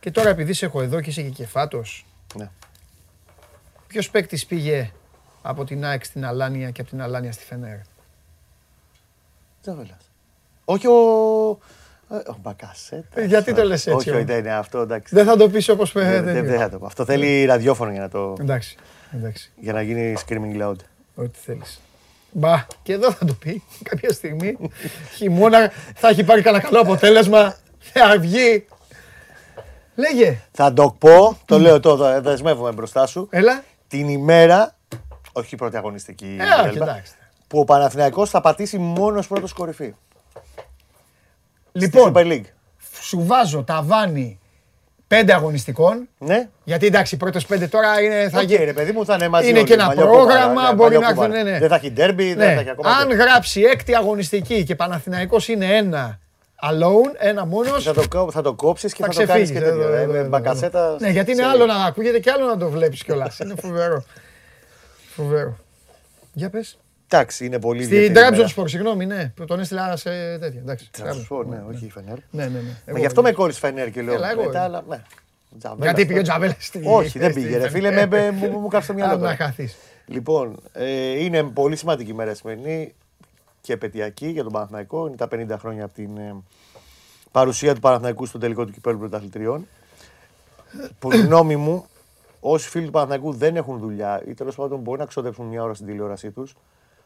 Και τώρα επειδή σε έχω εδώ και είσαι και κεφάτος, Ναι. ποιος παίκτης πήγε από την ΑΕΚ στην Αλάνια και από την Αλάνια στη Φενέρ; Τζαβέλας. Όχι ο... ε, Ο Μπακασέτας. Ε, γιατί το λες έτσι, Όχι, όχι, όμως; δεν είναι αυτό, εντάξει. Δεν θα το πεις όπως Δεν- πρέπει. δεν- δεν θα το πω. Αυτό θέλει ραδιόφωνο για να, το, Εντάξει, εντάξει, για να γίνει screaming loud. ό,τι θέλεις. Μπα, και εδώ θα το πει κάποια στιγμή. Χειμώνα θα έχει πάρει κανένα καλό αποτέλεσμα. Θα βγει. Λέγε, Θα το πω, το λέω τώρα, δεσμεύομαι μπροστά σου. έλα. Την ημέρα, όχι πρώτη αγωνιστική, Ε, όχι, Έλβα, εντάξει. που ο Παναθηναϊκός θα πατήσει μόνος πρώτος κορυφή. Λοιπόν, Στη Super League. σου βάζω ταβάνι πέντε αγωνιστικών. Ναι. Γιατί εντάξει, οι πρώτες πέντε τώρα είναι, θα Οκ, γίνει. ρε παιδί μου, θα είναι μαζί. Είναι όλοι, και ένα μαλλιό πρόγραμμα, κουβάρα, ναι, μπορεί μαλλιό να έρθουν, κουβάρα. ναι, ναι. Δεν θα έχει ντέρμπι, δεν θα Ναι. έχει ακόμα. Αν ντέρμπι. γράψει έκτη αγωνιστική και Παναθηναϊκός είναι ένα alone, ένα μόνος. Θα το, κό- θα το κόψεις και Θα θα, το κάνεις ξεφύγεις. και τέτοιο. ε, με μπακασέτα. Ναι, γιατί είναι σε- άλλο να ακούγεται και άλλο να το βλέπεις κιόλας. Είναι φοβερό. Φοβερό. Για πες. Εντάξει, είναι πολύ Στην ιδιαίτερη Τράπεζον ημέρα. Σπορ, συγγνώμη, ναι. που Τον έστειλα σε τέτοια. Εντάξει. Τρabzonspor, ναι, όχι η Φενέρ. Ναι, ναι, ναι. Μα Εγώ- Γι' αυτό με κόλλησε Φενέρ και λέω. Έλα, εγώ, μετά, ε. αλλά, ναι. Τζαβέλα Γιατί αυτό. πήγε ο Τζαβέλας στη. Όχι, δεν στη- πήγε. Ρε στη- φίλε, με- με- μου, μου κάψε το μυαλό. Αν να τώρα. χαθείς. Λοιπόν, ε, είναι πολύ σημαντική ημέρα η σημερινή και επαιτειακή για τον Παναθηναϊκό. Είναι τα 50 χρόνια από την ε, παρουσία του Παναθηναϊκού στο τελικό του κυπέλου πρωταθλητριών. Που γνώμη μου, όσοι φίλοι του Παναθηναϊκού δεν έχουν δουλειά ή τέλος πάντων μπορεί να ξοδέψουν μια ώρα στην τηλεόρασή τους,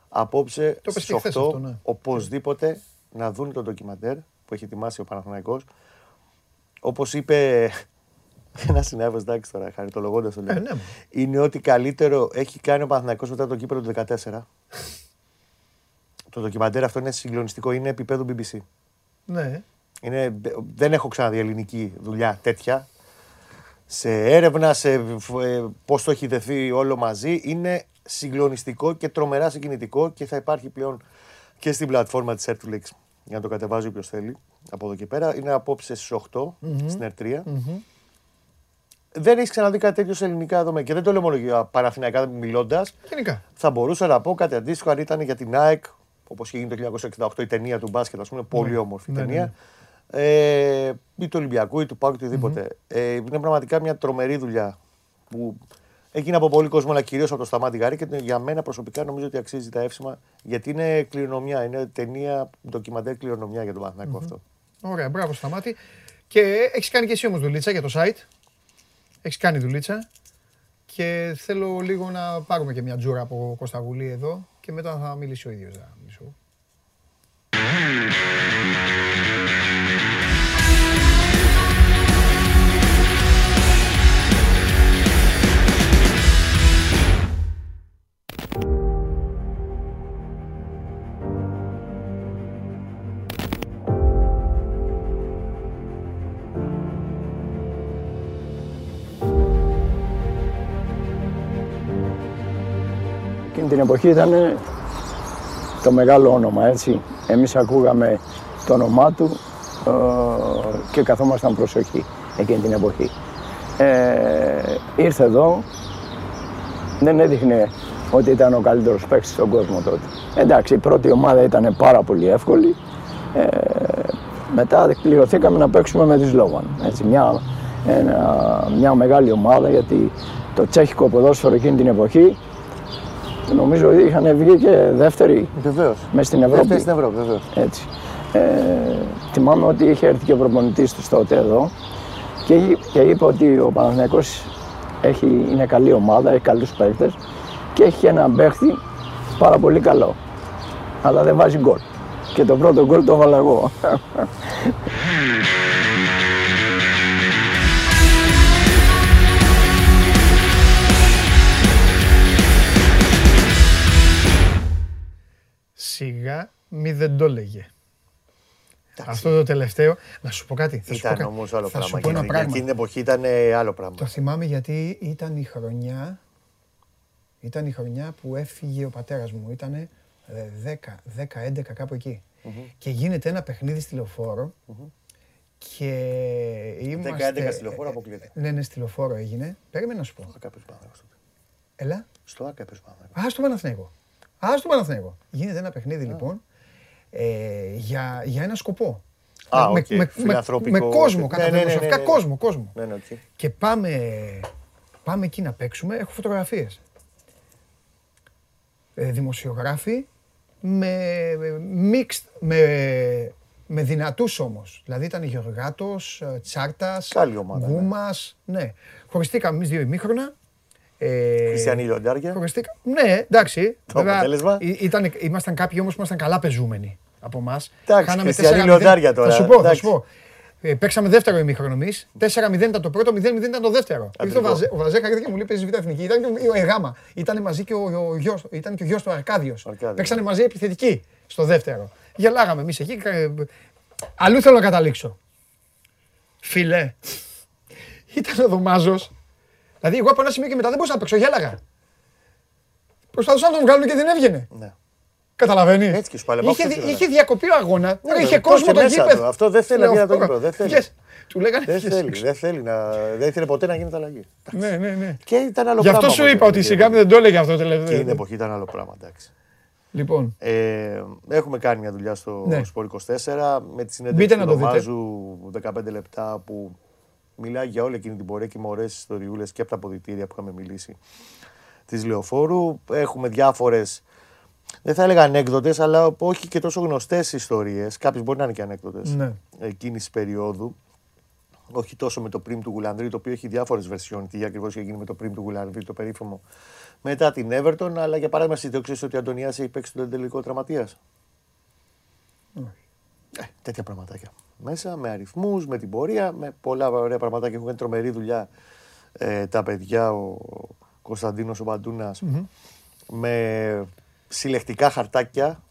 απόψε Το είπες στι και χθες 8 αυτό, ναι. οπωσδήποτε να δουν το ντοκιμαντέρ που έχει ετοιμάσει ο Παναθηναϊκός. Όπως είπε ένας συνάδελφος, εντάξει τώρα, χαριτολογώντας το λέω. Ε, ναι. Είναι ότι καλύτερο έχει κάνει ο Παναθηναϊκός μετά το κύπελο του 2014. το ντοκιμαντέρ αυτό είναι συγκλονιστικό, είναι επίπεδο BBC. Ναι. Είναι, δεν έχω ξαναδεί ελληνική δουλειά τέτοια. Σε έρευνα, σε ε, πώς το έχει δεθεί όλο μαζί. Είναι συγκλονιστικό και τρομερά συγκινητικό και θα υπάρχει πλέον και στην πλατφόρμα της Airtulix για να το κατεβάζει όποιος θέλει από εδώ και πέρα. Είναι απόψες στις 8 στην R3. Δεν έχεις ξαναδεί κάτι τέτοιο σε ελληνικά δομέ. Και δεν το λέω μόνο για παραθυναϊκά μιλώντας. Γενικά. Θα μπορούσα να πω κάτι αντίστοιχο αν ήταν για την ΑΕΚ, όπως είχε γίνει το 1968 η ταινία του μπάσκετ, ας πούμε, πολύ όμορφη Ναι, ναι, ταινία. Ε, ή του Ολυμπιακού ή του Πάου οτιδήποτε. Ε, είναι πραγματικά μια τρομερή δουλειά που έγινε από πολύ κόσμο, αλλά κυρίως από το Σταμάτη Γάρη και για μένα προσωπικά νομίζω ότι αξίζει τα εύσημα γιατί είναι κληρονομιά. Είναι ταινία, ντοκιμαντέρ κληρονομιά για τον Παναθηναϊκό αυτό. Ωραία, μπράβο Σταμάτη. Και έχεις κάνει και εσύ όμως δουλίτσα για το site. Έχεις κάνει δουλίτσα. Και θέλω λίγο να πάρουμε και μια τζούρα από Κωνσταγουλή εδώ και μετά θα μιλήσει ο ίδιος. Την εποχή ήταν το μεγάλο όνομα, έτσι. Εμείς ακούγαμε το όνομά του ε, και καθόμασταν προσοχή εκείνη την εποχή. Ε, ήρθε εδώ, δεν έδειχνε ότι ήταν ο καλύτερος παίκτης στον κόσμο τότε. Εντάξει, η πρώτη ομάδα ήταν πάρα πολύ εύκολη. Ε, μετά κληρωθήκαμε να παίξουμε με τη Σλόβαν. Έτσι, μια, ένα- μια μεγάλη ομάδα γιατί το τσέχικο ποδόσφαιρο εκείνη την εποχή νομίζω ότι είχαν βγει και δεύτερη Βεβαίως. μες στην Ευρώπη. Δεύτερη στην Ευρώπη, βεβαίως. Έτσι. Ε, θυμάμαι ότι είχε έρθει και ο προπονητής του τότε εδώ και, εί- και είπε ότι ο Παναθηναϊκός έχει, είναι καλή ομάδα, έχει καλούς παίκτες και έχει και έναν παίχτη πάρα πολύ καλό. Αλλά δεν βάζει γκολ. Και το πρώτο γκολ το έβαλα εγώ. μη δεν το έλεγε. Αυτό το τελευταίο. Να σου πω κάτι. Θα σου πω, Ήταν κα- όμως άλλο θα σου πράγμα. πω ένα Για- Για πράγμα. εκείνη την εποχή ήταν ε, άλλο πράγμα. Το θυμάμαι γιατί ήταν η χρονιά, ήταν η χρονιά που έφυγε ο πατέρας μου. Ήταν 10, 10, 11 κάπου εκεί. Και γίνεται ένα παιχνίδι στη λεωφόρο και είμαστε... 10-11 στη λεωφόρο αποκλείεται. Ναι, ναι, στη λεωφόρο έγινε. Περίμενα να σου πω. Κάποιος Παναθηναϊκός τότε. Έλα. Στο ΟΑΚΑ έπαιζε ο Παναθηναϊκός. Α, στο Παναθηναϊκό. Α, στο Παναθηναϊκό. Γίνεται ένα παιχνίδι λοιπόν ε, για, για ένα σκοπό. Α, με, οκ. με, με, Φιλανθρωπικό. με κόσμο, Ναι, κατά ναι, ναι, ναι, δημοσιογραφικά, ναι. κόσμο, κόσμο. Ναι, ναι, οκ. Και πάμε, πάμε εκεί να παίξουμε, έχω φωτογραφίες. Ε, δημοσιογράφοι με, με mixed, με, με δυνατούς όμως. Δηλαδή ήταν Γεωργάτος, ε, Τσάρτας, Καλή ομάδα, ναι. Γκούμας, ναι. Χωριστήκαμε εμείς δύο ημίχρονα. Ε, Χριστιανοί Λιοντάρια. Χωριστήκα. Ναι, εντάξει. Το αποτέλεσμα; ή- Ήταν, ήμασταν κάποιοι όμως που ήμασταν καλά πεζούμενοι από εμάς. Εντάξει, χριστιανοί λιοντάρια τώρα, Θα σου πω, θα εντάξει. σου πω. Ε, παίξαμε δεύτερο ημίχρονο εμείς. 4-0 ήταν το πρώτο, 0-0 ήταν το δεύτερο. Ήρθε ο, Αντρικό. Βαζέ, ο Βαζέκα ήρθε και μου λέει: Παίζεις β' εθνική. Ήταν και ο Εγάμα. Ήταν μαζί και ο, ο, γιος, ήταν και ο γιος του Αρκάδιος. Αρκάδιος, Παίξανε ναι. μαζί επιθετικοί στο δεύτερο. Γελάγαμε εμείς εκεί. ε, Αλλού θέλω να καταλήξω. Φιλέ, ήταν ο Δωμάζος. Δηλαδή, εγώ από ένα σημείο και μετά δεν μπορούσα να παίξω, γέλαγα. Προσπαθούσα να τον βγάλουν και δεν έβγαινε. Ναι. Καταλαβαίνεις; Έτσι και στους παλαιμπάκους είχε, έτσι ήταν. είχε διακοπεί ο αγώνας. Ναι, είχε ναι, κόσμο και το μέσα γήπεδο. του. Αυτό δεν θέλει να Λέω, βγει από το «Τώρα, γήπεδο, δεν θέλει». βγες. Του λέγανε. Δεν «Βγες θέλει, έξω». δεν θέλει να. Δεν ήθελε ποτέ να γίνεται αλλαγή. Ναι, ναι, ναι. Και ήταν άλλο Γι' αυτό πράγμα. σου όμως, είπα ότι η δηλαδή. Σιγάμι δεν το έλεγε αυτό Εκείνη την τελευταίο. εποχή ήταν άλλο πράγμα, εντάξει. Λοιπόν, Ε, έχουμε κάνει μια δουλειά στο Ναι. Sport 24 με τη Μπείτε συνέντευξη να του το δείτε. Δωμάζου 15 λεπτά που μιλάει για όλη εκείνη την πορεία και με ωραίες ιστοριούλες και από τα αποδητήρια που είχαμε μιλήσει της Λεωφόρου. Έχουμε διάφορες, δεν θα έλεγα ανέκδοτες, αλλά όχι και τόσο γνωστές ιστορίες. Κάποιες μπορεί να είναι και ανέκδοτες Ναι. εκείνης της περίοδου. Όχι τόσο με το πριμ του Γουλανδρή, το οποίο έχει διάφορες βερσιόν. Τι ακριβώς έχει γίνει με το πριμ του Γουλανδρή, το περίφημο μετά την Everton. Αλλά για παράδειγμα, εσύ το ξέρει ότι ο Αντωνία έχει παίξει τον τελικό τραυματίας. Ε, τέτοια πραγματάκια. Μέσα με αριθμούς, με την πορεία, με πολλά ωραία πραγματάκια. Έχουν κάνει τρομερή δουλειά ε, τα παιδιά, ο Κωνσταντίνος ο μπαντουνας με συλλεκτικά χαρτάκια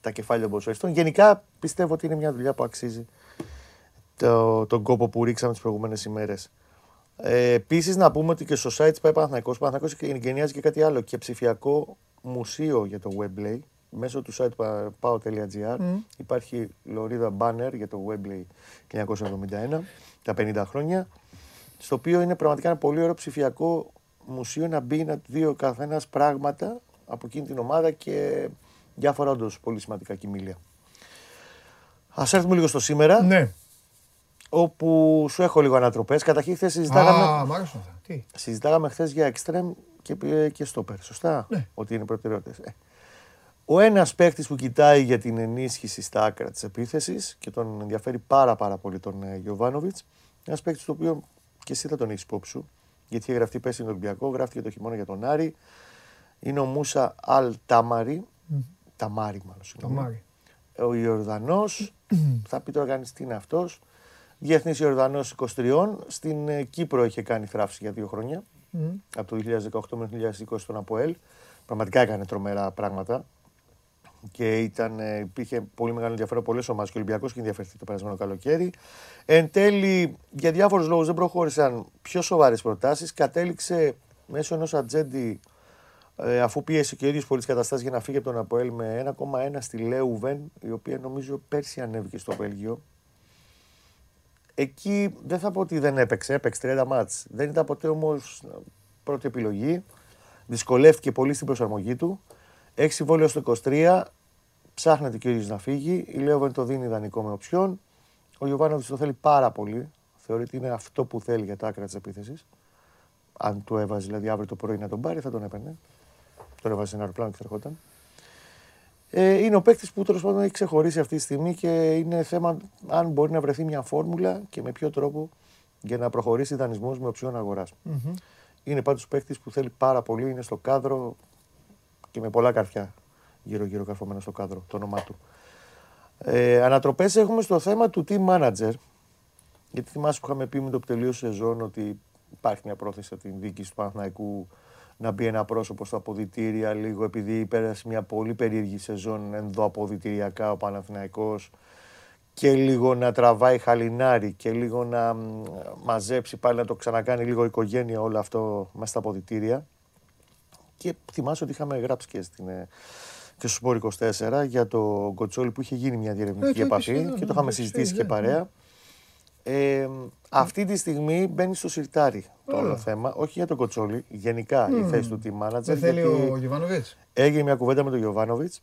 τα κεφάλια των ποδοσφαιριστών. Γενικά πιστεύω ότι είναι μια δουλειά που αξίζει το, τον κόπο που ρίξαμε τις προηγούμενες ημέρες. Ε, Επίσης, να πούμε ότι και στο site πάει Παναθηναϊκός. Ο Παναθηναϊκός εγκαινιάζει και κάτι άλλο και ψηφιακό μουσείο για το Weblay. Μέσω του site pa- pao.gr υπάρχει λωρίδα banner για το Weblay 1971, τα 50 χρόνια, στο οποίο είναι πραγματικά ένα πολύ ωραίο ψηφιακό μουσείο να μπει να δει ο καθένας πράγματα από εκείνη την ομάδα και διάφορα όντως πολύ σημαντικά κοιμήλια. Α έρθουμε λίγο στο σήμερα Ναι. όπου σου έχω λίγο ανατροπές. Καταρχήν, χθες συζητάγαμε, Α, μ' άρεσαν αυτά. Τι; συζητάγαμε χθες για εξτρέμ και, και στόπερ. Σωστά; Ναι. Ότι είναι προτεραιότητες. Ο ένας παίκτης που κοιτάει για την ενίσχυση στα άκρα της επίθεσης και τον ενδιαφέρει πάρα, πάρα πολύ τον ε, Γιωβάνοβιτς. Ένας παίκτης το οποίο και εσύ θα τον έχεις υπόψη σου. Γιατί είχε γραφτεί πέρσι στον Ολυμπιακό, γράφτηκε το χειμώνα για τον Άρη. Είναι ο Μούσα Αλ Τάμαρη. Ταμάρη, μάλλον. Το συγγνώμη. Μάρι. Ο Ιορδανός, θα πει τώρα κανείς τι είναι αυτός. Διεθνής Ιορδανός 23. Στην ε, Κύπρο είχε κάνει θράψη για δύο χρόνια. Από το 2018 μέχρι το 2020 στον Αποέλ. Πραγματικά έκανε τρομερά πράγματα. Και ήταν, ε, υπήρχε πολύ μεγάλο ενδιαφέρον πολλές ομάδες και ο Ολυμπιακός και ενδιαφερθεί το περασμένο καλοκαίρι. Εν τέλει, για διάφορους λόγους δεν προχώρησαν πιο σοβαρές προτάσεις. Κατέληξε μέσω ενός ατζέντη ε, αφού πίεσε και ο ίδιος πολλές καταστάσεις για να φύγει από τον Αποέλ με 1,1 στη Λέουβεν, η οποία νομίζω πέρσι ανέβηκε στο Βέλγιο. Εκεί δεν θα πω ότι δεν έπαιξε, έπαιξε 30 μάτς. Δεν ήταν ποτέ όμως πρώτη επιλογή. Δυσκολεύτηκε πολύ στην προσαρμογή του. Έχει συμβόλαιο στο 23. Ψάχνεται και ο ίδιο να φύγει. Η Λέουβεν το δίνει ιδανικό με οψιόν. Ο Γιωβάνοβιτ το θέλει πάρα πολύ. Θεωρεί ότι είναι αυτό που θέλει για τα άκρα της επίθεσης. Αν του έβαζε δηλαδή αύριο το πρωί να τον πάρει, θα τον έπαιρνε. Τον έβαζε σε ένα αεροπλάνο και θα ερχόταν. Ε, είναι ο παίκτης που τέλος πάντων έχει ξεχωρίσει αυτή τη στιγμή και είναι θέμα αν μπορεί να βρεθεί μια φόρμουλα και με ποιο τρόπο για να προχωρήσει δανεισμός με οψιόν αγοράς. Είναι πάντως παίκτης που θέλει πάρα πολύ, είναι στο κάδρο και με πολλά καρφιά γύρω-γύρω καρφωμένα στο κάδρο το όνομά του. Ε, ανατροπές έχουμε στο θέμα του team manager. Γιατί θυμάσαι που είχαμε πει με το που τελείωσε η σεζόν ότι υπάρχει μια πρόθεση από την διοίκηση του Παναθηναϊκού να μπει ένα πρόσωπο στα αποδητήρια λίγο επειδή πέρασε μια πολύ περίεργη σεζόν ενδοαποδητηριακά ο Παναθηναϊκός και λίγο να τραβάει χαλινάρι και λίγο να μ, μαζέψει πάλι να το ξανακάνει λίγο οικογένεια όλο αυτό μέσα στα αποδητήρια. Και θυμάσαι ότι είχαμε γράψει και, στην, ε, και στο Σπόρ 24 για το Κοτσόλι που είχε γίνει μια διερευνητική Ε, το επαφή έχεις εδώ, και ναι, το είχαμε το έχεις συζητήσει πει, και ναι, παρέα. Ε, αυτή τη στιγμή μπαίνει στο σιρτάρι το όλο θέμα. Όχι για τον Κοτσόλι, γενικά η θέση του team manager. Δεν θέλει γιατί ο Γιωβάνοβιτς. Έγινε μια κουβέντα με τον Γιωβάνοβιτς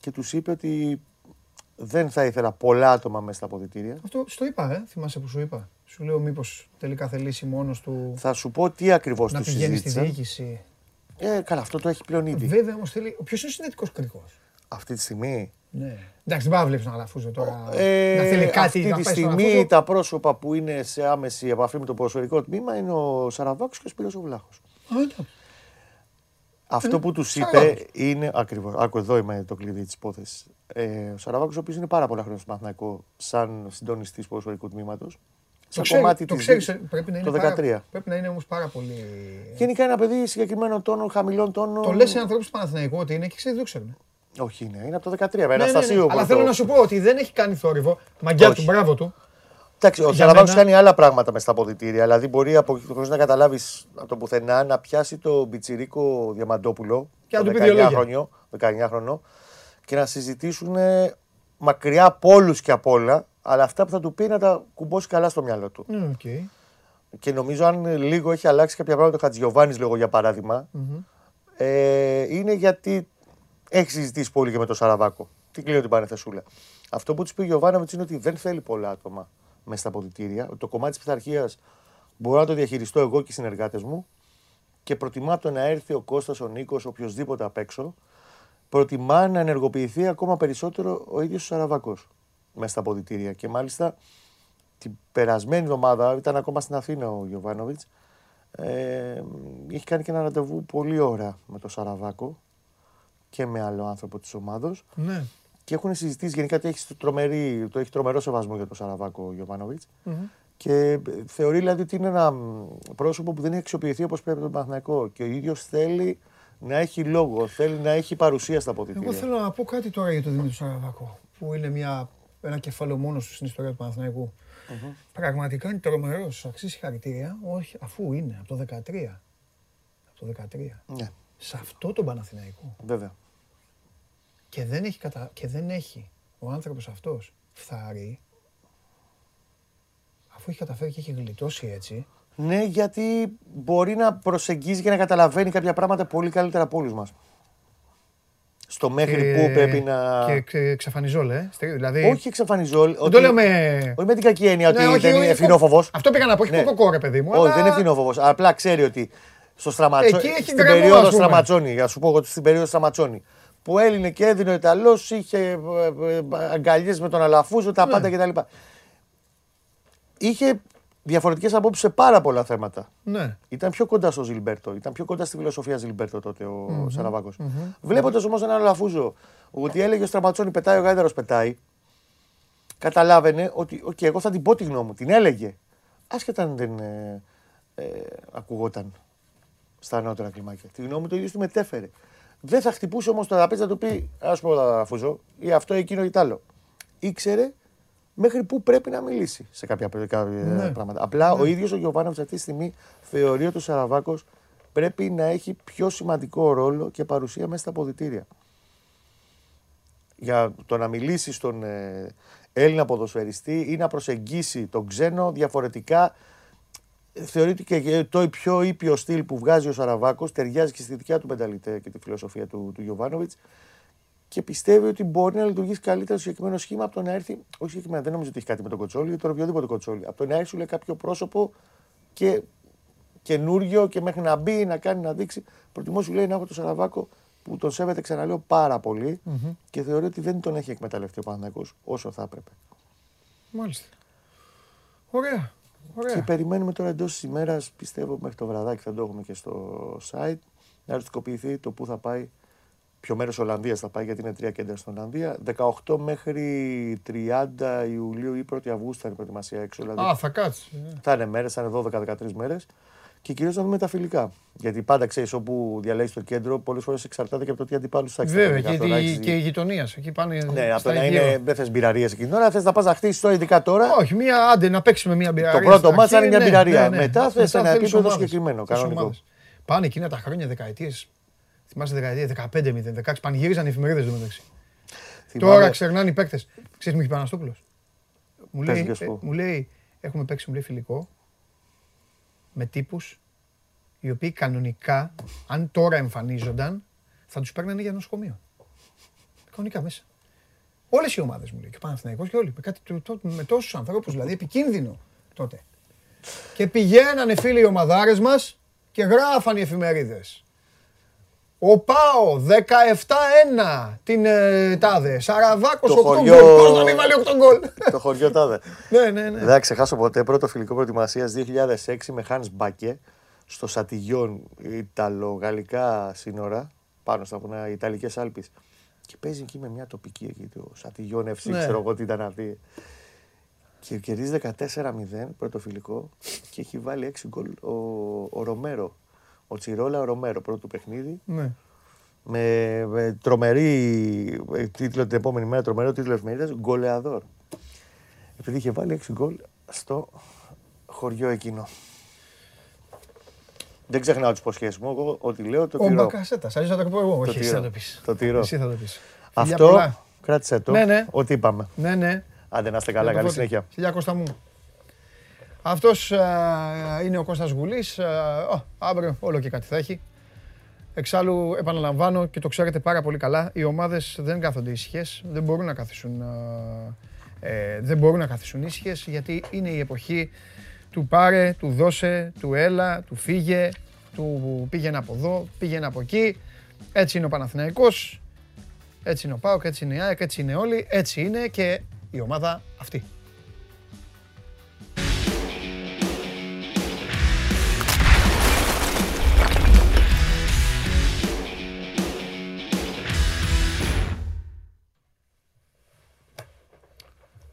και τους είπε ότι δεν θα ήθελα πολλά άτομα μέσα στα αποδητήρια. Αυτό στο είπα, ε. θυμάσαι που σου είπα. Σου λέω μήπως τελικά θελήσει μόνος του Θα σου πω τι ακριβώς να τους πηγαίνει στη συζήτησα. διοίκηση. Ε, καλά, αυτό το έχει πλέον ήδη. Βέβαια όμως θέλει. Ποιος είναι ο συνδετικός κριτικό. Αυτή τη στιγμή. Ναι. Εντάξει, δεν πάει να βλέπεις τον Αλαφούζο τώρα. Ε, να θέλει κάτι αυτή να τη πάει στον στιγμή Αλαφούζο. τα πρόσωπα που είναι σε άμεση επαφή με το ποδοσφαιρικό τμήμα είναι ο Σαραβάκος και ο Σπύρος ο Βλάχος. Α, εντάξει. Αυτό που τους Σαραβάκος. είπε είναι ακριβώς. Άκου, εδώ είμαι το κλειδί της υπόθεσης. Ε, ο Σαραβάκος, ο οποίος είναι πάρα πολλά χρόνια στο Μαθηνακό, σαν συντονιστής ποδοσφαιρικού τμήματος. Το Στο ξέρει, κομμάτι το της ξέρεις, δίκης, ε, πρέπει να είναι το 13. Πάρα, πρέπει να είναι όμως πάρα πολύ. Γενικά ένα παιδί συγκεκριμένο τόνο, χαμηλών τόνων. Το λες σε ανθρώπους του Παναθηναϊκού ότι είναι και ξέρεις, δεν το ξέρουν. Όχι, είναι, είναι από το 13. Με Ναι, ναι, ναι. Αναστασίου. Αλλά θέλω να σου πω ότι δεν έχει κάνει θόρυβο. Μαγκιά του, Όχι. μπράβο του. Εντάξει, ο Για Σαραβάκο μένα- κάνει άλλα πράγματα μες στα αποδυτήρια. Δηλαδή μπορεί από χωρίς να καταλάβεις από το πουθενά να πιάσει το μπιτσιρίκο Διαμαντόπουλο. Και να το του πει δύο λόγια. 19χρονο, 19χρονο και να συζητήσουν ε, μακριά από όλους και από όλα, αλλά αυτά που θα του πει να τα κουμπώσει καλά στο μυαλό του. Ναι, οκ. Και νομίζω αν ε, λίγο έχει αλλάξει κάποια πράγματα ο Χατζηγιοβάνης, λέγω για παραδειγμα ε, είναι γιατί έχει συζητήσει πολύ και με τον Σαραβάκο. Τι κλείνω την πανεθεσούλα. Αυτό που τους πει ο Γιωβάνοβιτς είναι ότι δεν θέλει πολλά άτομα μέσα στα αποδητήρια. Ότι Το κομμάτι της πειθαρχίας μπορώ να το διαχειριστώ εγώ και οι συνεργάτες μου και προτιμά από το να έρθει ο Κώστας, ο Νίκος, οποιοδήποτε απ' έξω, προτιμά να ενεργοποιηθεί ακόμα περισσότερο ο ίδιος ο Σαραβάκος μέσα στα αποδητήρια. Και μάλιστα την περασμένη εβδομάδα, ήταν ακόμα στην Αθήνα ο Γιωβάνοβιτς, ε, είχε κάνει και ένα ραντεβού πολύ ώρα με τον Σαραβάκο και με άλλο άνθρωπο της ομάδα. Ναι. Και έχουν συζητήσει γενικά ότι έχει, τρομερή, το έχει τρομερό σεβασμό για τον Σαραβάκο ο Γιωβάνοβιτς. Και ε, θεωρεί δηλαδή ότι είναι ένα μ, πρόσωπο που δεν έχει αξιοποιηθεί όπως πρέπει τον Παναθηναϊκό. Και ο ίδιος θέλει να έχει λόγο, θέλει να έχει παρουσία στα αποδητήρια. Εγώ θέλω να πω κάτι τώρα για τον Δημήτρη Σαραβάκο, που είναι μια, ένα κεφάλαιο μόνος του στην ιστορία του παναθηναικου Πραγματικά είναι τρομερός. Αξίζει συγχαρητήρια, όχι, αφού είναι από το 13. Από το 13. Ναι, Σε αυτό το Παναθηναϊκό. βέβαια. Και δεν έχει, κατα... και δεν έχει ο άνθρωπος αυτός φθάρει, αφού έχει καταφέρει και έχει γλιτώσει έτσι, Ναι, γιατί μπορεί να προσεγγίζει και να καταλαβαίνει κάποια πράγματα πολύ καλύτερα από όλους μας. Στο μέχρι και- που πρέπει να. Και ξε- εξαφανιζόλε, ε. Στερεί- Δηλαδή, Όχι εξαφανιζόλ. δεν το λέω με... Όχι με την κακή έννοια ότι Ναι, όχι, δεν είναι όχι, ευθυνόφοβο. Αυτό πήγα να πω, όχι Ναι. κοκοκό ρε παιδί μου. Όχι, αλλά- δεν είναι ευθυνόφοβο. Απλά ξέρει ότι στο Στραματσόνι. Εκεί έχει στην γραμμό, ας περίοδο πούμε. Στραματσόνι, για να σου πω εγώ στην περίοδο Στραματσόνι. Που έλυνε και έδινε ο Ιταλός, είχε αγκαλιές με τον Αλαφούζο, τα Ναι. πάντα κτλ. Είχε διαφορετικές απόψεις σε πάρα πολλά θέματα. Ναι. Ήταν πιο κοντά στο Ζιλμπέρτο, ήταν πιο κοντά στη φιλοσοφία Ζιλμπέρτο τότε ο Σαραβάκος. Βλέποντας όμως έναν Αλαφούζο ότι έλεγε ο Στραματσόνι πετάει, ο Γάιδαρος πετάει, καταλάβαινε ότι οκ, εγώ θα την πω τη γνώμη μου. Την έλεγε. Άσχετα αν δεν ε, ε, ακουγόταν στα ανώτερα κλιμάκια. Τη γνώμη του ίδιος του μετέφερε. Δεν θα χτυπούσε όμως το τραπέζι να του πει, Α πω, Αλαφούζο, ή αυτό, εκείνο ή τ' άλλο. Ήξερε μέχρι πού πρέπει να μιλήσει σε κάποια, κάποια Ναι. πράγματα. Απλά ο ίδιος ο Γιωβάνοβιτς αυτή τη στιγμή θεωρεί ότι ο Σαραβάκος πρέπει να έχει πιο σημαντικό ρόλο και παρουσία μέσα στα αποδητήρια. Για το να μιλήσει στον ε, Έλληνα ποδοσφαιριστή ή να προσεγγίσει τον ξένο διαφορετικά. Θεωρεί ότι και το πιο ήπιο στυλ που βγάζει ο Σαραβάκος ταιριάζει και στη δικιά του πενταλιτέ και τη φιλοσοφία του, του Γιωβάνοβιτς και πιστεύει ότι μπορεί να λειτουργήσει καλύτερα στο συγκεκριμένο σχήμα από το να έρθει. Όχι συγκεκριμένα, δεν νομίζω ότι έχει κάτι με τον Κοτσόλη ή τον οποιοδήποτε Κοτσόλη. Από το να έρθει σου λέει κάποιο πρόσωπο και καινούριο και μέχρι να μπει, να κάνει, να δείξει. Προτιμώ σου λέει να έχω τον Σαραβάκο που τον σέβεται, ξαναλέω, πάρα πολύ και θεωρεί ότι δεν τον έχει εκμεταλλευτεί ο Παναθηναϊκός όσο θα έπρεπε. Μάλιστα. Ωραία. Και Ωραία. περιμένουμε τώρα εντός της ημέρας, πιστεύω μέχρι το βραδάκι θα το έχουμε και στο site, να οριστικοποιηθεί το πού θα πάει. Ποιο μέρος Ολλανδίας θα πάει, γιατί είναι τρία κέντρα στην Ολλανδία. 18 μέχρι 30 Ιουλίου ή 1η Αυγούστου θα είναι η προετοιμασία έξω. Δηλαδή Α, θα κάτσεις. θα είναι μέρες, θα είναι 12-13 μέρες. Και κυρίως να δούμε τα φιλικά. Γιατί πάντα ξέρεις όπου διαλέγεις το κέντρο, πολλές φορές εξαρτάται και από το τι αντιπάλους θα έχεις. Βέβαια, και, η- και η γειτονία. Εκεί πάνε. Ναι, από στα το να ίδια. είναι. Δεν θες μπειραρίες εκείνη την ώρα, θες να πας να χτίσεις τώρα, ειδικά τώρα. Όχι, μία, άντε να παίξουμε μία μπειραρία. Το πρώτο στην μάτς αρχή, είναι μια ναι, μπειραρία. ναι, ναι. Μετά θες ένα θέλεις επίπεδο ομάδες, συγκεκριμένο, θέλεις κανονικό. ομάδες. Πάνε εκείνα τα χρόνια δεκαετίες. Θυμάσαι δεκαετία 15-0, 16 πανηγύριζαν οι εφημερίδες εδώ μεταξύ. Θυμάμαι- Τώρα ξερνάνε οι παίκτες. Ξέρεις, μου είχε Παναστόπουλος. Μου Πες λέει, και σου ε, πω. μου λέει, έχουμε παίξει μου λέει, φιλικό με τύπους οι οποίοι κανονικά, αν τώρα εμφανίζονταν, θα τους παίρνανε για νοσοκομείο. Κανονικά μέσα. Όλες οι ομάδες μου λέει. Και ο Παναθηναϊκός και όλοι. Με, κάτι, το- το- με τόσους ανθρώπους, δηλαδή επικίνδυνο τότε. Και πηγαίνανε φίλοι οι ομαδάρες μας και γράφανε οι εφημερίδες. Ο Πάο 17-1 την ε, τάδε. Σαραβάκος Το 8 χωριό- γκολ. Πώς να μην βάλει 8 γκολ; το χωριό τάδε. ναι, ναι, ναι. Δεν θα ξεχάσω ποτέ πρώτο φιλικό προετοιμασίας 2006 με Χάνς Μπάκε στο Σατιγιόν, Ιταλο-Γαλλικά σύνορα, πάνω στα βουνά Ιταλικές Άλπε. Και παίζει εκεί με μια τοπική εκεί, το Σατιγιόν FC, Ναι. ξέρω εγώ τι ήταν αυτή. Και κερδίζει 14-0 πρώτο φιλικό και έχει βάλει 6 γκολ ο, ο Ρομέρο. Ο Τσιρόλα ο Ρομέρο, πρώτο του παιχνίδι. ναι. Με, με τρομερή ε, τίτλο την επόμενη μέρα, τρομερό τίτλο εφημερίδας, γκολεαδόρ. Επειδή είχε βάλει 6 γκολ, στο χωριό εκείνο. Δεν ξεχνάω τις υποσχέσεις μου. Εγώ ό,τι λέω το Ο τηρώ. Μπακασέτας. Αλλιώς θα το πω εγώ. Όχι, εσύ τηρώ. θα το πεις. Το τηρώ. Εσύ θα το πεις. Αυτό κράτησε το. Ναι, ναι. Ό,τι είπαμε. Ναι, ναι. Άντε να είστε καλά. Για το Καλή φώτι. συνέχεια. Χιλιά Κώστα μου. Αυτός α, είναι ο Κώστας Γουλής. Α, ω, αύριο όλο και κάτι θα έχει. Εξάλλου, επαναλαμβάνω και το ξέρετε πάρα πολύ καλά, οι ομάδες δεν κάθονται ήσυχες, δεν μπορούν να καθίσουν, α, ε, δεν μπορούν να καθίσουν ήσυχες, γιατί είναι η εποχή του πάρε, του δώσε, του έλα, του φύγε, του πήγαινε από εδώ, πήγαινε από εκεί. Έτσι είναι ο Παναθηναϊκός, έτσι είναι ο ΠΑΟΚ, έτσι είναι η ΑΕΚ, έτσι είναι όλοι, έτσι είναι και η ομάδα αυτή.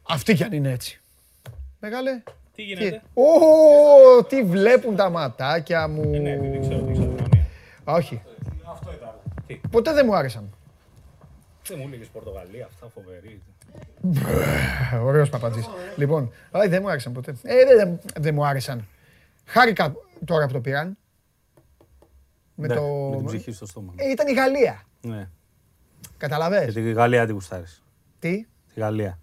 Αυτή κι αν είναι έτσι. Μεγάλε. Τι γίνεται; Ω, τι βλέπουν τα ματάκια μου. Ε, ναι, δεν ξέρω, δεν ξέρω καμία. Α, Όχι. Αυτό ήταν. Τι, Ποτέ δεν μου άρεσαν. δεν μου έλεγες Πορτογαλία, αυτά φοβερή. Ωραίος παπατζής. Λοιπόν, α, δεν μου άρεσαν ποτέ. Ε, δεν, δεν- δεν μου άρεσαν. Χάρηκα τώρα που το πήραν. Με Ναι, το... με την ψυχή στο στόμα. Ε, ήταν η Γαλλία. Ναι. Καταλαβες; Και τη Γαλλία τι γουστάρεις. Τι; Τη Γαλλία.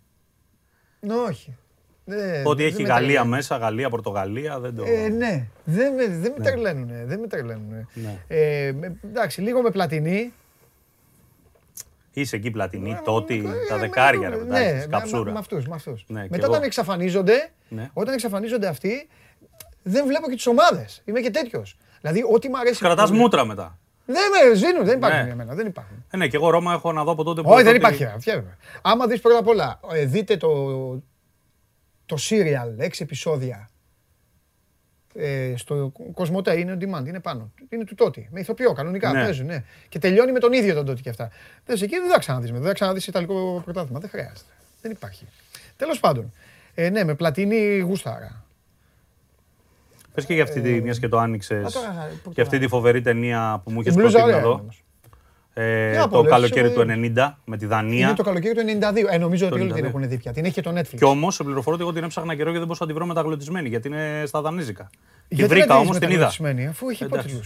Ναι, όχι. Δεν- Ό,τι δεν έχει με Γαλλία τρελαίνουν. μέσα, Γαλλία, Πορτογαλία, δεν το. Ε, ναι, δεν με, δεν με τρελαίνουνε, δεν με τρελαίνουνε. Ναι. Ε, με- εντάξει, λίγο με πλατινή. Είσαι εκεί πλατινή, τότε, Ε, τα με- δεκάρια, ρε ναι, παιδάκι, με- της με- καψούρα. Με αυτούς, με αυτούς. Ναι, και Μετά εγώ. όταν εξαφανίζονται, Ναι. όταν εξαφανίζονται αυτοί, δεν βλέπω και τις ομάδες. Είμαι και τέτοιος. Δηλαδή, ό,τι μου αρέσει... Κρατάς πολύ- μούτρα μετά. Δεν με ζήνουν, δεν υπάρχουν Ναι. για μένα, δεν υπάρχουν. Ε, ναι, και εγώ Ρώμα έχω να δω από τότε που. Όχι, δεν τότε- υπάρχει. Αφιέρω. Άμα δεις πρώτα απ' όλα, ε, δείτε το, το serial, έξι επεισόδια. Ε, στο Κοσμοτέ είναι on demand, είναι πάνω. Είναι του τότε. Με ηθοποιό, κανονικά. Ναι. Παίζουν, ναι. Και τελειώνει με τον ίδιο τον τότε και αυτά. Δες εκεί, δεν θα ξαναδείς. Δεν θα ξαναδείς Ιταλικό πρωτάθλημα. Δεν χρειάζεται. Δεν υπάρχει. Τέλος πάντων. Ε, ναι, με πλατίνη γούσταρα. Πες και για αυτή τη, μιας και το άνοιξες. Ε, Α, τώρα, πού Και αυτή το- τη φοβερή ταινία που μου Η είχε μπλούζα προτείνει να ωραία είναι δω. όμως. Ε, Για το πολλές, καλοκαίρι ε, του 90 με τη Δανία. Είναι το καλοκαίρι του 92. Ε, νομίζω ότι Το όλοι την 92. έχουν δει πια. Την έχει και το Netflix. Και όμως, σε πληροφορώ ότι εγώ την έψαχνα καιρό και δεν μπορούσα να τη βρω μεταγλωτισμένη γιατί είναι στα δανέζικα. Τη Γιατί βρήκα να όμως, την είδα. μεταγλωτισμένη, Αφού έχει Εντάξει.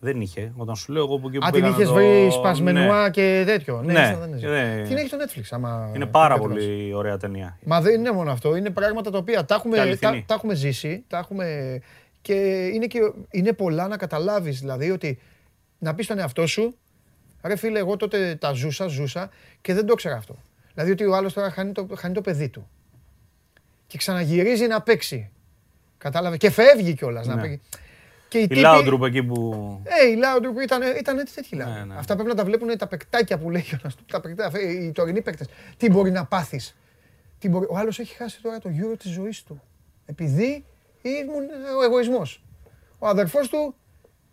Υπότιτλους. Δεν είχε. Όταν σου λέω εγώ που εκεί που Α, την πήγα να είχες το- βρει σπασμενουά Ναι. και τέτοιο. Ναι, Ναι, στα δανέζικα. ναι. Την έχει το Netflix. Άμα Είναι πάρα το κατεβάσεις. πολύ ωραία ταινία. Μα δεν είναι μόνο αυτό. Είναι πράγματα τα οποία τα Και έχουμε, αληθινή. τα, τα έχουμε ζήσει. Τα έχουμε... Και είναι, και είναι πολλά να καταλάβεις. Δηλαδή ότι να πεις στον εαυτό σου, ρε φίλε, εγώ τότε τα ζούσα, ζούσα και δεν το ήξερα αυτό. Δηλαδή ότι ο άλλος τώρα χάνει το, χάνει το παιδί του. Και ξαναγυρίζει να παίξει. Κατάλαβες; Και φεύγει κιόλας να Ναι. παίξει. Και οι Η τύποι- Λάουντρουπ εκεί που. ε, η Λάουντρουπ ήταν, ήταν έτσι τέτοιοι Ναι, Λάουντρουπ. ναι. Αυτά πρέπει να τα βλέπουν τα παικτάκια που λέει ο ένας, τα παικτά, αυτά, οι τωρινοί παίκτες. Τι μπορεί να πάθεις; Τι μπορεί... Ο άλλος έχει χάσει τώρα το γύρο της ζωής του. Επειδή ήμουν ο εγωισμός. Ο αδερφός του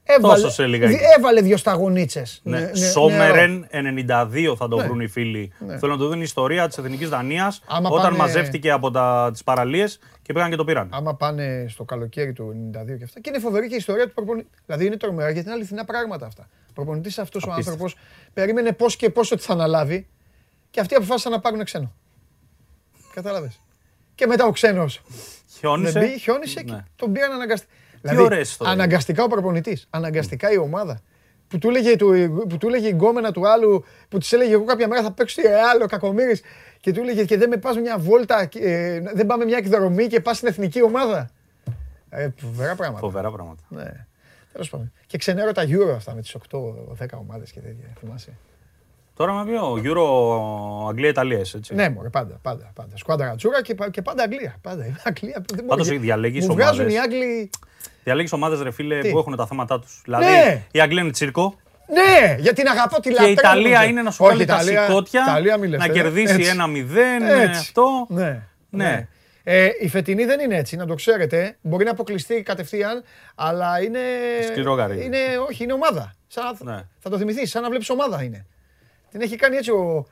έβαλε, Τόσο σε λιγάκι. δι- έβαλε δύο σταγονίτσες. Ναι, Ναι, ναι, Σόμερεν 92 θα το Ναι. βρουν οι φίλοι. Ναι. Θέλω να το δουν η ιστορία της εθνικής Δανίας Άμα όταν πάνε- μαζεύτηκε από τις παραλίες και πήγαν και το πήραν. Άμα πάνε στο καλοκαίρι του 92 και αυτά. Και είναι φοβερή και η ιστορία του προπονητή. Δηλαδή είναι τρομερά γιατί είναι αληθινά πράγματα αυτά. Ο προπονητής αυτός ο Απίστευτο. άνθρωπος περίμενε πώς και πώς ότι θα αναλάβει και αυτοί αποφάσισαν να πάρουν ξένο. Κατάλαβες. Και μετά ο ξένος Χιόνισε. δεν μπει, χιόνισε και Ναι. τον πήραν αναγκαστικά. Ωραίες ιστορίες. αναγκαστικά ο προπονητής, αναγκαστικά η ομάδα. Που του, έλεγε, του, που του έλεγε η γκόμενα του άλλου, που της έλεγε εγώ κάποια μέρα θα παίξω στη Ρεάλ, ο Κακομήρης και του έλεγε και δεν με πας μια βόλτα, ε, δεν πάμε μια εκδρομή και πας στην εθνική ομάδα. Ε, φοβερά πράγματα. Φοβερά πράγματα. Ναι. Τέλος πάντων. Και ξενέρω τα Euro αυτά με τις 8-10 ομάδες και τέτοια. Θυμάσαι. Τώρα με ποιο, Euro Αγγλία-Ιταλία, έτσι. Ναι, μωρέ, πάντα, πάντα, πάντα. Σκουάντρα ρατσούρα και, πα- και πάντα Αγγλία. Πάντα. Είναι Αγγλία. Δεν Πάντως μπορεί. διαλέγεις Μου βγάζουν ομάδες. οι Άγγλοι. Διαλέγεις ομάδες, ρε φίλε, Τι; που έχουν τα θέματα τους. Δηλαδή Ναι. η Αγγλία είναι τσίρκο Ναι, γιατί την αγαπώ τη και λατρεύω. η Ιταλία τον είναι να σου Όχι, βάλει τα Ιταλία- σηκώτια, Ιταλία μη λες, να ε. κερδίσει Έτσι. ένα μηδέν. ε, Έτσι. Αυτό. Ναι. Ναι. Ε, η φετινή δεν είναι έτσι, να το ξέρετε. Μπορεί να αποκλειστεί κατευθείαν, αλλά είναι. Σκληρό γαρίδι. Είναι, όχι, είναι ομάδα. Σαν, Ναι. Θα το θυμηθείς, σαν να βλέπεις ομάδα είναι. Την έχει κάνει έτσι ο,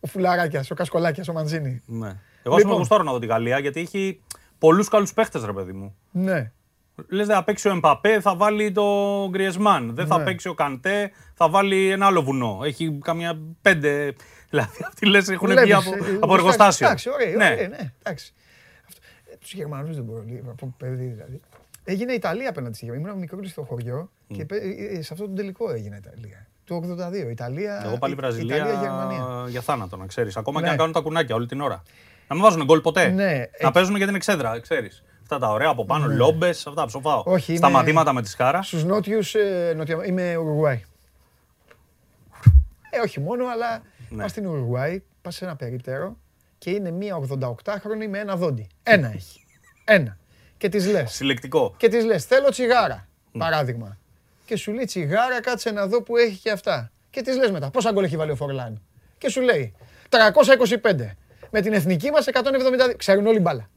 ο Φουλαράκια, ο Κασκολάκιας, ο Μαντζίνη. Ναι. Εγώ Λοιπόν. λοιπόν. γουστάρω να δω τη Γαλλία γιατί έχει πολλούς καλούς παίχτες, ρε παιδί μου. Ναι. Λες, δεν θα παίξει ο Εμπαπέ, θα βάλει το Γκριεσμάν. Δεν θα Ναι. παίξει ο Καντέ, θα βάλει ένα άλλο βουνό. Έχει καμιά πέντε. Δηλαδή αυτοί λες έχουν βγει Βλέπεις, από, ε, από ε, εργοστάσιο. Εντάξει, ωραία, ναι. ωραία, ναι, εντάξει. Αυτό. Ε, τους Γερμανούς δεν μπορώ. λίγο, Από παιδί δηλαδή. Έγινε Ιταλία απέναντι στη Γερμανία. Ήμουν μικρός στο χωριό και πέ- ε, ε, σε αυτό το τελικό έγινε Ιταλία. Το 82. Ιταλία. Εγώ πάλι Ι- Βραζιλία Ιταλία, Γερμανία. για θάνατο, να ξέρεις. Ακόμα Ναι. και αν κάνουν τα κουνάκια όλη την ώρα. Να μην βάζουν γκολ ποτέ. Ναι, να ε- παίζουν για την εξέδρα, ξέρεις. Αυτά τα ωραία από πάνω, λόμπες, αυτά ψοφάω. Όχι, Στα είμαι- μαθήματα με τη σκάρα. Στους νότιους. νότια... Είμαι Ουρουγουάη. Ε, όχι μόνο, αλλά Ναι. πας στην Ουρουγουάη, πας σε ένα περίπτερο και είναι μία 88χρονη με ένα δόντι. Ένα έχει. Ένα. Και τη λες. Συλλεκτικό. Και τη λες: Θέλω τσιγάρα. Παράδειγμα. Και σου λέει τσιγάρα, κάτσε να δω που έχει και αυτά. Και τη λες μετά: Πόσα γκολ έχει βάλει ο Φορλάν; Και σου λέει: 325. Με την εθνική μας 172. Ξέρουν όλοι μπάλα.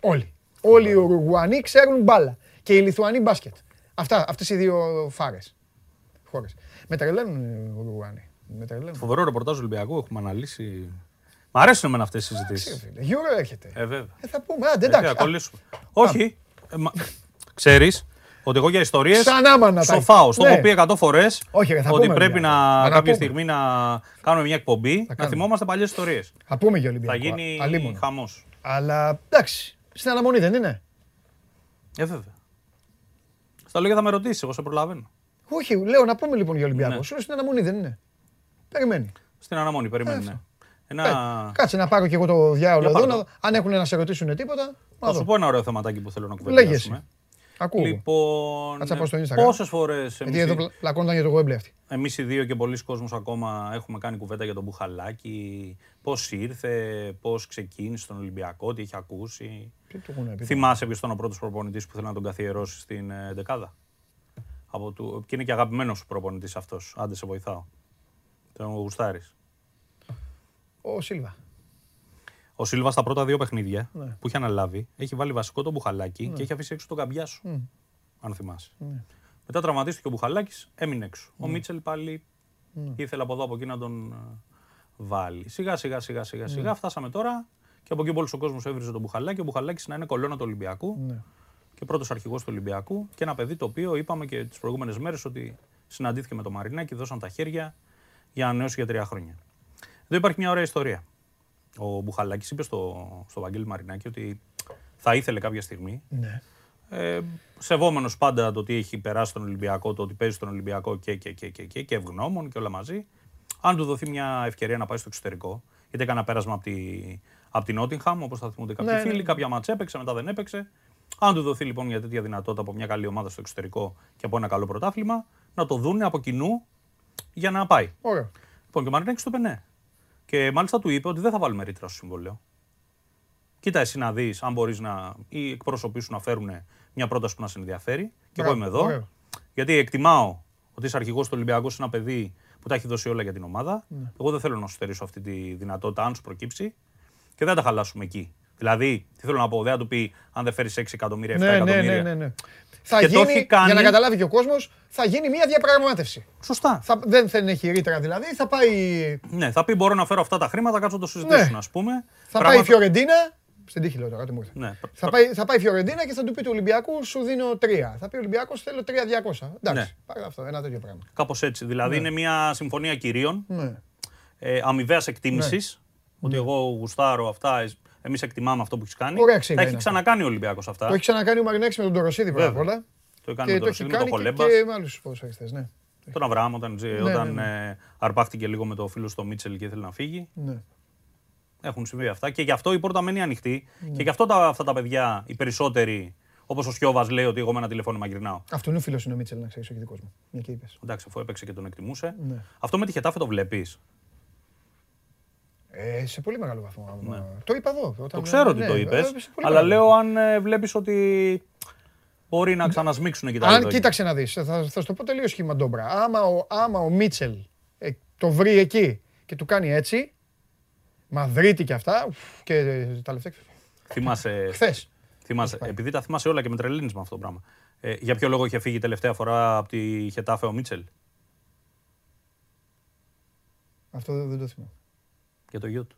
Όλοι. Όλοι οι Ουρουγουανοί ξέρουν μπάλα. Και οι Λιθουανοί μπάσκετ. Αυτά, αυτές οι δύο φάρες. Χώρες. Με τρελαίνουν οι Ουρουγουανοί. Με τρελαίνουν. Φοβερό ρεπορτάζ του Ολυμπιακού, έχουμε αναλύσει. Μ' αρέσουν εμένα αυτές οι συζητήσεις. Γιούρο έρχεται. Ε, βέβαια. Ε, θα πούμε, άντε Ε, θα εντάξει. α, κολλήσουμε. Όχι. Ξέρεις ότι εγώ για ιστορίες. Σαν άμα να τα- Σοφάω. Στο Ναι. έχω πει 100 φορές Όχι, ρε, θα ότι πούμε, πρέπει παιδιά. να Θα τα κάποια πούμε. στιγμή να κάνουμε μια εκπομπή να κάνουμε. θυμόμαστε παλιές ιστορίες. Θα πούμε για Θα Ολυμπιακό. γίνει αλίμονο. χαμός. Αλλά εντάξει, στην αναμονή δεν είναι; Ε, βέβαια. Στα λόγια θα με ρωτήσει, εγώ σε προλαβαίνω. Όχι, λέω να πούμε λοιπόν για Ολυμπιακό. Ναι. Σου λέω στην αναμονή δεν είναι. Περιμένει. Στην αναμονή, περιμένει. Ε, ναι. Ε, Ένα... Κάτσε να πάρω και εγώ το διάολο Για εδώ. πάρ' να το. δω. Αν έχουν να σε ρωτήσουν τίποτα. Να Θα σου δω. πω ένα ωραίο θεματάκι που θέλω να Λέγε κουβεντιάσουμε. εσύ. Ακούω. Λοιπόν, Κάτσε να πάω στο Instagram. πόσες φορές Γιατί εδώ εμείς, πλα- πλακώνονταν για το Wembley αυτή. εμείς οι δύο και πολλοί κόσμος ακόμα έχουμε κάνει κουβέντα για τον Μπουχαλάκη, πώς ήρθε, πώς ξεκίνησε τον Ολυμπιακό, τι έχει ακούσει. Τι του έχουν πει. Θυμάσαι ποιος ήταν ο πρώτος προπονητής που θέλει να τον καθιερώσει στην ε, δεκάδα; Από του, και είναι και αγαπημένος σου προπονητής αυτός. Άντε σε βοηθάω. Τον γουστάρεις. Ο Σίλβα. Ο Σίλβα στα πρώτα δύο παιχνίδια Ναι. που είχε αναλάβει έχει βάλει βασικό τον Μπουχαλάκη και έχει αφήσει έξω τον καμπιά σου. Αν θυμάσαι. Ναι. Μετά τραυματίστηκε ο Μπουχαλάκης, έμεινε έξω. Ο Μίτσελ πάλι ήθελε από εδώ από εκεί να τον ε, βάλει. Σιγά σιγά σιγά σιγά Ναι. σιγά φτάσαμε τώρα και από εκεί όλο ο κόσμος έβριζε τον Μπουχαλάκη. Ο Μπουχαλάκης να είναι κολόνα του Ολυμπιακού Ναι. και πρώτος αρχηγός του Ολυμπιακού και ένα παιδί το οποίο είπαμε και τις προηγούμενες μέρες ότι συναντήθηκε με τον Μαρινάκη, δώσαν τα χέρια για να ανανεώσει για τρία χρόνια. Εδώ υπάρχει μια ωραία ιστορία. Ο Μπουχαλάκης είπε στο, στο Βαγγέλη Μαρινάκη ότι θα ήθελε κάποια στιγμή Ναι. ε, σεβόμενος πάντα το ότι έχει περάσει τον Ολυμπιακό, το ότι παίζει στον Ολυμπιακό και, και, και, και, και, και ευγνώμων και όλα μαζί. Αν του δοθεί μια ευκαιρία να πάει στο εξωτερικό, γιατί έκανε ένα πέρασμα από, τη, από την Νότιγχαμ, όπως θα θυμούνται κάποιοι Ναι, ναι, φίλοι, ναι. κάποια μάτς έπαιξε, μετά δεν έπαιξε. Αν του δοθεί λοιπόν μια τέτοια δυνατότητα από μια καλή ομάδα στο εξωτερικό και από ένα καλό πρωτάθλημα, να το δούνε από κοινού για να πάει. Ωραία. Λοιπόν, και ο Μαρινάκης του είπε ναι. Και μάλιστα του είπε ότι δεν θα βάλουμε ρήτρα στο συμβόλαιο. Κοίτα, εσύ να δεις αν μπορείς να. ή εκπρόσωποι σου να φέρουν μια πρόταση που να σε ενδιαφέρει. Και εγώ Μπράβο, είμαι εδώ. ωραίο. Γιατί εκτιμάω ότι είσαι αρχηγός του Ολυμπιακού, είσαι ένα παιδί που τα έχει δώσει όλα για την ομάδα. Ναι. Εγώ δεν θέλω να σου στερήσω αυτή τη δυνατότητα, αν σου προκύψει. Και δεν θα τα χαλάσουμε εκεί. Δηλαδή, τι θέλω να πω, δεν θα του πει αν δεν φέρεις 6 εκατομμύρια, 7 Ναι, ναι, εκατομμύρια. ναι, ναι, ναι. Θα Και το γίνει, έχει κάνει- για να καταλάβει και ο κόσμος, θα γίνει μια διαπραγμάτευση. Σωστά. Θα, δεν θα έχει ρήτρα δηλαδή, θα πάει, Ναι, θα πει μπορώ να φέρω αυτά τα χρήματα, κάτσω να το συζητήσουν, Ναι. ας πούμε. θα πάει η Πράγματα- Φιωρεντίνα. Στην τύχη λέω τώρα, τι μου ήρθε. Ναι. Θα πάει, θα πάει η Φιωρεντίνα και θα του πει του Ολυμπιακού σου δίνω τρία. Θα πει ο Ολυμπιακός θέλω 3-200. Εντάξει, Ναι. πάρε αυτό, ένα τέτοιο πράγμα. Κάπως έτσι. Δηλαδή είναι μια συμφωνία κυρίων Ναι. ε, αμοιβαίας εκτίμησης. Ότι εγώ γουστάρω αυτά, εμείς εκτιμάμε αυτό που έχεις κάνει. Ωραία ξύλα Τα έχει είναι ξανακάνει ο Ολυμπιακός αυτά. Το έχει ξανακάνει ο Μαρινέκη με τον Τωροσίδη πρώτα απ' Βέβαια. όλα. Το έκανε Και με το τον έχει Ρωσίδη, με τον κάνει και, Χολέμπα. και με άλλους ποδοσφαιριστές. Ναι. Τον Αβραάμ όταν, ζει- ναι, όταν ναι. ε, αρπάχτηκε λίγο με το φίλο στο Μίτσελ και ήθελε να φύγει. ναι. Έχουν συμβεί αυτά και γι' αυτό η πόρτα μένει ανοιχτή. Ναι. Και γι' αυτό τα, αυτά τα παιδιά, οι περισσότεροι, όπως ο Σιώβας λέει ότι εγώ με ένα τηλεφώνημα γυρνάω. Αυτό είναι ο φίλος είναι ο Μίτσελ, να ξέρεις, όχι δικός μου. Μια και είπες. Εντάξει, αφού έπαιξε και τον εκτιμούσε. Ναι. Αυτό με τη Χετάφε το βλέπεις. Ε, σε πολύ μεγάλο βαθμό. Το είπα εδώ. Όταν, Ναι. Το ξέρω ότι ναι, το ε, είπες. σε πολύ Αλλά μεγάλο λέω αν ε, βλέπεις ότι μπορεί να ξανασμίξουν εκεί τα Αν λεπτάκια. κοίταξε να δεις, θα, θα σου το πω τελείως σχήμα ντόμπρα. Άμα ο, άμα ο Μίτσελ ε, το βρει εκεί και του κάνει έτσι, Μαδρίτη και αυτά, ουφ, και ε, τα λεφτά. Θυμάσαι, Χθες. θυμάσαι, επειδή τα θυμάσαι όλα και με τρελαίνεις με αυτό το πράγμα. Ε, για ποιο λόγο είχε φύγει τελευταία φορά από τη Χετάφε ο Μίτσελ; Αυτό δεν, δεν το θυμάμαι. Για το γιο του.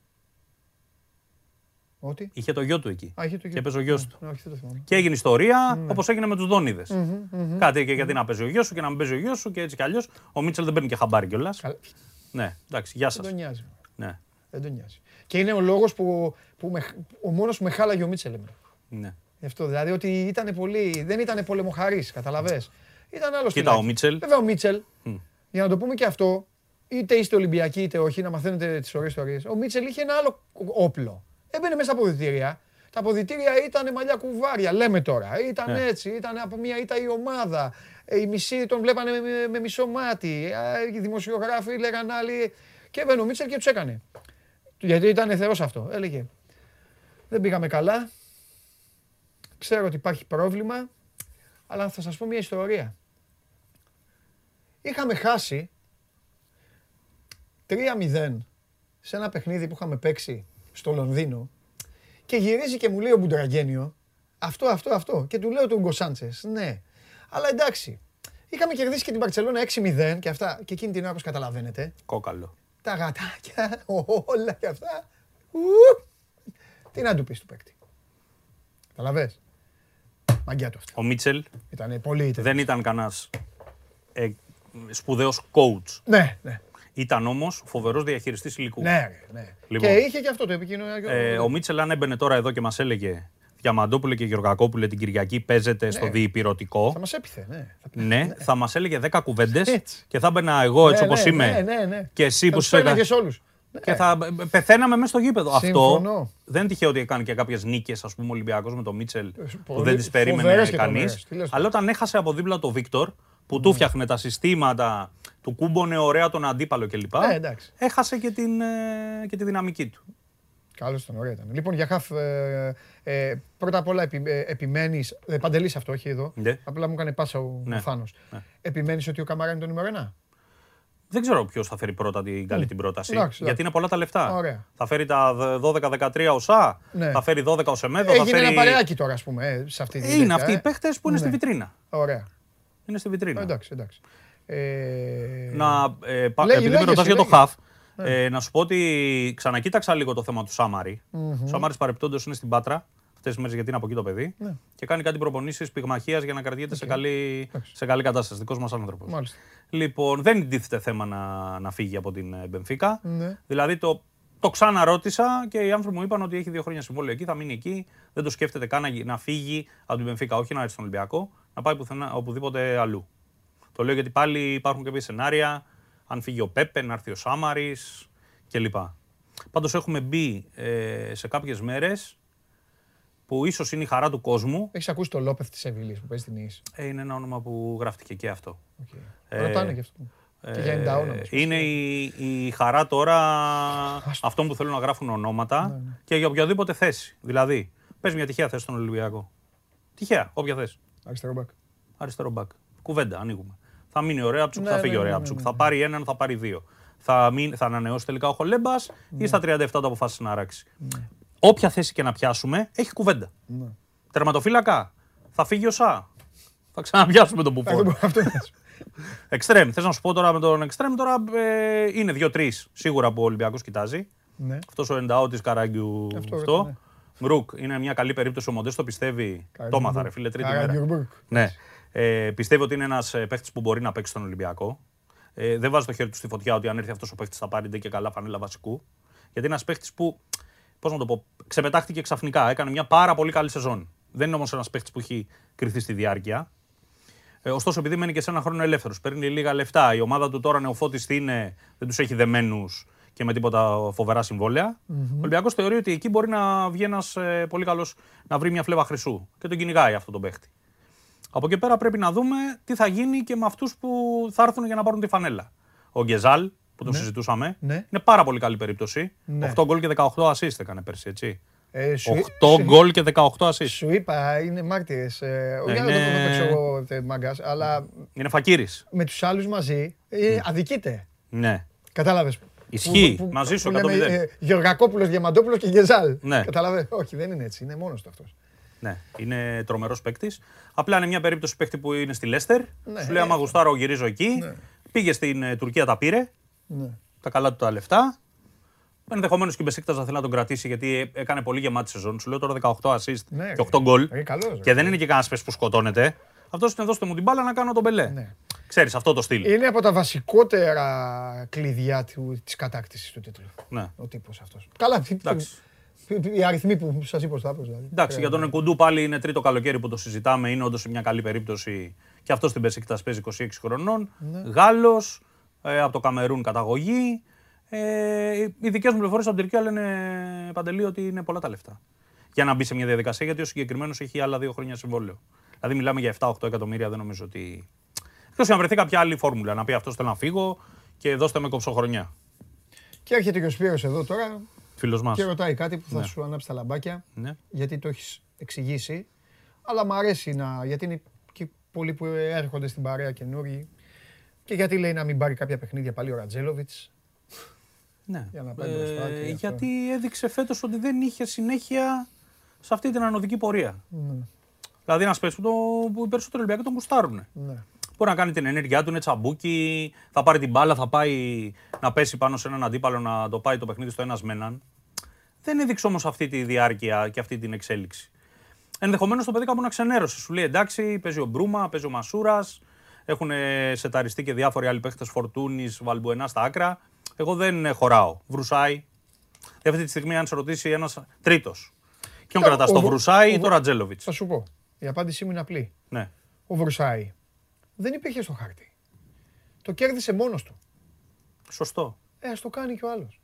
Ότι; Είχε το γιο του εκεί. Α, είχε το γιο και έπαιζε ο γιος του. Ναι, όχι, δεν το θυμάμαι. Και έγινε ιστορία Ναι. όπως έγινε με τους Δόνιδες. Κάτι και γιατί να παίζει ο γιος σου και να μην παίζει ο γιος σου και έτσι κι αλλιώς. Ο Μίτσελ δεν παίρνει και χαμπάρι κιόλας. Καλά, Ναι, εντάξει, γεια Δεν σας. τον νοιάζει. Ναι. Δεν τον νοιάζει. Και είναι ο λόγος που, που με, ο μόνος που με χάλαγε ο Μίτσελ. εμένα. Ναι. Γι' αυτό δηλαδή ότι ήταν πολύ, δεν ήταν πολεμοχαρής, καταλαβες. Ήταν άλλος Κοίτα, ο Μίτσελ. Βέβαια ο Μίτσελ, για να το πούμε και αυτό, είτε είστε Ολυμπιακοί είτε όχι, να μαθαίνετε τις ωραίες ιστορίες. Ο Μίτσελ είχε ένα άλλο όπλο. Έμπαινε μέσα στα αποδητήρια. Τα αποδητήρια ήταν μαλλιά κουβάρια, λέμε τώρα. Ήταν Ναι. έτσι, ήταν από μια ήττα η ομάδα. Ε, Οι μισοί τον βλέπανε με, με- με μισό μάτι. Α, Οι δημοσιογράφοι λέγαν άλλοι. Και έμπαινε ο Μίτσελ και τους έκανε. Γιατί ήταν θεός αυτό. Έλεγε, δεν πήγαμε καλά. Ξέρω ότι υπάρχει πρόβλημα, αλλά θα σας πω μια ιστορία. Είχαμε χάσει 3-0 σε ένα παιχνίδι που είχαμε παίξει στο Λονδίνο και γυρίζει και μου λέει ο Μπουντραγένιο αυτό, αυτό, αυτό. Και του λέω του Γκο Σάντσες, ναι. Αλλά εντάξει, είχαμε κερδίσει και την Παρτσελώνα 6-0 και αυτά. Και εκείνη την ώρα, όπως καταλαβαίνετε, Κόκαλο. τα γατάκια, όλα και αυτά. Ου! Τι να του πεις του παίκτη. Καταλαβες. Μαγκιά του αυτή. Ο Μίτσελ Ήταν πολύ ήττερος. δεν ήταν κανένας ε, σπουδαίος coach. Ναι, ναι. Ήταν όμως φοβερός διαχειριστής υλικού. Ναι, ρε, ναι. Λοιπόν. Και είχε και αυτό το επικοινωνιακό. Ε, ο Μίτσελ, αν έμπαινε τώρα εδώ και μας έλεγε Διαμαντόπουλε και Γεωργακόπουλε την Κυριακή παίζετε στο διυπηρωτικό. Θα μας έπιθε, ναι. Θα πει- Ναι, θα μας έλεγε 10 κουβέντες Έτσι. και θα έμπαινα εγώ έτσι Ναι, όπως ναι, είμαι. Ναι, ναι, ναι. Και εσύ Θα που τους σε παίρναγες όλους. Και θα πεθαίναμε μέσα στο γήπεδο. Συμφωνώ. Αυτό δεν είναι τυχαίο ότι έκανε και κάποιες νίκες, ας πούμε, ο Ολυμπιακός με τον Μίτσελ που Ε, πολύ δεν τις περίμενε φοβερές και κανείς. τρομερές. Τι λες Αλλά όταν έχασε από δίπλα το Βίκτορ, που του φτιάχνε τα συστήματα, του κούμπονε ωραία τον αντίπαλο κλπ. Ναι, εντάξει. έχασε και, την, ε, και τη δυναμική του. Καλώς ήταν, ωραία ήταν. Λοιπόν, για χαφ, ε, ε, πρώτα απ' όλα επι, ε, επιμένεις, ε, Παντελής αυτό, όχι εδώ, Ναι. απλά μου έκανε πάσα ο, Ναι. ο Θάνος. Ναι. Επιμένεις ότι ο Καμαρά είναι το νούμερο ένα; Δεν ξέρω ποιος θα φέρει πρώτα την καλή την πρόταση. εντάξει, εντάξει. γιατί είναι πολλά τα λεφτά. Ωραία. Θα φέρει τα 12-13 οσά, Ναι. θα φέρει 12 ο Σεμέδο. θα Έγινε φέρει... ένα παρεάκι τώρα, ας πούμε, ε, σε αυτή τη Είναι τέτοια, αυτοί ε. οι παίχτες που είναι στη Ναι. βιτρίνα. Ωραία. Είναι στη βιτρίνα. Εντάξει, εντάξει. Ε, Να, ε, πα- Λέγε, επειδή λέγε με ρωτάς εσύ, για το λέγε. χαφ, ε, να σου πω ότι ξανακοίταξα λίγο το θέμα του σαμαρη Ο Σάμαρης παρεπτόντως είναι στην Πάτρα αυτές τις μέρες γιατί είναι από εκεί το παιδί. Ναι. Και κάνει κάτι προπονήσεις πυγμαχίας για να κρατιέται σε, καλή, σε καλή κατάσταση. Δικός μας άνθρωπος. Μάλιστα. Λοιπόν, δεν τίθεται θέμα να, να φύγει από την ε, Μπενφίκα. Ναι. Δηλαδή το, το ξαναρώτησα και οι άνθρωποι μου είπαν ότι έχει δύο χρόνια συμβόλαιο εκεί, θα μείνει εκεί. Δεν το σκέφτεται καν να, γι- να φύγει από την Μπενφίκα, όχι να έρθει στον Ολυμπιακό, να πάει πουθενά, οπουδήποτε αλλού. Το λέω γιατί πάλι υπάρχουν κάποια σενάρια. Αν φύγει ο Πέπε, να έρθει ο Σάμαρης κλπ. Πάντως έχουμε μπει ε, σε κάποιες μέρες που ίσως είναι η χαρά του κόσμου. Έχεις ακούσει το Λόπεθ της Σεβίλης που παίζει στην Ις. Ε, είναι ένα όνομα που γράφτηκε και αυτό. Okay. Ρωτάνε και αυτό. και για 90 όνομα. Ε, είναι η, η χαρά τώρα αυτών που θέλουν να γράφουν ονόματα Ναι, και για οποιαδήποτε θέση. Δηλαδή, πες μια τυχαία θέση στον Ολυμπιακό. Τυχαία, όποια θέση. Αριστερό μπακ. Αριστερό μπακ. Κουβέντα, ανοίγουμε. Θα μείνει ο Ρέαψουκ, Ναι, θα ναι, φύγει ο ναι, ναι, Ρέαψουκ. ναι, Θα πάρει έναν, θα πάρει δύο. Θα, μην, θα ανανεώσει τελικά ο Χολέμπας Ναι. ή στα 37 το αποφάσισε να αράξει. Όποια θέση και να πιάσουμε, έχει κουβέντα. Ναι. Τερματοφύλακα, θα φύγει ο Σα. Θα ξαναπιάσουμε τον Αυτό Μπουφόν. αυτό είναι. Εξτρέμ. Θες να σου πω τώρα με τον Εξτρέμ, τώρα ε, είναι δύο-τρεις σίγουρα που ο Ολυμπιακός κοιτάζει. Ναι. Αυτός ο Ενταότη Καράγκιου. Αυτό, Αυτό. ναι. Γκρουκ είναι μια καλή περίπτωση. Ο Μοντέστο πιστεύει. Το έμαθα, ρε φίλε, τρίτη μέρα. Καραγκιουρμπουργκ. Ναι. Ε, πιστεύει ότι είναι ένας παίχτης που μπορεί να παίξει στον Ολυμπιακό. Ε, δεν βάζει το χέρι του στη φωτιά ότι αν έρθει αυτός ο παίχτης θα πάρει ντε και καλά φανέλα βασικού. Γιατί είναι ένας παίχτης που, πώς να το πω, ξεπετάχτηκε ξαφνικά. Έκανε μια πάρα πολύ καλή σεζόν. Δεν είναι όμως ένας παίχτης που έχει κρυθεί στη διάρκεια. Ε, ωστόσο, επειδή μένει και σε ένα χρόνο ελεύθερος, παίρνει λίγα λεφτά, η ομάδα του τώρα νεοφώτιστη είναι, δεν τους έχει δεμένους και με τίποτα φοβερά συμβόλαια. Ο Ολυμπιακός θεωρεί ότι εκεί μπορεί να βγει ένας πολύ καλός να βρει μια φλέβα χρυσού και τον κυνηγάει αυτό τον παίχτη. Από εκεί πέρα πρέπει να δούμε τι θα γίνει και με αυτούς που θα έρθουν για να πάρουν τη φανέλα. Ο Γκεζάλ, που τον συζητούσαμε, Ναι. είναι πάρα πολύ καλή περίπτωση. Ναι. 8 γκολ και 18 assist έκανε πέρσι, έτσι. Ε, σου- 8 σου- γκολ και 18 assist. Σου είπα, είναι μάρτυρες. Ε, όχι Ναι, να το είναι- το παίξω εγώ τε, μάγκας, αλλά Είναι φακύρης. με τους άλλους μαζί ε, αδικείται. Ναι. Κατάλαβες. Ισχύει. Μαζί σου, 100%. Ε, Γεωργακόπουλος, Διαμαντόπουλος και Γκεζάλ. Ναι. Κατάλαβε. Όχι, δεν είναι έτσι. Είναι μόνος του αυτός. Ναι, είναι τρομερός παίκτης. Απλά είναι μια περίπτωση παίκτη που είναι στη Λέστερ. Ναι. Σου λέει: Άμα γουστάρω, γυρίζω εκεί. Πήγε στην ε, Τουρκία, τα πήρε. Ναι. Τα καλά του τα λεφτά. Ενδεχομένως και η Μπεσίκτα θα θέλει να τον κρατήσει γιατί ε, έκανε πολύ γεμάτη σεζόν. Σου λέω τώρα 18 assist Ναι, και 8 γκολ. Ε, καλός, ρε. Και δεν είναι και κανένας παίκτης που σκοτώνεται. Αυτό είναι δώστε μου την μπάλα να κάνω τον μπελέ. Ναι. Ξέρεις αυτό το στυλ. Είναι από τα βασικότερα κλειδιά της κατάκτησης του τίτλου. Ναι. Ο τύπος αυτός. Καλά, τι- Εντάξει. Οι αριθμοί που σας είπα στο άπλος. Δηλαδή. Εντάξει, για τον Εκουντού πάλι είναι τρίτο καλοκαίρι που το συζητάμε. Είναι όντως μια καλή περίπτωση. Και αυτός στην Πεσίκτα παίζει 26 χρονών. Ναι. Γάλλος, ε, από το Καμερούν καταγωγή. Ε, οι δικές μου πληροφορίες από την Τουρκία λένε παντελή ότι είναι πολλά τα λεφτά. Για να μπει σε μια διαδικασία, γιατί ο συγκεκριμένος έχει άλλα δύο χρόνια συμβόλαιο. Δηλαδή, μιλάμε για 7-8 εκατομμύρια, δεν νομίζω ότι. Εκτός να βρεθεί κάποια άλλη φόρμουλα, να πει αυτός θέλω να φύγω και δώστε με κοψοχρονιά. Και έρχεται και ο Σπύρος εδώ τώρα Φίλος μας. και ρωτάει κάτι που θα Ναι. σου ανάψει τα λαμπάκια. Ναι. Γιατί το έχεις εξηγήσει. Αλλά μου αρέσει να. Γιατί είναι και πολλοί που έρχονται στην παρέα καινούργοι. Και γιατί λέει να μην πάρει κάποια παιχνίδια πάλι ο Ραντζέλοβιτς; Ναι. Για να πάει μπροστά και Ε, αυτό. γιατί έδειξε φέτος ότι δεν είχε συνέχεια σε αυτή την ανοδική πορεία. Ναι, Δηλαδή ένας παίκτης που, το- που οι περισσότεροι Ολυμπιακοί τον γουστάρουν. ναι. Μπορεί να κάνει την ενέργειά του, είναι τσαμπουκί, θα πάρει την μπάλα, θα πάει να πέσει πάνω σε έναν αντίπαλο να το πάει το παιχνίδι στο ένας με έναν. Δεν έδειξε όμως αυτή τη διάρκεια και αυτή την εξέλιξη. Ενδεχομένως το παιδί κάπου να ξενέρωσε. Σου λέει εντάξει, παίζει ο Μπρούμα, παίζει ο Μασούρας, έχουν σεταριστεί και διάφοροι άλλοι παίχτε Φορτούνης, Βαλμπουενά στα άκρα. Εγώ δεν ε, χωράω. Βρουσάι. Και αυτή τη στιγμή, αν σε ρωτήσει ένας τρίτος. Ποιον Κοίτα, κρατάς, ο τον Βρου- Βρουσάι ο ή τον Βρου- Ρατζέλοβιτ. Θα σου πω. Η απάντησή μου είναι απλή. Ναι. Ο Βρουσάη δεν υπήρχε στο χάρτη. Το κέρδισε μόνος του. Σωστό. Ε, ας το κάνει και ο άλλος.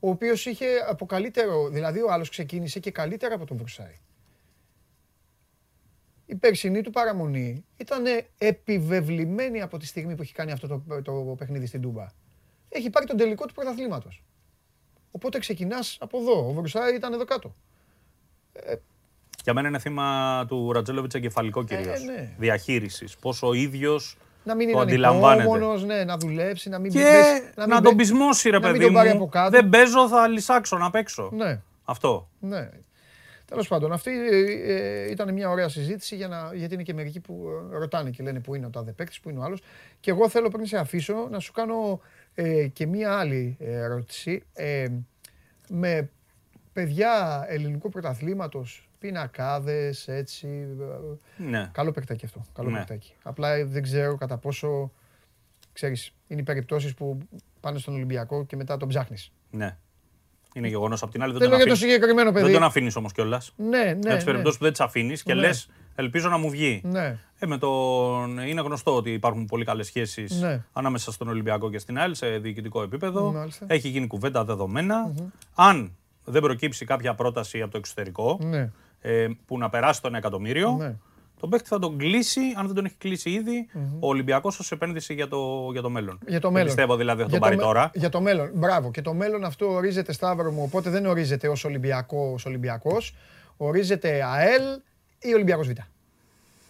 Ο οποίος είχε από καλύτερο, δηλαδή ο άλλος ξεκίνησε και καλύτερα από τον Βρουσάη. Η περσινή του παραμονή ήταν επιβεβλημένη από τη στιγμή που έχει κάνει αυτό το, το παιχνίδι στην Τούμπα. Έχει πάρει τον τελικό του πρωταθλήματος. Οπότε ξεκινάς από εδώ. Ο Βρουσάη ήταν εδώ κάτω. Για μένα είναι θύμα του Ρατζέλοβιτς εγκεφαλικό κυρίως. ναι. Διαχείρισης. Πόσο ο ίδιος Να μην το είναι αντιλαμβάνεται. ανυπόμονος, ναι, να δουλέψει, να μην Και πέσει- να, μην τον πε- πεισμώσει, ρε να μην παιδί τον πάρει από μου. κάτω. Δεν παίζω, θα λυσάξω να παίξω. Ναι. Αυτό. Ναι. Τέλος πάντων, αυτή ε, ε, ήταν μια ωραία συζήτηση για να, γιατί είναι και μερικοί που ε, ρωτάνε και λένε πού είναι ο τάδε παίκτης, πού είναι ο άλλος. Και εγώ θέλω πριν σε αφήσω να σου κάνω ε, και μια άλλη ερώτηση. Ε, με παιδιά ελληνικού πρωταθλήματος, πινακάδε, έτσι. ε, Ναι. Καλό παικτάκι αυτό. Καλό Ναι. παικτάκι. Απλά ε, δεν ξέρω κατά πόσο. Ξέρεις, είναι οι περιπτώσεις που πάνε στον Ολυμπιακό και μετά τον ψάχνεις. ναι. Είναι γεγονός. Απ' την άλλη δεν Θέλω τον για το αφήνεις. συγκεκριμένο παιδί. Δεν τον αφήνεις όμως κιόλας. Ναι, ναι. Για τις ναι. περιπτώσεις που δεν τις αφήνεις και Ναι. λες, ελπίζω να μου βγει. Ναι. Ε, με τον... Είναι γνωστό ότι υπάρχουν πολύ καλές σχέσεις Ναι. ανάμεσα στον Ολυμπιακό και στην ΑΕΛ σε διοικητικό επίπεδο. Μάλιστα. Έχει γίνει κουβέντα δεδομένα. Αν δεν προκύψει κάποια πρόταση από το εξωτερικό Ναι. Ε, που να περάσει το 1 εκατομμύριο, Ναι. τον παίκτη θα τον κλείσει, αν δεν τον έχει κλείσει ήδη, ο Ολυμπιακός ως επένδυση για το, για το μέλλον. Για το Δεν μέλλον. πιστεύω δηλαδή θα Για τον πάρει το με- τώρα. Για το μέλλον. Μπράβο. Και το μέλλον αυτό ορίζεται Σταύρο μου, οπότε δεν ορίζεται ως Ολυμπιακός Ολυμπιακός. Ορίζεται ΑΕΛ ή Ολυμπιακός Β.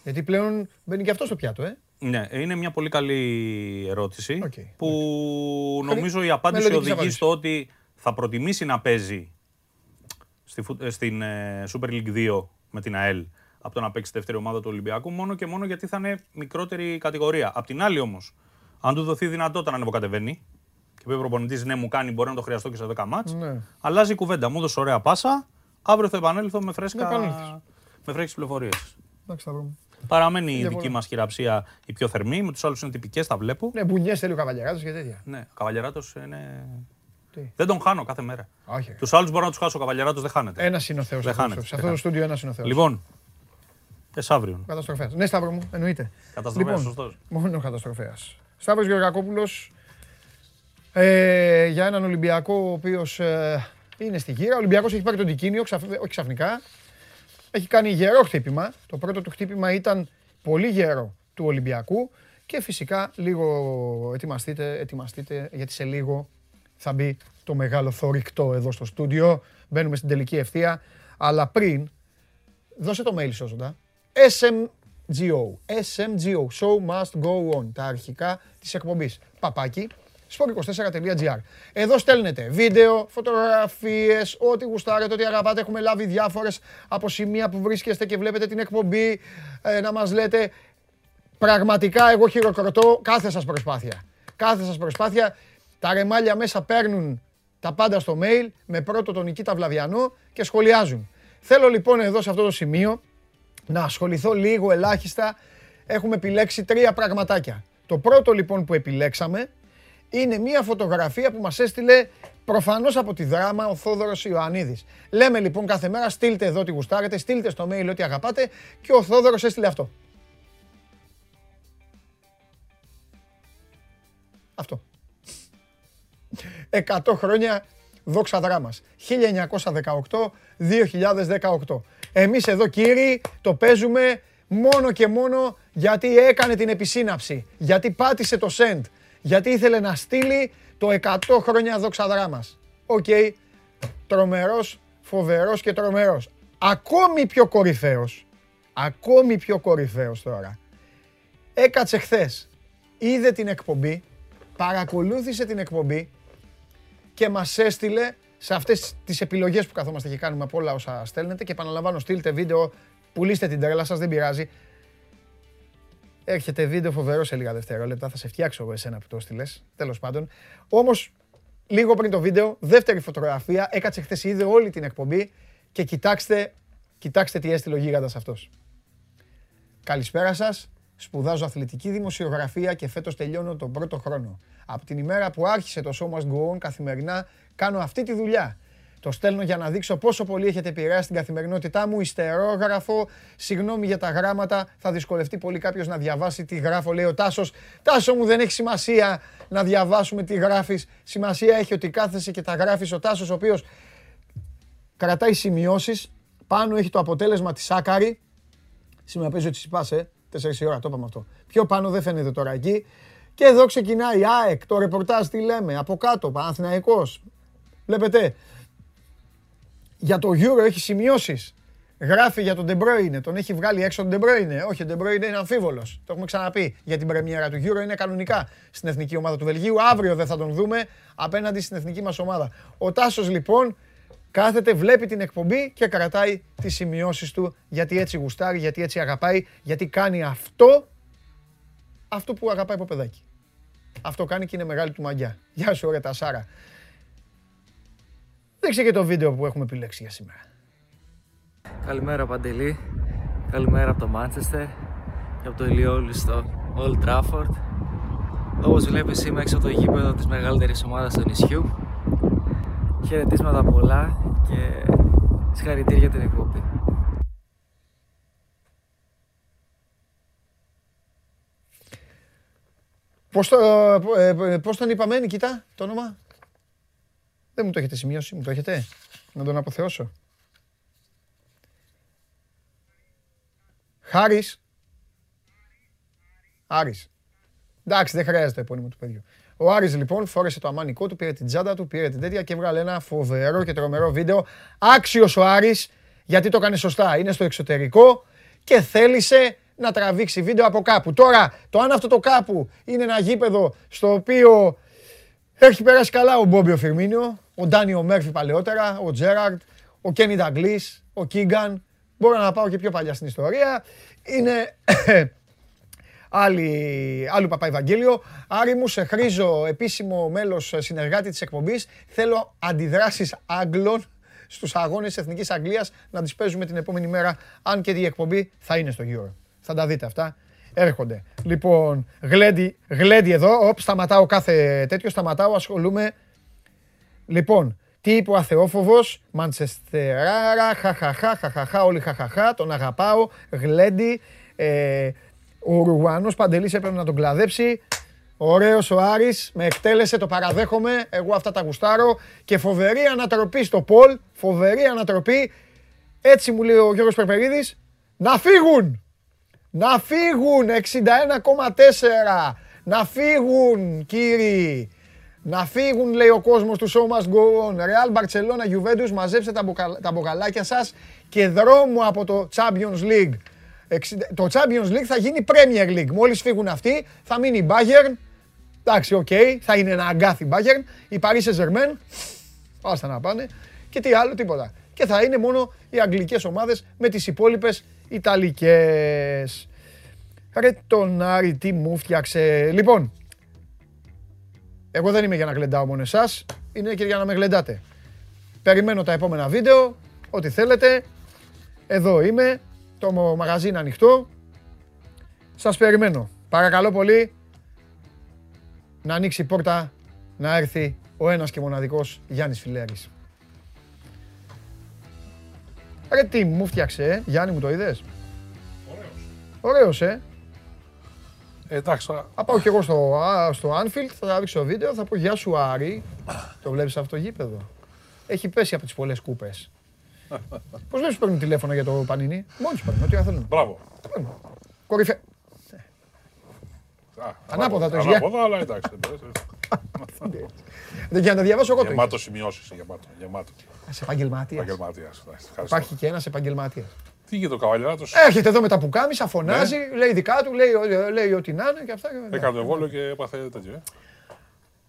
Γιατί πλέον μπαίνει και αυτό στο πιάτο, ε. Ναι, είναι μια πολύ καλή ερώτηση Οκ, που νομίζω η απάντηση Μελλοντικής οδηγεί απάντησης. στο ότι θα προτιμήσει να παίζει στη, φου- ε, στην ε, Super League 2 με την ΑΕΛ από το να παίξει στη δεύτερη ομάδα του Ολυμπιακού μόνο και μόνο γιατί θα είναι μικρότερη κατηγορία. Απ' την άλλη όμως, αν του δοθεί δυνατότητα να ανεβοκατεβαίνει και πει ο προπονητής ναι, μου κάνει, μπορεί να το χρειαστώ και σε 10 μάτς, Ναι. αλλάζει η κουβέντα. Μου έδωσε ωραία πάσα. Αύριο θα επανέλθω με, Να φρέσκα, επανέλθεις. με φρέσκες πληροφορίες. Εντάξει, Σταύρο μου. Παραμένει η Διαφωνώ. δική μας χειραψία η πιο θερμή. Με τους άλλους είναι τυπικές, τα βλέπω. Ναι, μπουνιές θέλει ο Καβαλιαράτος και τέτοια. Ναι, ο Καβαλιαράτος είναι. Τι; Δεν τον χάνω κάθε μέρα. Όχι. Τους άλλους μπορώ να τους χάσω. Ο Καβαλιαράτο δεν χάνεται. Ένας είναι ο Θεός. Δεν αυτός. χάνεται, Σε δεν αυτό το χάνεται. στούντιο ένας είναι ο Θεός. Λοιπόν, εσάβριον. Καταστροφέας. Ναι, Σταύρο μου, εννοείται. Καταστροφέας, λοιπόν, σωστός. Μόνο καταστροφέας. Σταύρος Γεωργακόπουλος ε, για έναν Ολυμπιακό ο οποίος ε, είναι στη γύρα. Ο Ολυμπιακός έχει πάρει τον Τικίνιο, ξαφ- όχι ξαφνικά. Έχει κάνει γερό χτύπημα. Το πρώτο του χτύπημα ήταν πολύ γερό του Ολυμπιακού. Και φυσικά λίγο ετοιμαστείτε, ετοιμαστείτε γιατί σε λίγο θα μπει το μεγάλο θορυκτό εδώ στο στούντιο. Μπαίνουμε στην τελική ευθεία. Αλλά πριν, δώσε το mail σώζοντα. SMGO. SMGO. Show must go on. Τα αρχικά της εκπομπής. Παπάκι. sport24.gr. Εδώ στέλνετε βίντεο, φωτογραφίες, ό,τι γουστάρετε, ό,τι αγαπάτε. Έχουμε λάβει διάφορες από σημεία που βρίσκεστε και βλέπετε την εκπομπή ε, να μας λέτε Πραγματικά εγώ χειροκροτώ κάθε σας προσπάθεια. Κάθε σας προσπάθεια. Τα ρεμάλια μέσα παίρνουν τα πάντα στο mail με πρώτο τον Νικήτα Βλαβιανό και σχολιάζουν. Θέλω λοιπόν εδώ σε αυτό το σημείο να ασχοληθώ λίγο ελάχιστα. Έχουμε επιλέξει τρία πραγματάκια. Το πρώτο λοιπόν που επιλέξαμε είναι μία φωτογραφία που μας έστειλε Προφανώς από τη δράμα ο Θόδωρος Ιωαννίδης. Λέμε λοιπόν κάθε μέρα: στείλτε εδώ τι γουστάρετε, στείλτε στο mail ό,τι αγαπάτε και ο Θόδωρος έστειλε αυτό. Αυτό. 100 χρόνια δόξα δράμας. 1918-2018. Εμείς εδώ κύριοι το παίζουμε μόνο και μόνο γιατί έκανε την επισύναψη. Γιατί πάτησε το send. Γιατί ήθελε να στείλει το 100 χρόνια δόξα δράμας. Οκ. Τρομερός, φοβερός και τρομερός. Ακόμη πιο κορυφαίος. Ακόμη πιο κορυφαίος τώρα. Έκατσε χθες. Είδε την εκπομπή. Παρακολούθησε την εκπομπή και μας έστειλε σε αυτές τις επιλογές που καθόμαστε και κάνουμε από όλα όσα στέλνετε και επαναλαμβάνω στείλτε βίντεο, πουλήστε την τρέλα σας, δεν πειράζει. Έρχεται βίντεο φοβερό σε λίγα δευτερόλεπτα, θα σε φτιάξω εγώ εσένα που το στείλες, τέλος πάντων. Όμως, λίγο πριν το βίντεο, δεύτερη φωτογραφία, έκατσε χθες είδε όλη την εκπομπή και κοιτάξτε, κοιτάξτε τι έστειλε ο γίγαντας αυτός. Καλησπέρα σας, σπουδάζω αθλητική δημοσιογραφία και φέτος τελειώνω τον πρώτο χρόνο. Από την ημέρα που άρχισε το Show Must Go On καθημερινά κάνω αυτή τη δουλειά. Το στέλνω για να δείξω πόσο πολύ έχετε επηρεάσει την καθημερινότητά μου. Ιστερόγραφο, συγγνώμη για τα γράμματα. Θα δυσκολευτεί πολύ κάποιος να διαβάσει τι γράφω. Λέει ο Τάσος. Τάσο μου δεν έχει σημασία να διαβάσουμε τι γράφεις. Σημασία έχει ότι κάθεσαι και τα γράφεις. Ο Τάσος, ο οποίος κρατάει σημειώσεις. Πάνω έχει το αποτέλεσμα της Άκαρη. Σήμερα παίζει ότι συμπάσε. 4 ώρα το είπαμε αυτό. Πιο πάνω δεν φαίνεται τώρα εκεί. Και εδώ ξεκινάει η ΑΕΚ, το ρεπορτάζ τι λέμε, από κάτω, Παναθηναϊκός. Βλέπετε, για το Euro έχει σημειώσεις. Γράφει για τον De Bruyne, τον έχει βγάλει έξω τον De Bruyne. Όχι, ο De Bruyne είναι αμφίβολος. Το έχουμε ξαναπεί για την πρεμιέρα του Euro, είναι κανονικά στην εθνική ομάδα του Βελγίου. Αύριο δεν θα τον δούμε απέναντι στην εθνική μας ομάδα. Ο Τάσος λοιπόν κάθεται, βλέπει την εκπομπή και κρατάει τις σημειώσεις του γιατί έτσι γουστάρει, γιατί έτσι αγαπάει, γιατί κάνει αυτό αυτό που αγαπάει από παιδάκι. Αυτό κάνει και είναι μεγάλη του μαγιά. Γεια σου, ωραία Τασάρα. Δείξε και το βίντεο που έχουμε επιλέξει για σήμερα. Καλημέρα Παντελή. Καλημέρα από το Μάντσεστερ και από το ηλιόλουστο Old Trafford. Όπως βλέπεις είμαι έξω από το γήπεδο της μεγαλύτερης ομάδας του νησιού. Χαιρετίσματα πολλά και συγχαρητήρια για την εκπομπή. Πώς, το, ε, ε, πώς τον είπαμε, Νικήτα, το όνομα; Δεν μου το έχετε σημειώσει, μου το έχετε; Να τον αποθεώσω. Χάρης. Άρης. Εντάξει, δεν χρειάζεται το επώνυμο του παιδιού. Ο Άρης λοιπόν φόρεσε το αμάνικό του, πήρε την τσάντα του, πήρε την τέτοια και βγάλε ένα φοβερό και τρομερό βίντεο. Άξιος ο Άρης, γιατί το έκανε σωστά. Είναι στο εξωτερικό και θέλησε να τραβήξει βίντεο από κάπου. Τώρα, το αν αυτό το κάπου είναι ένα γήπεδο στο οποίο έχει περάσει καλά ο Μπόμπιο Φιρμίνιο, ο Ντάνιο Μέρφυ παλαιότερα, ο Τζέραρτ, ο Κένι Νταγκλής, ο Κίγκαν. Μπορώ να πάω και πιο παλιά στην ιστορία. Είναι άλλη, άλλου Παπά Ευαγγέλιο. Άρη μου, σε χρήζω επίσημο μέλος συνεργάτη της εκπομπής. Θέλω αντιδράσεις Άγγλων στους αγώνες Εθνικής Αγγλίας να τις παίζουμε την επόμενη μέρα, αν και η εκπομπή θα είναι στο Euro. Θα τα δείτε αυτά. Έρχονται. Λοιπόν, γλέντι, γλέντι εδώ. Οπ, σταματάω κάθε τέτοιο. Σταματάω, ασχολούμαι. Λοιπόν, τι είπε ο αθεόφοβος, Μαντσεστεράρα, χαχαχά, χαχαχά, όλοι χαχαχά, τον αγαπάω, γλέντι, ε, ο Ουρουγουανός Παντελής έπρεπε να τον κλαδέψει, ωραίος ο Άρης, με εκτέλεσε, το παραδέχομαι, εγώ αυτά τα γουστάρω και φοβερή ανατροπή στο Πολ, φοβερή ανατροπή, έτσι μου λέει ο Γιώργος Περπερίδης, να φύγουν! Να φύγουν 61,4. Να φύγουν κύριοι. Να φύγουν λέει ο κόσμος τους Show Must Go On. Real Barcelona Juventus μαζέψτε τα, μποκα, τα μποκαλάκια σας και δρόμο από το Champions League. Το Champions League θα γίνει Premier League. Μόλις φύγουν αυτοί θα μείνει η Bayern. Εντάξει, OK, okay, θα είναι ένα αγκάθι Bayern. Η Paris Saint-Germain, άστα να πάνε. Και τι άλλο, τίποτα. Και θα είναι μόνο οι αγγλικές ομάδες με τις υπόλοιπες Ιταλικές. Ρε τον Άρη, τι μου φτιάξε. Λοιπόν, εγώ δεν είμαι για να γλεντάω μόνο εσάς, είναι και για να με γλεντάτε. Περιμένω τα επόμενα βίντεο, ό,τι θέλετε. Εδώ είμαι, το μαγαζί είναι ανοιχτό. Σας περιμένω. Παρακαλώ πολύ να ανοίξει η πόρτα, να έρθει ο ένας και μοναδικός Γιάννης Φιλέρης. Ρε τι μου φτιάξε, ε; Γιάννη μου το είδες; Ωραίος, ε; Ε, εντάξει, τώρα, Θα πάω κι εγώ στο, α, στο Anfield, θα ρίξω βίντεο, θα πω γεια σου Άρη. Το βλέπεις αυτό το γήπεδο; Έχει πέσει από τις πολλές κούπες. Πώς δεν σου παίρνουν τηλέφωνο για το Πανίνι; Μόνοι σου παίρνουν, ό,τι θέλουν. μπράβο. Κορυφέ. Α, Ανάποδα το έχεις, Ανάποδα, αλλά εντάξει. δεν πειράζει. Δεν για να τα διαβάσω εγώ το Γεμάτο σημειώσεις. Γεμάτο. γεμάτο. Είσαι επαγγελματίας. Επαγγελματίας. Υπάρχει και ένας επαγγελματίας. Τι γίνεται ο καβαλιάτο. Έρχεται εδώ με τα πουκάμισα, φωνάζει, λέει δικά του, λέει, λέει ό,τι να είναι και αυτά. και- Έκανε το βόλο και έπαθε τέτοιο. ε.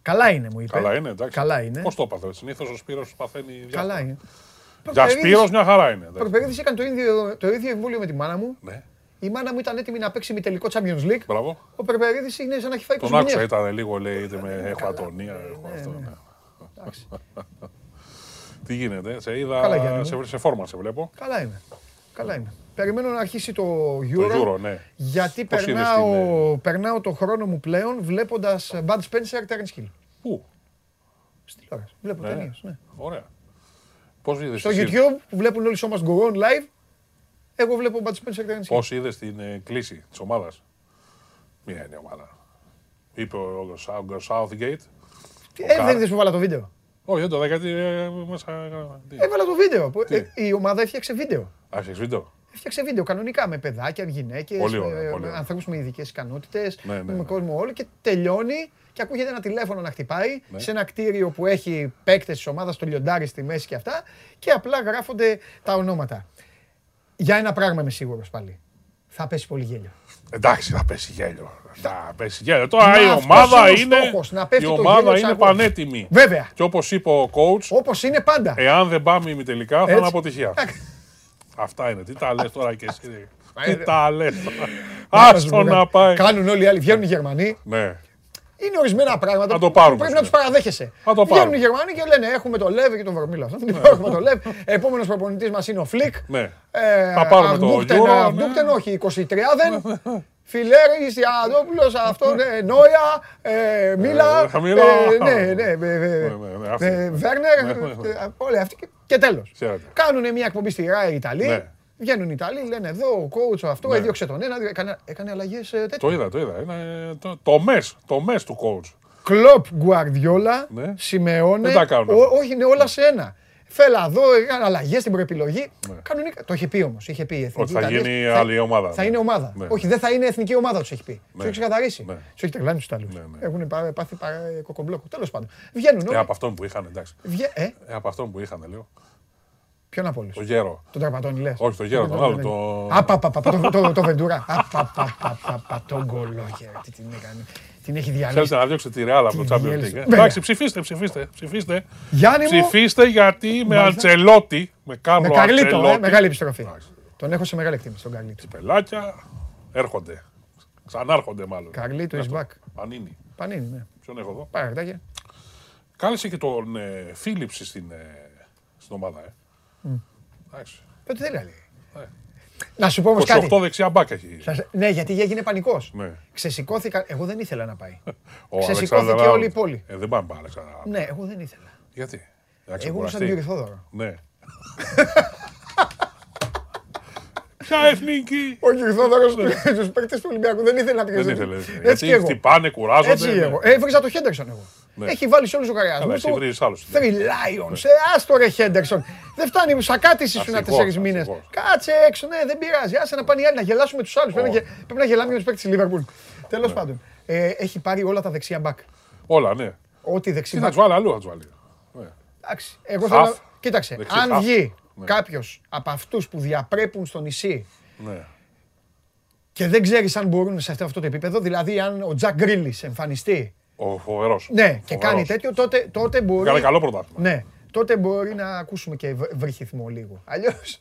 Καλά είναι, μου είπε. Καλά είναι, εντάξει. Καλά είναι. Πώς το έπαθε. Συνήθως ο Σπύρος παθαίνει. διάφορα. Καλά είναι. Για Σπύρος μια χαρά είναι. εντάξει. Προπερίδης έκανε το ίδιο, το ίδιο εμβόλιο με τη μάνα μου. Ναι, Η μάνα μου ήταν έτοιμη να παίξει με τελικό Champions League. μπράβο. Ο Περπερίδης είναι σαν να έχει φάει 20 Τον άκουσα, μηνιές. ήταν λίγο λέει, είτε με έχω ατονία, έχω αυτό. ναι. Εντάξει. Τι γίνεται, σε Καλά, Γιάννη είδα, μου. σε, σε φόρμα σε βλέπω. Καλά είναι. Καλά είναι. Περιμένω να αρχίσει το Euro. Το Euro, ναι. Γιατί Πώς είδες περνάω, την, ε, περνάω το χρόνο μου πλέον βλέποντας Bud Spencer Terence Hill. Πού, Στην τηλεόραση. Βλέπω Ναι. ταινίες, ναι. ωραία. Πώς είδες Στο εσύ- YouTube που βλέπουν όλοι σώμα Go On live, εγώ βλέπω Bud Spencer Terence Hill. Πώς είδες την ε, κλίση της ομάδας; Μία είναι η ομάδα. Είπε ο Σάου- Southgate. Ε, δεν είδες που βάλα το βίντεο; Όχι, δεν το δέκα, γιατί ε, μέσα... Τι, Έβαλα το βίντεο. που- Τι; ε, Η ομάδα έφτιαξε βίντεο. Α, έχεις βίντεο; Έφτιαξε βίντεο κανονικά με παιδάκια, γυναίκες, Πολύ ωραία, πολύ ωραία. ανθρώπους με ειδικές ικανότητες, Ναι, ναι, με ναι. κόσμο όλο και τελειώνει και ακούγεται ένα τηλέφωνο να χτυπάει Ναι. σε ένα κτίριο που έχει παίκτες της ομάδας, το λιοντάρι στη μέση και αυτά και απλά γράφονται τα ονόματα. Για ένα πράγμα είμαι σίγουρος πάλι. Θα πέσει πολύ γέλιο. Εντάξει, θα πέσει γέλιο. Θα πέσει γέλιο. Τώρα Μα η αυτός ομάδα είναι ο είναι, στόχος, να πέφτει η το ομάδα γέλιο της είναι αγώνας. πανέτοιμη. Βέβαια. Και όπως είπε ο coach, Όπως είναι πάντα. εάν δεν πάμε ημιτελικά θα Έτσι. είναι αποτυχία. Αυτά είναι. Τι τα λες τώρα και εσύ. Ε, Τι τα λες τώρα. Να σου πω Άστο να κάτι. πάει. Κάνουν όλοι οι άλλοι, βγαίνουν οι Γερμανοί. Ναι. Είναι ορισμένα πράγματα Να το που πάρουμε, πρέπει σου να τους λέω. παραδέχεσαι. Να το Βγαίνουν πάρουμε. οι Γερμανοί και λένε: Έχουμε το Λέβε και τον Βερμίλα. Αυτό δεν έχουμε το Λέβε. Επόμενος προπονητής μας είναι ο Φλικ. Ναι. Ε, Θα πάρουμε το Αγμπούκτεν, Euro, Αγμπούκτεν, ναι. όχι, 23 δεν. Φιλέρη, Ιαδόπουλο, αυτό, ναι, Νόια, ε, Μίλα. Ε, Μίλα. ε, Ναι, ναι, ε, ναι, ναι, αυτή. ε, Βέρνερ, Ναι, ναι, ναι. ε, όλοι αυτοί. και- Και τέλος. Ξέρετε. Κάνουν μια εκπομπή στη ΡΑΕ οι Ιταλοί. Ναι. Βγαίνουν οι Ιταλοί, λένε εδώ ο coach αυτό, Ναι. έδιωξε τον ένα, έκανε, έκανε αλλαγές τέτοια. Το είδα, το είδα. Είναι το, το μες, το μες του coach. Κλοπ, Γκουαρδιόλα, Ναι. Σιμεώνε. Δεν τα κάνουν ο- αυτά. όχι, είναι όλα σε ένα. Φέλα εδώ, έκανε αλλαγές στην προεπιλογή. Ναι. Κανονικά. Το είχε πει όμως. Είχε πει η εθνική. Ότι θα Ιταλία. γίνει άλλη ομάδα. Θα είναι ομάδα. Ναι. Όχι, δεν θα είναι εθνική ομάδα, τους έχει πει. Τους Ναι. έχει ξεκαθαρίσει. Ναι. Τους έχει τρελάνει τους Ιταλούς. Ναι, ναι. Έχουν πά- πάθει πα- κοκομπλόκο. Τέλος πάντων. Βγαίνουν Ε, όλοι. από αυτόν που είχαν, εντάξει. Βγε... Ε, Ε, από αυτόν που είχαν, λέω. Ποιον από όλου. Το γέρο. Τον Τραπατώνη λες. Όχι, τον Γέρο, τον άλλο, το- Απαπαπα, το, το, το Βεντούρα. Απαπαπαπαπα, τον κολόγερ. Τι την έκανε. Την έχει διαλύσει. Θέλετε να διώξετε τη Ρεάλ από Τι το Champions διέλυσε. League. ε. Βέβαια. Εντάξει, ψηφίστε, ψηφίστε, ψηφίστε. Γιάννη μου. Ψηφίστε γιατί με Μάλιστα. Αντσελότη, με Κάρλο Με Καρλίτο, ε, Αντσελότη, μεγάλη επιστροφή. Εντάξει. Τον έχω σε μεγάλη εκτίμηση τον Καρλίτο. πελάκια έρχονται. Ξανάρχονται μάλλον. Καρλίτο is Αυτό. back. Πανίνη. Πανίνη, ναι. Ποιον έχω εδώ; Πάρα χαρτάκια. Κάλεσε και τον ε, Φίλιψη στην, ε, στην ομάδα. Ε. Εντάξει. Πότε θέλει άλλη. Ε. Να σου πω όμως 28 κάτι. δεξιά μπακ έχει. Σας- Ναι, γιατί έγινε πανικός. Ναι. Ξεσηκώθηκαν. Εγώ δεν ήθελα να πάει. Ο Ξεσηκώθηκε Αλεξάνδρα- όλη η πόλη. Ε, δεν πάμε πάμε, Αλεξάνδρα. Ναι, εγώ δεν ήθελα. Γιατί; Να Εγώ ήμουν σαν ξεκουραστεί. τον Γερθόδωρο. Ναι. Ποια εθνική; Ο Γερθόδωρο στους παίκτες του Ολυμπιακού δεν ήθελε να πει. Δεν ήθελες. Έτσι Γιατί και εγώ. χτυπάνε, κουράζονται. Έτσι ναι. εγώ. Έβριζα το Χέντερσον εγώ. Ναι. Έχει βάλει σε όλους του λογαριασμού. Καλά, εσύ βρίζεις άλλους. Three Lions. Ε, άστο ρε Χέντερσον. Δεν φτάνει, σακάτι ήσουν Αρχηγός, τέσσερις μήνες. αρχηγός. Κάτσε έξω, ναι, δεν πειράζει. Άσε να πάνε οι άλλοι να γελάσουμε τους άλλους. Πρέπει, να γε- πρέπει να γελάμε με τους παίκτες της Λίβερπουλ. Τέλος πάντων. Ε, έχει πάρει όλα τα δεξιά μπακ. Όλα, ναι. Ό,τι δεξί Τι θα μπακ. τους βάλει αλλού, θα τους βάλει. Ναι. Εντάξει, εγώ Χαφ. θέλω. Κοίταξε, Δεξί αν χαφ. βγει Ναι. κάποιος από αυτούς που διαπρέπουν στο νησί ναι. και δεν ξέρεις αν μπορούν σε αυτό, αυτό το επίπεδο, δηλαδή αν ο Τζακ Γκρίλι εμφανιστεί Ο φοβερός. ναι, και κάνει τέτοιο, τότε, τότε μπορεί. Κάνει καλό πρωτάθλημα. Ναι, τότε μπορεί να ακούσουμε και βρ- βρυχυθμό λίγο. Αλλιώς.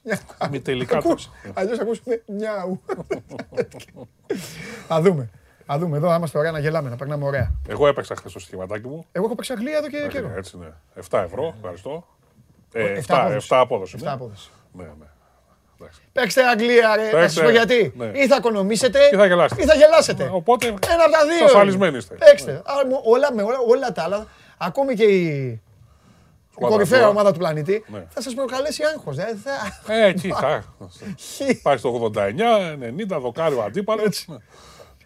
Μη τελικά τους. Αλλιώς ακούσουμε μιαου. Θα δούμε. Θα δούμε εδώ, άμα ωραία να γελάμε, να περνάμε ωραία. Εγώ έπαιξα χθες το στοιχηματάκι μου. Εγώ έχω παίξει Αγγλία εδώ και καιρό. Έτσι, ναι. 7 ευρώ, ευχαριστώ. Ε, 7 7, απόδοση. 7 απόδοση. 7 ναι. απόδοση. Ναι, ναι. Εντάξει. Παίξτε Αγγλία, ρε. Να σα Παίξτε, πω γιατί. ναι. Ή θα οικονομήσετε Ή θα γελάσετε. ή θα γελάσετε. Οπότε Ένα από τα δύο. ασφαλισμένοι είστε. Παίξτε. Α, μου- Όλα, με όλα, όλα τα άλλα. ακόμη και η, η Σκουάδρα κορυφαία τώρα. ομάδα του πλανήτη, Ναι. θα σας προκαλέσει άγχος. Δεν θα... Ε, εκεί θα. Πάει στο 89, 90, δοκάρι ο αντίπαλο.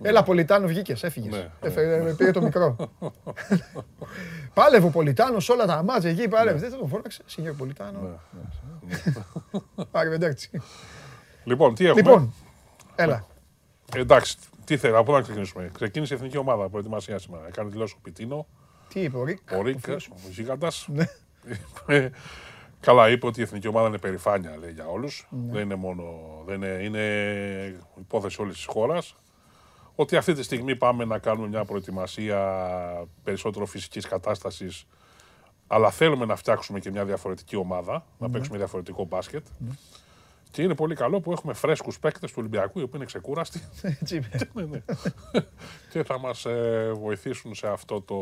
Έλα, Πολιτάνος, βγήκες, έφυγες. Ναι. Έφε- Πήρε το μικρό. Πάλευε ο Πολιτάνος όλα τα μάτια εκεί, πάλευε. Δεν θα τον φόραξε. Σινιόρ Πολιτάνο. Arrivederci. Λοιπόν, τι έχουμε; Λοιπόν, έλα. Εντάξει, τι θέλει, από πού να ξεκινήσουμε. Ξεκίνησε η εθνική ομάδα προετοιμασία σήμερα. Έκανε δηλώσει ο Πιτίνο, Τι είπε ο Ρικ. ο Ρίκ, ο γίγαντα. Ναι. Καλά, είπε ότι η εθνική ομάδα είναι περηφάνεια λέει, για όλους. Ναι. Δεν είναι μόνο. Δεν είναι, είναι υπόθεση όλης της χώρας. Ότι αυτή τη στιγμή πάμε να κάνουμε μια προετοιμασία περισσότερο φυσικής κατάστασης. Αλλά θέλουμε να φτιάξουμε και μια διαφορετική ομάδα, Ναι. να παίξουμε διαφορετικό μπάσκετ. Και είναι πολύ καλό που έχουμε φρέσκους παίκτες του Ολυμπιακού, οι οποίοι είναι ξεκούραστοι Έτσι είπε. ναι, ναι. και θα μας ε, βοηθήσουν σε αυτό το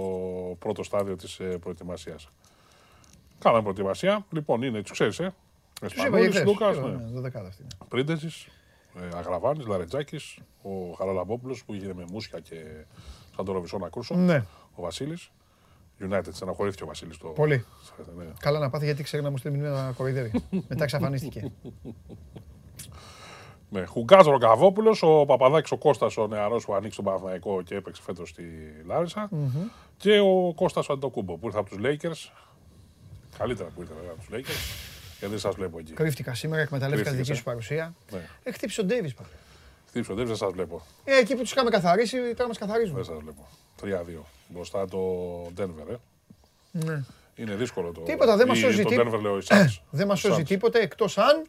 πρώτο στάδιο της ε, προετοιμασίας. Κάναμε προετοιμασία. Λοιπόν, είναι, τους ξέρεις, ε. Τους είπα Εσπανούλης, χθες. Λούκας, Είπα, ναι. ναι, δωδεκάδα αυτή. Πρίντεζης, ε, Αγραβάνης, Λαρετζάκης, ο Χαραλαμπόπουλος που έγινε με μουσια και σαν το Ροβισόνα Κούρσο, Ναι. ο Βασίλης. United, στεναχωρήθηκε ο Βασίλης. Το... Πολύ. Ναι. Καλά να πάθει γιατί ξέρει να μου στείλει μηνύματα να κοροϊδεύει. Μετά εξαφανίστηκε. Ναι, Χουγκάζ Ρογκαβόπουλο, ο Παπαδάκης ο Κώστας, ο νεαρός που ανοίξει τον Παναθηναϊκό και έπαιξε φέτος στη λαρισα Και ο Κώστας Αντοκούμπο που ήρθε από τους Lakers. Καλύτερα που ήρθε βέβαια από τους Lakers. Γιατί δεν σας βλέπω εκεί. Κρύφτηκα σήμερα, εκμεταλλεύτηκα τη δική Κρύφτηκες, σου παρουσία. Ναι. Ε, χτύπησε ο Ντέβις πάλι. Χτύπησε ο Ντέβις, δεν σας βλέπω. Ε, εκεί που τους είχαμε καθαρίσει, τώρα μας καθαρίζουν. Δεν σας βλέπω. 3-2. Μπροστά το Denver, ε. Ναι. Είναι δύσκολο το. Τίποτα, δεν μας ή σώζει Το τίποτα. Denver λέω οι Suns. Δεν μας Οι σώζει Suns. τίποτε εκτός αν.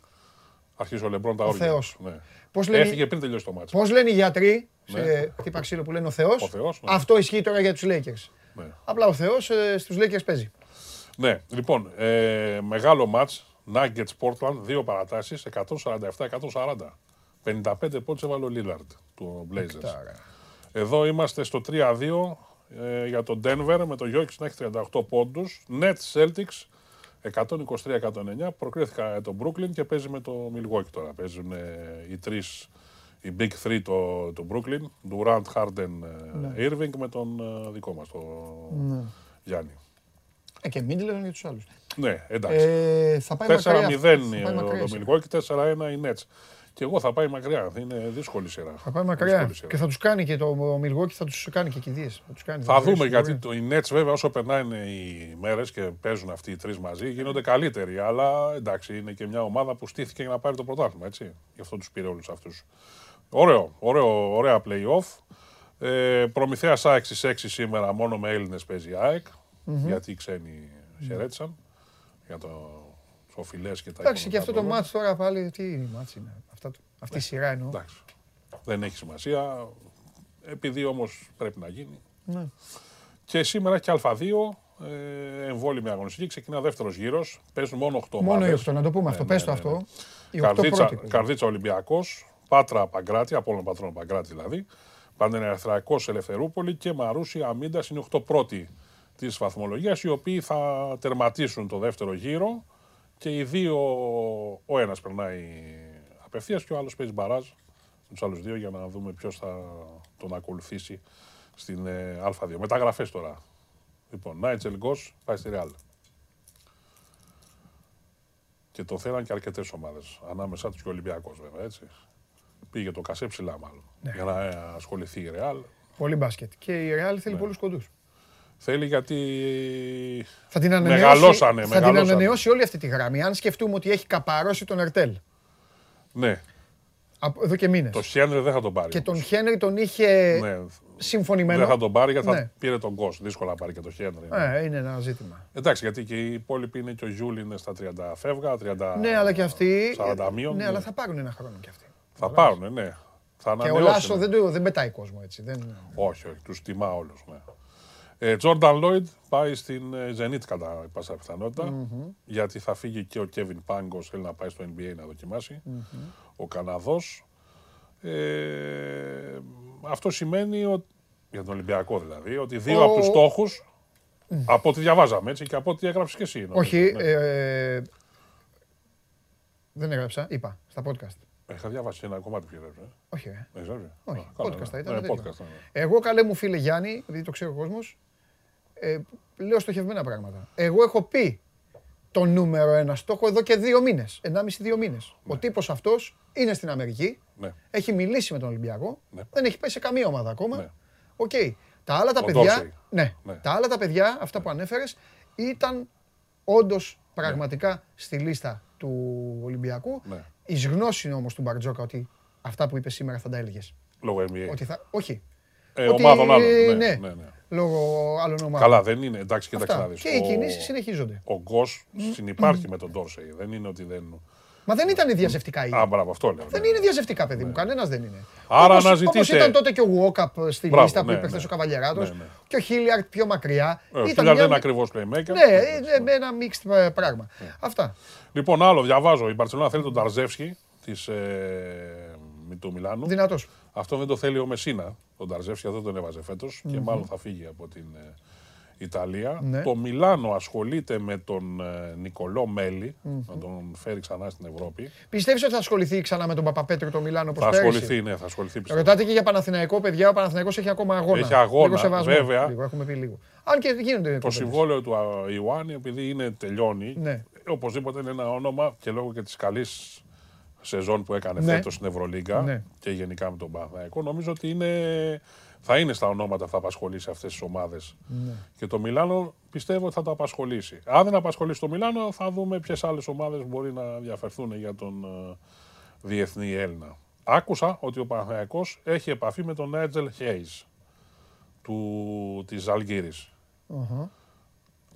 Αρχίζει ο Λεμπρόν τα Ο όρια. Θεός. Ναι. Πώς λένε- Έφυγε πριν τελειώσει το μάτσο. Πώς λένε οι γιατροί Ναι. σε χτύπα ξύλο που λένε ο Θεός. Ο Θεός, ναι. Αυτό ισχύει τώρα για τους Lakers. Ναι. Απλά ο Θεός ε, στους Lakers παίζει. Ναι, λοιπόν, ε, μεγάλο μάτς, Nuggets Portland, δύο παρατάσεις, 147-140. 55 πόντους έβαλε ο Lillard του Blazers. Εδώ είμαστε στο 3-2 ε, για τον Denver με τον Jokic να έχει 38 πόντους. Nets Celtics 123-109. Προκρίθηκα ε, τον Brooklyn και παίζει με το Milwaukee τώρα. Παίζουν ε, οι τρεις, οι Big Three το, το Brooklyn. Durant, Harden, ε, Irving με τον ε, δικό μας, τον Γιάννη. Ε, και Μίτλερ για τους άλλους. Ναι, εντάξει. Ε, θα πάει μακριά. 4-0 Θα πάει ο μακριά η σειρά. Milwaukee, 4-1 η Nets. Και εγώ θα πάει μακριά. Είναι δύσκολη σειρά. Θα πάει μακριά. Δύσκολη σειρά. Και θα τους κάνει και το ο Milwaukee, θα τους κάνει και κηδείες. Θα, τους κάνει, Θα τους δούμε ρίξει γιατί στην το, οι Nets βέβαια όσο περνάνε οι μέρες και παίζουν αυτοί οι τρεις μαζί γίνονται καλύτεροι. Αλλά εντάξει, είναι και μια ομάδα που στήθηκε για να πάρει το πρωτάθλημα. Έτσι. Γι' αυτό τους πήρε όλους αυτούς. Ωραίο, ωραίο, ωραία playoff. Ε, Προμηθέα ΑΕΚ στι 6 σήμερα μόνο με Έλληνες παίζει η ΑΕΚ. Γιατί οι ξένοι χαιρέτησαν για το οφειλέ και τα Εντάξει, και αυτό το οικονομικά μάτς τώρα πάλι, τι μάτς είναι. Αυτά, του- αυτή η σειρά εννοώ. Εντάξει. Δεν έχει σημασία. Επειδή όμως πρέπει να γίνει. Ναι. Και σήμερα και Α2, ε, εμβόλυμη αγωνιστική. Ξεκινά δεύτερος γύρος. Παίζουν μόνο 8 Μόνο οι 8, να το πούμε αυτό. Ναι, Πες ναι, το ναι, αυτό. Οι 8 Καρδίτσα, πρώτοι. παίζουν. Καρδίτσα Ολυμπιακός, Πάτρα Παγκράτη, από όλων πατρών Παγκράτη δηλαδή. Πανενερθρακό Ελευθερούπολη και Μαρούσι Αμίντας είναι 8 πρώτοι της βαθμολογίας, οι οποίοι θα τερματίσουν το δεύτερο γύρο και οι δύο, ο ένας περνάει απευθείας και ο άλλος παίζει μπαράζ με τους άλλους δύο για να δούμε ποιος θα τον ακολουθήσει στην ε, Α2. Μεταγραφές τώρα. Λοιπόν, Νάιτσελ Γκος πάει στη Ρεάλ. Και το θέλαν και αρκετές ομάδες. Ανάμεσά τους και ο Ολυμπιακός βέβαια. Έτσι. Πήγε το κασέ ψηλά μάλλον. Ναι. Για να ε, ασχοληθεί η Ρεάλ. Πολύ μπάσκετ. Και η Real Ναι. θέλει πολλούς κοντούς. Θέλει γιατί. Θα την ανανεώσει, Μεγαλώσανε, θα την μεγαλώσανε. ανανεώσει όλη αυτή τη γραμμή. Αν σκεφτούμε ότι έχει καπαρώσει τον Ερτέλ. Ναι, Από εδώ και μήνες. το Χένρι δεν θα τον πάρει. Και τον όμως. Χένρι τον είχε Ναι, συμφωνημένο. δεν θα τον πάρει γιατί Ναι. θα πήρε τον Γκος. Δύσκολα να πάρει και το Χένρι. Ε, είναι ένα ζήτημα. Εντάξει, γιατί και οι υπόλοιποι είναι και ο Γιούλ είναι στα 30 φεύγα, 30. Ναι, αλλά και αυτοί. 40 μείον, Ναι, ναι. αλλά θα πάρουν ένα χρόνο κι αυτοί. Θα πάρουν, ναι. Θα Και ο ανανεώσουν. Λάσο δεν, το- δεν πετάει κόσμο έτσι. Δεν... Όχι, όχι, τους τιμά όλους. Ναι. Ε, Τζόρνταν Λόιντ πάει στην ε, Zenit κατά πάσα πιθανότητα, γιατί θα φύγει και ο Κέβιν Πάγκο, θέλει να πάει στο NBA να δοκιμασει Ο Καναδός. Ε, αυτό σημαίνει ότι. Για τον Ολυμπιακό δηλαδή, ότι δύο Ο- από τους στόχους. Από ό,τι διαβάζαμε έτσι και από ό,τι έγραψες και εσύ. νομίζω, Όχι. ναι. ε, δεν έγραψα, είπα στα podcast. Είχα διαβάσει ένα κομμάτι που έγραψε. Όχι, ε. Έχεις γράψει; Όχι, Α, καλά, podcast θα ναι. ήταν. Ναι, τέτοιο. podcast, ναι. Εγώ καλέ μου φίλε Γιάννη, επειδή το ξέρει ο κόσμος, Ε, λέω στοχευμένα πράγματα. Εγώ έχω πει το νούμερο ένα στόχο εδώ και δύο μήνες. Ενάμιση-δύο μήνες. Ο τύπος αυτός είναι στην Αμερική. Ναι. Έχει μιλήσει με τον Ολυμπιακό. Ναι. Δεν έχει πάει σε καμία ομάδα ακόμα. Ναι. Οκ. Τα άλλα τα Ο παιδιά. Dorsey. Ναι. Ναι. Τα άλλα τα παιδιά, αυτά που ανέφερες, ήταν όντως πραγματικά στη λίστα του Ολυμπιακού. Ναι. Η γνώση όμως του Μπαρτζώκα ότι αυτά που είπε σήμερα θα τα έλεγες. Λόγω NBA. Ότι θα. Όχι. Ε, ότι- ομάδων άλλων. ναι. Ναι, ναι, ναι. Λόγω άλλων ομάδων. Καλά, δεν είναι. Εντάξει, κοιτάξτε Αυτά. να δεις. Και οι Ο- κινήσεις συνεχίζονται. Ο Γκος συνυπάρχει με τον Ντόρσεϊ. Δεν είναι ότι δεν. Μα δεν ήταν διαζευτικά ήδη. Α, μπράβο, αυτό λέω. Δεν ναι. είναι διαζευτικά, παιδί μου. Κανένας δεν είναι. Άρα Όπως- αναζητείτε- Όπως ήταν τότε και ο Walkup στη Μπράβο, λίστα που ναι, είπε χθε ναι. ο Καβαλιεράτος Ναι, ναι. και ο Χίλιαρτ πιο μακριά. Ε, Ο Ήταν Χίλιαρ μια- δεν είναι ακριβώς playmaker. Ναι, είναι με ένα mixed ε, πράγμα. Αυτά. Λοιπόν, άλλο διαβάζω. Η Μπαρσελόνα θέλει τον Ταρζεύσκι της, ε, του Μιλάνου. Δυνατός. Αυτό δεν το θέλει ο Μεσίνα. Τον Ταρζεύσκι αυτό τον έβαζε φέτος και μάλλον θα φύγει από την ε, Ιταλία. Ναι. Το Μιλάνο ασχολείται με τον ε, Νικολό Μέλη, να τον φέρει ξανά στην Ευρώπη. Πιστεύεις ότι θα ασχοληθεί ξανά με τον Παπαπέτρου το Μιλάνο όπως θα πέρυσι; ασχοληθεί, ναι, θα ασχοληθεί πιστεύω. Ρωτάτε και για Παναθηναϊκό, παιδιά. Ο Παναθηναϊκός έχει ακόμα αγώνα. Έχει αγώνα, λίγο σεβασμό. βέβαια. Λίγο, έχουμε πει λίγο. Αν και γίνονται. Το κουβέντες. συμβόλαιο του α, Ιωάννη, επειδή είναι τελειώνει, Ναι. οπωσδήποτε είναι ένα όνομα και λόγω και της καλής σεζόν που έκανε Ναι. φέτος στην Ευρωλίγκα Ναι. και γενικά με τον Παναθηναϊκό, νομίζω ότι είναι, θα είναι στα ονόματα που θα απασχολήσει αυτές τις ομάδες. Ναι. Και το Μιλάνο πιστεύω ότι θα το απασχολήσει. Αν δεν απασχολήσει το Μιλάνο, θα δούμε ποιες άλλες ομάδες μπορεί να διαφερθούν για τον ε, διεθνή Έλληνα. Άκουσα ότι ο Παναθηναϊκός έχει επαφή με τον Νέτζελ Χέις του, της Αλγύρης.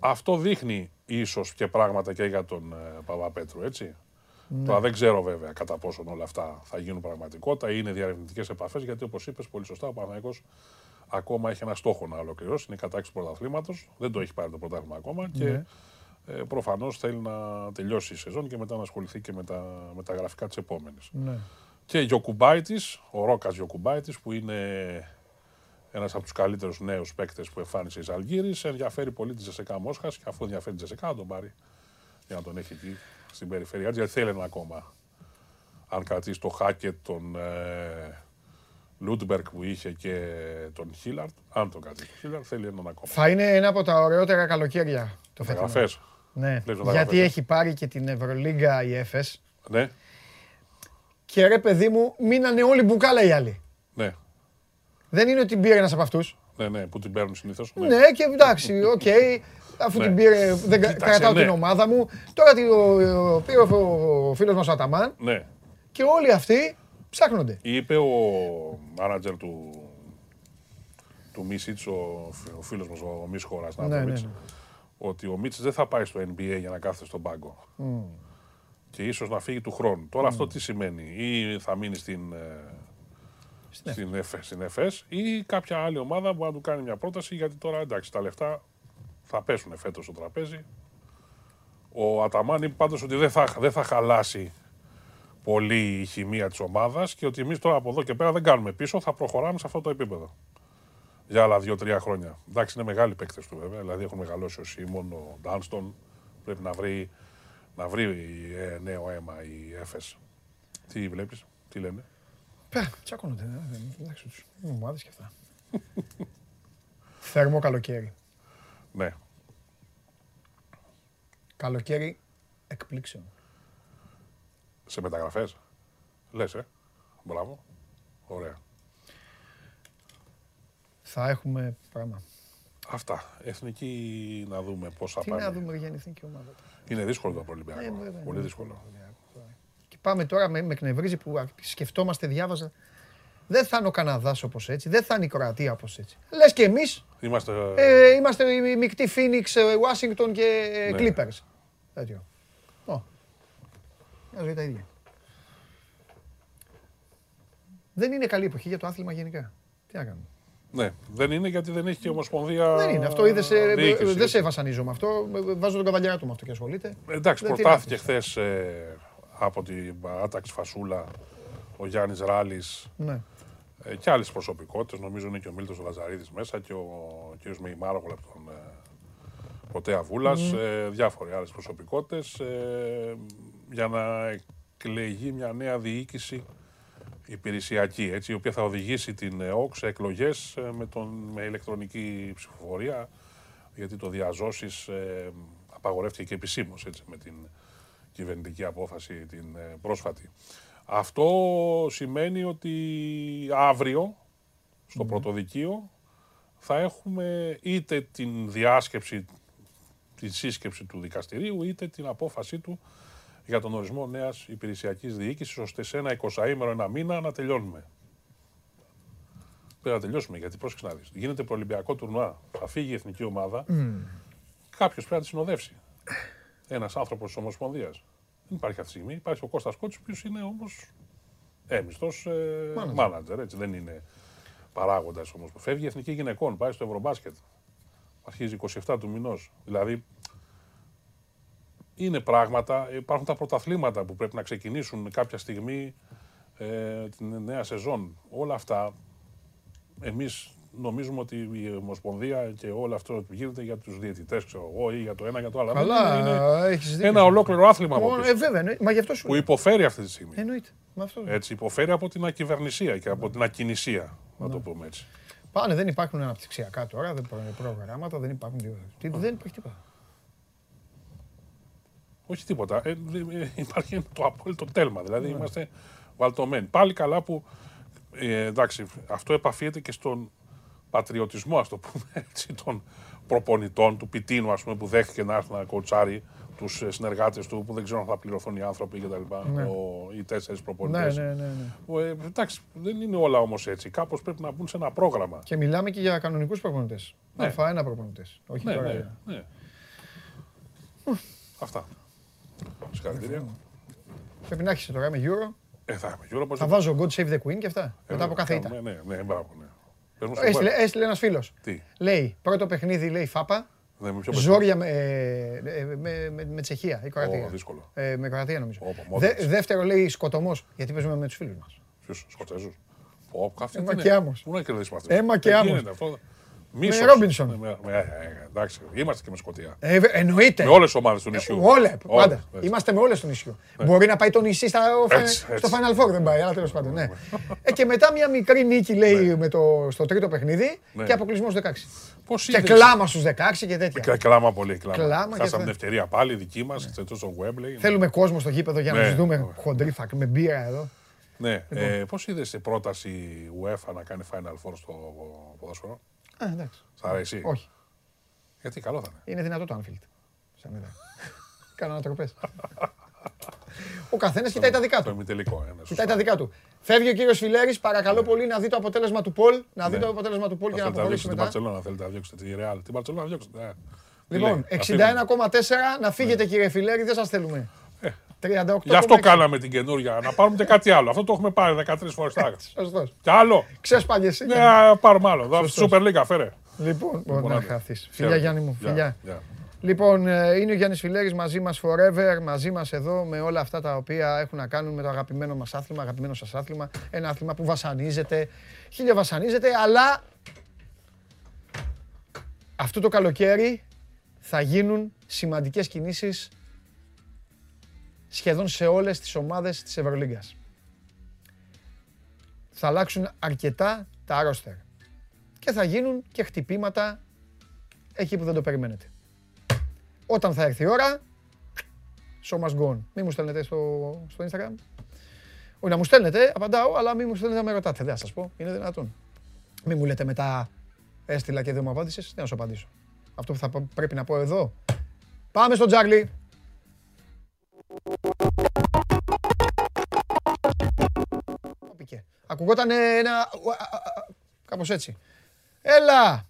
Αυτό δείχνει ίσως και πράγματα και για τον ε, Παπαπέτρου, έτσι. Τώρα δεν ξέρω βέβαια κατά πόσον όλα αυτά θα γίνουν πραγματικότητα ή είναι διαρευνητικές επαφές, γιατί όπως είπες πολύ σωστά, ο Παναθηναϊκός ακόμα έχει ένα στόχο να ολοκληρώσει, είναι η κατάξυση του πρωταθλήματος, δεν το έχει πάρει το πρωτάθλημα ακόμα και Ναι. ε, προφανώς θέλει να τελειώσει η σεζόν και μετά να ασχοληθεί και με τα, με τα γραφικά της επόμενης. Ναι. Και Γιοκουμπάιτης, ο Ρόκας Γιοκουμπάιτης που είναι ένας από τους καλύτερους νέους παίκτες που εμφάνισε η Ζαλγκίρις, ενδιαφέρει πολύ τη ΤΣΣΚΑ Μόσχας και αφού ενδιαφέρει τη ΤΣΣΚΑ να τον πάρει για να τον έχει εκεί στην περιφέρειά της, γιατί θέλει ένα ακόμα; Αν κρατήσεις το Χάκετ, τον ε, Λούντμπεργκ που είχε και τον Χίλιαρντ, αν τον κρατήσεις τον Χίλιαρντ, θέλει έναν ακόμα. Θα είναι ένα από τα ωραιότερα καλοκαίρια το φετινό. Μεταγραφές. Ναι, Βλέπεις μεταγραφές, γιατί ε. έχει πάρει και την Ευρωλίγκα η Εφές Ναι, και ρε παιδί μου μείνανε όλοι μπουκάλα οι άλλοι. ναι, Δεν είναι ότι την πήρε ένας από αυτούς. ναι, ναι, που την παίρνουν συνήθως. Ναι, και εντάξει, οκ. Αφού Ναι. την πήρε, δεν κα- Κοίταξε, κρατάω ναι. την ομάδα μου. Τώρα τι, ο, ο, πήρε ο, ο φίλος μας ο Αταμάν ναι. και όλοι αυτοί ψάχνονται. Είπε ο μάνατζερ του, του Μίσιτς, ο, φι- ο φίλος μας, ο Μίσχο Ναι, Ρασνάτοβιτς, ναι, ναι. ότι ο Μίτσης δεν θα πάει στο NBA για να κάθεται στον πάγκο. Και ίσως να φύγει του χρόνου. Τώρα αυτό τι σημαίνει; Ή θα μείνει στην, ε, στην, ΕΦΕΣ, στην ΕΦΕΣ ή κάποια άλλη ομάδα που να του κάνει μια πρόταση γιατί τώρα εντάξει τα λεφτά θα πέσουν φέτος στο τραπέζι. Ο Αταμάν είπε πάντως ότι δεν θα, δεν θα χαλάσει πολύ η χημεία της ομάδας και ότι εμείς τώρα από εδώ και πέρα δεν κάνουμε πίσω, θα προχωράμε σε αυτό το επίπεδο. Για άλλα δύο-τρία χρόνια. Εντάξει, είναι μεγάλοι παίκτες του βέβαια, δηλαδή έχουν μεγαλώσει ο Σίμον, ο Ντάνστον, πρέπει να βρει, να βρει ε, νέο αίμα η ΕΦΕΣ. Τι βλέπεις, τι λένε; Πέρα, τσακώνονται. ε, δεν- Εντάξει, τους είναι ομάδες και αυτά. Θερμό καλοκαίρι. Ναι, Καλοκαίρι εκπλήξεων. σε μεταγραφές. Λες, ε. Μπράβο. Ωραία. Θα έχουμε πράγμα. Αυτά. Εθνική να δούμε πώς θα Τι πάνε. να δούμε για την εθνική ομάδα. Είναι δύσκολο το Ολυμπιακό. Ε, βέβαια, Πολύ είναι δύσκολο. Και πάμε τώρα, με, με εκνευρίζει που α- σκεφτόμαστε, διάβαζα. Δεν θα είναι ο Καναδάς όπως έτσι, δεν θα είναι η Κροατία όπως έτσι. Λες και εμείς Είμαστε... ε, είμαστε οι μεικτοί Phoenix, ε, Washington και ε, Ναι. Clippers. Τέτοιο. Ω. Μια ζωή τα ίδια. Δεν είναι καλή εποχή για το άθλημα γενικά. Τι να κάνουμε. Ναι, δεν είναι γιατί δεν έχει και ομοσπονδία. Δεν είναι. Αυτό είδες. διοίκηση. Δεν σε βασανίζω με αυτό. Βάζω τον καβαλιά του με αυτό και ασχολείται. Εντάξει, Δεν προτάθηκε την χθες από την παράταξη Φασούλα ο Γιάννης Ράλης Ναι. Ε, και άλλες προσωπικότητες. Νομίζω είναι και ο Μίλτος Λαζαρίδης μέσα και ο κ. Μεϊμάρογλου από τον ε, Ποτέα Βούλα. Ε, διάφοροι άλλες προσωπικότητες ε, για να εκλεγεί μια νέα διοίκηση υπηρεσιακή, έτσι, η οποία θα οδηγήσει την ΕΟΚ σε εκλογές ε, με, τον, με ηλεκτρονική ψηφοφορία γιατί το διαζώσεις ε, απαγορεύτηκε και επισήμως με την κυβερνητική απόφαση την ε, πρόσφατη. Αυτό σημαίνει ότι αύριο στο πρωτοδικείο θα έχουμε είτε την διάσκεψη, τη σύσκεψη του δικαστηρίου, είτε την απόφασή του για τον ορισμό νέας υπηρεσιακής διοίκησης, ώστε σε ένα 20ήμερο, ένα μήνα να τελειώνουμε. Πρέπει να τελειώσουμε, γιατί πρόσεξε να δεις. Γίνεται προολυμπιακό τουρνουά, θα φύγει η εθνική ομάδα, mm. κάποιος πρέπει να τη συνοδεύσει. Ένας άνθρωπος της Ομοσπονδίας. Δεν υπάρχει αυτή τη στιγμή. Υπάρχει ο Κώστας Κότσης, ο οποίος είναι όμως έμιστος ε, manager, έτσι. Δεν είναι παράγοντας όμως. Φεύγει η εθνική γυναικών, πάει στο Ευρωμπάσκετ. Αρχίζει 27 του μηνός. Δηλαδή είναι πράγματα, υπάρχουν τα πρωταθλήματα που πρέπει να ξεκινήσουν κάποια στιγμή ε, την νέα σεζόν. Όλα αυτά εμείς νομίζουμε ότι η Ομοσπονδία και όλο αυτό που γίνεται για τους διαιτητές, ξέρω εγώ, ή για το ένα για το άλλο. Καλά, είναι έχεις δίκιο. ένα ολόκληρο άθλημα από Ε, βέβαια, εννοεί- μα γι' αυτό σου που λέω. υποφέρει αυτή τη στιγμή. Εννοείται. Με αυτό. Έτσι, υποφέρει από την ακυβερνησία και από την ακινησία, να το πούμε έτσι. Πάνε, δεν υπάρχουν αναπτυξιακά τώρα, δεν υπάρχουν προγράμματα, δεν υπάρχουν τίποτα. Τι- Δεν υπάρχει τίποτα. Όχι τίποτα. Ε, δε- ε, υπάρχει το απόλυτο τέλμα. Δηλαδή είμαστε βαλτωμένοι. Πάλι καλά που. Ε, εντάξει, αυτό επαφίεται και στον πατριωτισμό, ας το πούμε έτσι, των προπονητών, του Πιτίνου, ας πούμε, που δέχτηκε να έρθει να κοουτσάρει τους συνεργάτες του, που δεν ξέρω αν θα πληρωθούν οι άνθρωποι κτλ. Ναι. Ο- Οι τέσσερις Ναι, προπονητέ. ναι, ναι, ναι. Ε, εντάξει, δεν είναι όλα όμως έτσι. Κάπως πρέπει να μπουν σε ένα πρόγραμμα. Και μιλάμε και για κανονικούς προπονητές. Ναι. Α1 προπονητές. Όχι Ναι, τώρα. ναι, ναι. Αυτά. Συγχαρητήρια. Πρέπει να έχεις τώρα με Euro. Ε, θα είμαι Euro, πώς Θα δεν- βάζω God Save the Queen και αυτά. Ε, Μετά από κάθε ήττα. κάνουμε, Ναι, ναι, μπράβο, ναι. Πες μου στο Έστειλε, web. έστειλε ένας φίλος. Τι, Λέει πρώτο παιχνίδι, λέει Φάπα. δεν με ποιο Ζόρια με, ε, με, με, με Τσεχία ή Κροατία. Ω, δύσκολο. Ε, με Κροατία νομίζω. Όπα, Δε, μόδες. δεύτερο λέει σκοτωμός, γιατί παίζουμε με τους φίλους μας. Ποιους, Σκοτσέζους. Πω, αυτή Έμα τι και είναι. άμμος. Πού να κερδίσουμε αυτές. Έμα και Δεν άμμος. γίνεται αυτό. Μίσος. Ρόμπινσον. Ναι, με- με- ε, εντάξει, είμαστε και με Σκοτία. Ε, βε- εννοείται. Με όλες τις ομάδες του νησιού. Όλες, Όλες, πάντα. έτσι. Ναι. Είμαστε με όλες του νησιού. Μπορεί να πάει το νησί στα, Έτσι, στο έτσι. Final Four, δεν πάει, αλλά τέλος πάντων. Ναι. ε, και μετά μια μικρή νίκη, λέει, με το, στο τρίτο παιχνίδι Ναι. και αποκλεισμός 16. Πώς Και είδες- κλάμα στους 16 και τέτοια. Κλα- Κλάμα πολύ, κλάμα. Κλάμα και Χάσαμε αυτά. την ευκαιρία πάλι δική μας, σε τόσο Webley. Θέλουμε κόσμο στο γήπεδο για να Ναι. τους δούμε χοντρή φακ με μπύρα εδώ. Ναι, Λοιπόν. ε, πώς είδες η πρόταση UEFA να κάνει Final Four στο ποδόσφαιρο; Α, εντάξει. Σ' αρέσει. Όχι. Γιατί καλό θα είναι. Είναι δυνατό το Anfield. Σαν μετά. Κάνω ανατροπές. Ο καθένας κοιτάει τα δικά Το του. ημιτελικό. ε, ναι, σωστά. Κοιτάει τα δικά του. Φεύγει ο κύριος Φιλέρης, παρακαλώ πολύ να δει το αποτέλεσμα του Πολ. Να δει Ναι. το αποτέλεσμα του Πολ Θα και να θέλετε να αποχωρήσει διώξετε την μετά. Παρσελόνα, θέλετε να διώξετε τη Ρεάλ. Την Παρσελόνα να διώξετε. ε. Τι Λοιπόν, λέει, αυτή είναι. 61,4 να φύγετε κύριε Φιλέρη, δεν σας θέλουμε. 38,6. Γι' αυτό κάναμε την καινούργια. Να πάρουμε και κάτι άλλο. Αυτό το έχουμε πάρει 13 φορές τάγα. Σωστός. Κι άλλο. Ξέσπαγε Ναι, α, πάρουμε άλλο. Δώστε Super League, φέρε. Λοιπόν, μπορεί να άντε. χαθείς. Φιλιά Χαίρετε. Γιάννη μου, Γεια, φιλιά. γεια. Λοιπόν, ε, είναι ο Γιάννης Φιλέρης μαζί μας forever, μαζί μας εδώ με όλα αυτά τα οποία έχουν να κάνουν με το αγαπημένο μας άθλημα, αγαπημένο σας άθλημα. Ένα άθλημα που βασανίζεται, χίλια βασανίζεται, αλλά αυτό το καλοκαίρι θα γίνουν σημαντικές κινήσεις σχεδόν σε όλες τις ομάδες της Ευρωλίγκας. Θα αλλάξουν αρκετά τα ρόστερ και θα γίνουν και χτυπήματα εκεί που δεν το περιμένετε. Όταν θα έρθει η ώρα, show must go on. Μην μου στέλνετε στο, στο Instagram. Όχι να μου στέλνετε, απαντάω, αλλά μην μου στέλνετε να με ρωτάτε. Δεν θα σας πω, είναι δυνατόν. Μην μου λέτε μετά, έστειλα και δεν μου απάντησες, δεν θα σου απαντήσω. Αυτό που θα π- πρέπει να πω εδώ. Πάμε στον Τζάρλι. Πήκε. Ακουγόταν ένα... Κάπως έτσι. Έλα!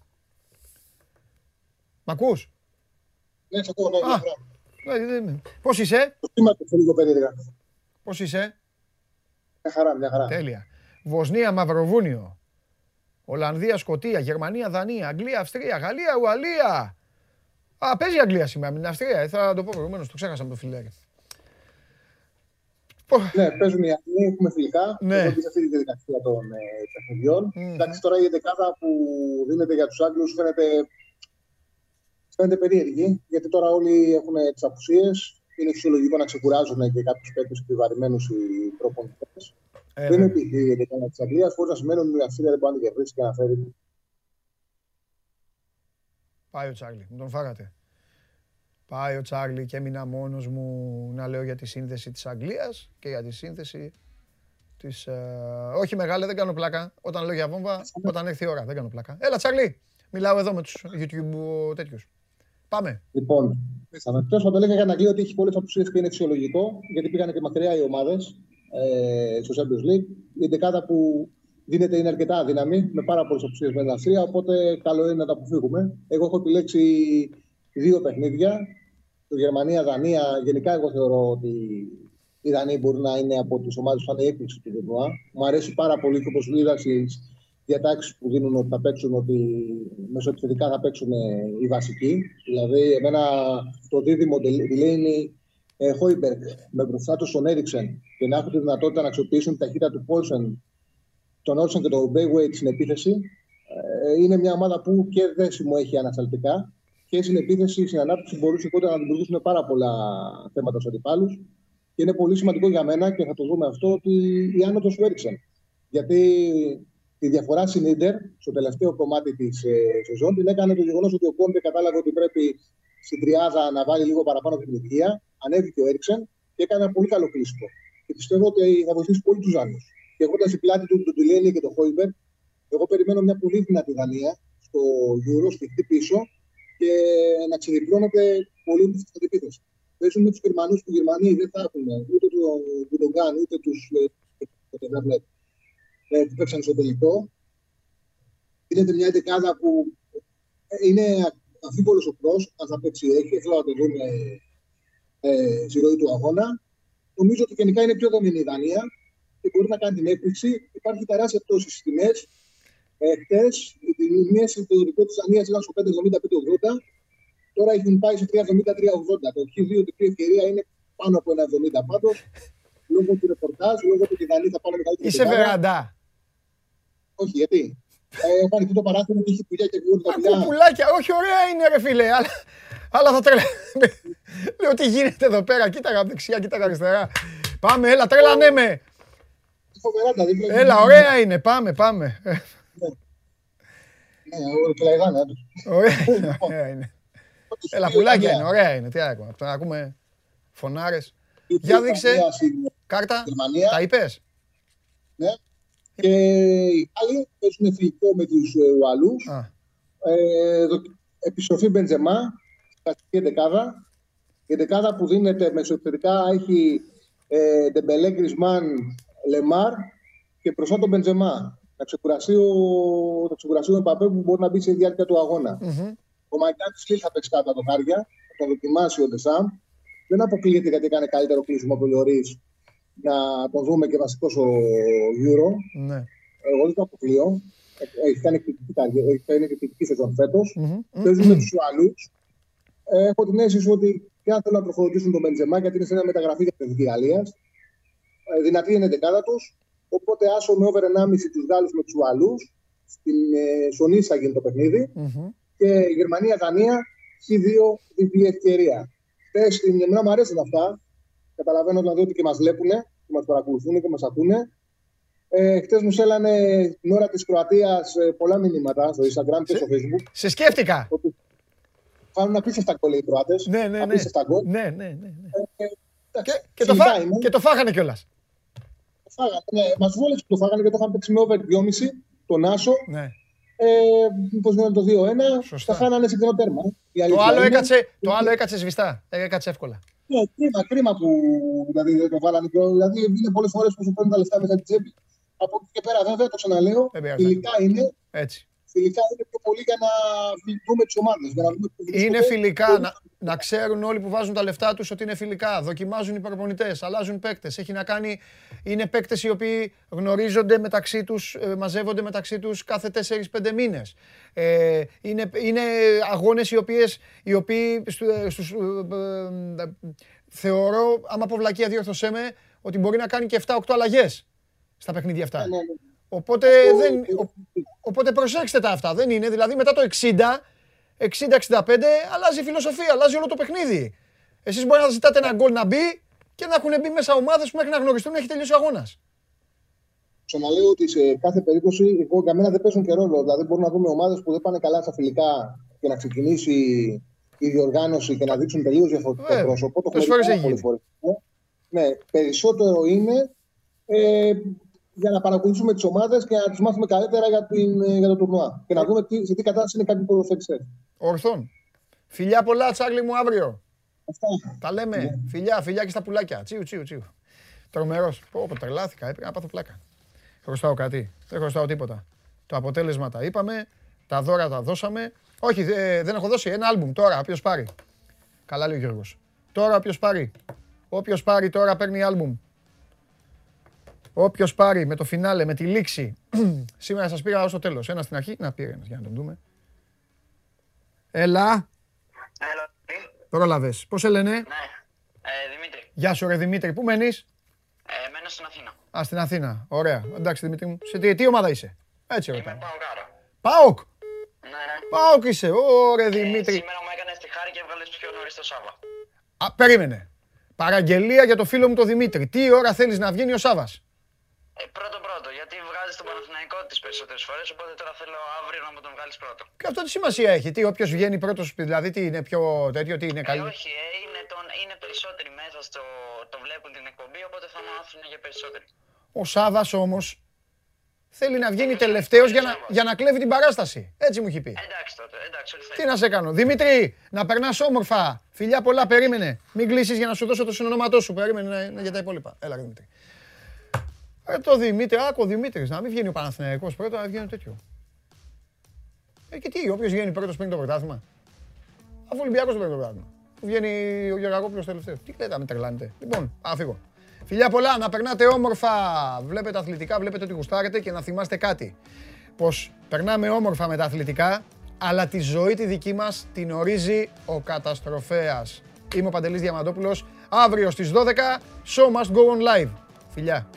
Μ' ακούς; Ναι, σε ακούω, ναι, Α. ναι, ναι. Ε, δεν- Πώς είσαι; Το σήμα του λίγο περίεργα. Πώς είσαι; Μια χαρά, μια χαρά. Τέλεια. Βοσνία, Μαυροβούνιο. Ολλανδία, Σκοτία, Γερμανία, Δανία, Αγγλία, Αυστρία, Γαλλία, Ουαλία. Α, παίζει η Αγγλία σήμερα με την Αυστρία. Ε, Θα το πω προηγουμένως, το ξέχασα με το φιλέρι. Ναι, παίζουν οι Αγγλοί, έχουμε φιλικά. Ναι. Έχω μπει σε αυτή τη διαδικασία των ε, παιχνιδιών. Μμμ. Εντάξει, τώρα η εντεκάδα που δίνεται για τους Άγγλους φαίνεται, φαίνεται περίεργη, γιατί τώρα όλοι έχουν τις απουσίες. Είναι φυσιολογικό να ξεκουράζουν και κάποιους παίκτες επιβαρημένους οι προπονητές. Ε, δεν είναι βέβαια. επειδή η εντεκάδα της Αγγλίας, χωρί να σημαίνει ότι η Αυστρία δεν μπορεί να την κερδίσει και να φέρει Πάει ο Τσάρλι, μου τον φάγατε. Πάει ο Τσάρλι και έμεινα μόνος μου να λέω για τη σύνθεση της Αγγλίας και για τη σύνθεση της... ε, όχι μεγάλη, δεν κάνω πλάκα. Όταν λέω για βόμβα, όταν έρθει η ώρα, δεν κάνω πλάκα. Έλα Τσάρλι, μιλάω εδώ με τους YouTube τέτοιους. Πάμε. Λοιπόν, Χθε θα το έλεγα για να Αγγλία ότι έχει πολλές απουσίε και είναι φυσιολογικό, γιατί πήγαν και μακριά οι ομάδες ε, στο Champions League. Η δεκάδα που δίνεται είναι αρκετά αδύναμη, με πάρα πολλές απουσίε με την Αυστρία, οπότε καλό είναι να τα αποφύγουμε. Εγώ έχω επιλέξει δύο παιχνίδια. Το Γερμανία-Δανία. Γενικά, εγώ θεωρώ ότι οι Δανείοι μπορεί να είναι από τις ομάδες που θα είναι η έκπληξη του τουρνουά. Μου αρέσει πάρα πολύ και όπως είδα στις διατάξεις που δίνουν ότι θα παίξουν, ότι μεσοεπιθετικά θα παίξουν οι βασικοί. Δηλαδή, εμένα το δίδυμο Ντιλέινι ε, Χόιμπιεργκ με μπροστά τους τον Έριξεν και να έχουν τη δυνατότητα να αξιοποιήσουν τη ταχύτητα του Πόλσεν, τον Όλσεν και τον Μπρέιθγουεϊτ στην επίθεση. Ε, είναι μια ομάδα που και δέσιμο έχει ανασταλτικά και στην επίθεση, στην ανάπτυξη μπορούσε κοντά να δημιουργήσουν πάρα πολλά θέματα στους αντιπάλους. Και είναι πολύ σημαντικό για μένα και θα το δούμε αυτό ότι η άνοδος του Έριξεν. Γιατί τη διαφορά στην Ιντερ στο τελευταίο κομμάτι της ε, σεζόν την έκανε το γεγονός ότι ο Κόμπε κατάλαβε ότι πρέπει στην τριάδα να βάλει λίγο παραπάνω την ηλικία. Ανέβηκε ο Έριξεν και έκανε ένα πολύ καλό κλείσιμο. Και πιστεύω ότι θα βοηθήσει πολύ τους άλλου. Και έχοντας η πλάτη του τον Τουλένι και τον Χόιμπερ, εγώ περιμένω μια πολύ δυνατή Δανία στο Euro, σφιχτή πίσω και να ξεδιπλώνεται πολύ με την επίθεση. Παίζουν με τους Γερμανούς που οι Γερμανοί δεν θα έχουν ούτε τον Γκουντογκάν ούτε τους ε, που παίξαν στο τελικό. Είναι μια δεκάδα που είναι αμφίβολος ο Κρός, αν θα παίξει έχει, θέλω να το δούμε ε, στη ροή του αγώνα. Νομίζω ότι γενικά είναι πιο δομηνή η Δανία και μπορεί να κάνει την έκπληξη. Υπάρχει τεράστια πτώση στις τιμές. Ε, Χθε οι τιμέ στο δικό της Δανία ήταν στο 5,75-80. Τώρα έχουν πάει σε 3,70-3,80. Το Χ2 τυπή ευκαιρία είναι πάνω από 1,70 πάντως. Λόγω του ρεπορτάζ, λόγω του ότι οι Δανείοι θα πάνε μεγαλύτερη. Είσαι βεραντά. Όχι, γιατί; Ε, έχω ανοιχτεί το παράθυρο και έχει πουλιά και βγουν τα πουλιά. Πουλάκια, όχι ωραία είναι ρε φίλε, αλλά, αλλά θα τρελα... Λέω τι γίνεται εδώ πέρα, κοίταγα από δεξιά, κοίταγα αριστερά. Πάμε, έλα, τρελανέ με. Έλα, ωραία είναι, πάμε, πάμε. Ναι, κλαϊδάνε, Ωραία είναι. Έλα, πουλάκια είναι, ωραία είναι. Τι άκουμε, να ακούμε φωνάρες. Για δείξε, κάρτα, τα είπες; Ναι, και οι άλλοι παίζουν φιλικό με τους ε, Ουαλούς. Ε, επιστροφή Μπεντζεμά, κλασική δεκάδα. Η δεκάδα που δίνεται μεσοεπιθετικά έχει ε, Ντεμπελέ, Γκριεζμάν, Λεμάρ και μπροστά τον Μπεντζεμά. Θα ξεκουραστεί ο, θα ξεκουραστεί ο Εμπαπέ που μπορεί να μπει στη διάρκεια του αγώνα. Mm-hmm. Ο Μάικ της Λιλ θα παίξει κάτω από τα δοκάρια, θα το δοκιμάσει ο Ντεσάμ. Δεν αποκλείεται γιατί έκανε καλύτερο κλείσιμο από Λιωρίς να τον δούμε και βασικός στο Euro. Ναι. Εγώ δεν το αποκλείω. Έχει κάνει εκπληκτική σεζόν φέτος. Παίζουν με τους άλλους. Έχω την αίσθηση ότι και αν θέλουν να τροφοδοτήσουν τον Μπεντζεμά, γιατί είναι σε ένα μεταγραφή για την Γαλλίας. Δυνατή είναι η δεκάδα τους. Οπότε άσο με over 1,5 τους Γάλλους με τους Ουαλού. Στην Σονή θα γίνει το παιχνίδι. Και Γερμανία-Δανία, Χ2 διπλή ευκαιρία. Χθε στην Εμένα μου αρέσουν αυτά. Καταλαβαίνω δηλαδή ότι και μας βλέπουν, και μας παρακολουθούν και μας ακούνε. Ε, Χθε μου στέλνανε την ώρα της Κροατίας ε, πολλά μηνύματα στο Instagram και στο Facebook. Σε σκέφτηκα. Ότι κάνουν απίστευτα γκολ οι Κροάτες. Ναι, ναι, ναι. Απίστευτα γκολ. Ναι, ναι, ναι. ναι. Ε, και, και, το φά... και το φάγανε κιόλας. Το φάγανε, ναι. Μας βόλεψε που το φάγανε γιατί το είχαν παίξει με over 2,5 τον Άσο. Ναι. Ε, Πώς γίνεται το 2-1, θα χάνανε σε κοινό τέρμα. Το άλλο, έκατσε, το άλλο έκατσε σβηστά. Έκατσε εύκολα. Ναι, κρίμα, κρίμα που δηλαδή, δεν το βάλανε. Δηλαδή είναι πολλές φορές που σου παίρνουν τα λεφτά μέσα την τσέπη. Από εκεί και πέρα, βέβαια, το ξαναλέω, φιλικά είναι. Έτσι. Φιλικά είναι πιο πολύ για να δούμε τι ομάδες. Είναι φιλικά. Να, να ξέρουν όλοι που βάζουν τα λεφτά τους ότι είναι φιλικά. Δοκιμάζουν οι προπονητές, αλλάζουν παίκτες. Έχει να κάνει. Είναι παίκτες οι οποίοι γνωρίζονται μεταξύ τους, μαζεύονται μεταξύ τους κάθε 4-5 μήνες. Ε, είναι, είναι αγώνες οι, οποίες, οι οποίοι στους, θεωρώ, άμα πω βλακία διόρθωσέ με, ότι μπορεί να κάνει και 7-8 αλλαγές στα παιχνίδια αυτά. Ναι, ναι. Οπότε, δεν, οπότε προσέξτε τα αυτά. Δεν είναι. Δηλαδή μετά το 60, 60-65 αλλάζει η φιλοσοφία, αλλάζει όλο το παιχνίδι. Εσείς μπορεί να ζητάτε ένα γκολ να μπει και να έχουν μπει μέσα ομάδες που μέχρι να γνωριστούν έχει τελειώσει ο αγώνας. Ξαναλέω ότι σε κάθε περίπτωση, εγώ για μένα δεν παίζουν και ρόλο. Δηλαδή, μπορούμε να δούμε ομάδες που δεν πάνε καλά στα φιλικά και να ξεκινήσει η διοργάνωση και να δείξουν τελείως διαφορετικό Βέβαια. πρόσωπο. Το Πόσες έχουμε φορές δει έχει πάρα πολλές φορές. Ναι, περισσότερο είναι ε, για να παρακολουθούμε τις ομάδες και να τι μάθουμε καλύτερα για, την, ε, για το τουρνουά. Και να δούμε τι, σε τι κατάσταση είναι κάποιοι ποδοσφαιριστέ. Ορθόν. Φιλιά πολλά, Τσάρλι μου, αύριο. Αυτά. Τα λέμε. Φιλιά, φιλιά και στα πουλάκια. Τσίου, τσίου, τσίου. Τρομερός. Πω, πω, τρελάθηκα. Έπρεπε να πάθω πλάκα. Χρωστάω κάτι. Δεν χρωστάω τίποτα. Το αποτέλεσμα τα είπαμε. Τα δώρα τα δώσαμε. Όχι, ε, δεν έχω δώσει ένα άλμπουμ τώρα. Όποιος πάρει. Καλά λέει ο Γιώργος. Τώρα όποιος πάρει. Όποιος πάρει τώρα παίρνει άλμπουμ. Όποιος πάρει με το φινάλε, με τη λήξη. Σήμερα σας πήγα ως το τέλος. Ένα στην αρχή. Να πήρε ένας για να τον δούμε. Έλα. Έλα, τι; Πρόλαβε. Πώς σε λένε; Ναι. Ε, Δημήτρη, Γεια σου, ρε Δημήτρη. Πού μένεις; ε, μένω στην Αθήνα. Α, στην Αθήνα. Ωραία. Εντάξει, Δημήτρη μου. Σε τι, τι ομάδα είσαι; Έτσι ρωτάω. Πάω κάρα. Πάοκ. Ναι, ναι. Πάοκ είσαι. Ωραία, Δημήτρη. Σήμερα μου έκανες τη χάρη και έβγαλες πιο νωρίς το Σάβα. Α, περίμενε. Παραγγελία για το φίλο μου τον Δημήτρη. Τι ώρα θέλεις να βγαίνει ο Σάβας; Ε, πρώτο πρώτο, γιατί βγάζεις τον Παναθηναϊκό τις περισσότερες φορές. Οπότε τώρα θέλω αύριο να μου τον βγάλεις πρώτο. Και αυτό τι σημασία έχει. Τι, όποιος βγαίνει πρώτος, δηλαδή τι είναι πιο τέτοιο, τι είναι Ε, καλύτερο. όχι, ε, είναι, τον, είναι περισσότεροι μέσα στο. Το βλέπουν την εκπομπή, οπότε θα μάθουν για περισσότεροι. Ο Σάβα όμως θέλει να βγαίνει τελευταίος για να, για να κλέβει την παράσταση. Έτσι μου έχει πει. Εντάξει τότε, εντάξει, ό,τι Τι θέλει. να σε κάνω. Δημήτρη, να περνάς όμορφα. Φιλιά πολλά, περίμενε. Μην κλείσεις για να σου δώσω το συνονόματό σου. Περίμενε να- να- για τα υπόλοιπα. Έλα, ρε, Δημήτρη. Ε, το Δημήτρη, άκου ο Δημήτρης. Να μην βγαίνει ο Παναθηναϊκός πρώτα, να βγαίνει τέτοιο. Ε, και τι, όποιος βγαίνει πρώτος παίρνει το πρωτάθλημα. Αφού ο Ολυμπιακός δεν παίρνει το πρωτάθλημα. Που βγαίνει ο Γεωργακόπουλο τελευταίος. Τι λέτε, με τρελάνετε. Λοιπόν, α φύγω. Φιλιά πολλά, να περνάτε όμορφα. Βλέπετε αθλητικά, βλέπετε ότι γουστάρετε και να θυμάστε κάτι. Πως περνάμε όμορφα με τα αθλητικά, αλλά τη ζωή τη δική μας την ορίζει ο καταστροφέας. Είμαι ο Παντελής Διαμαντόπουλος. Αύριο στις 12, show must go on live. Φιλιά.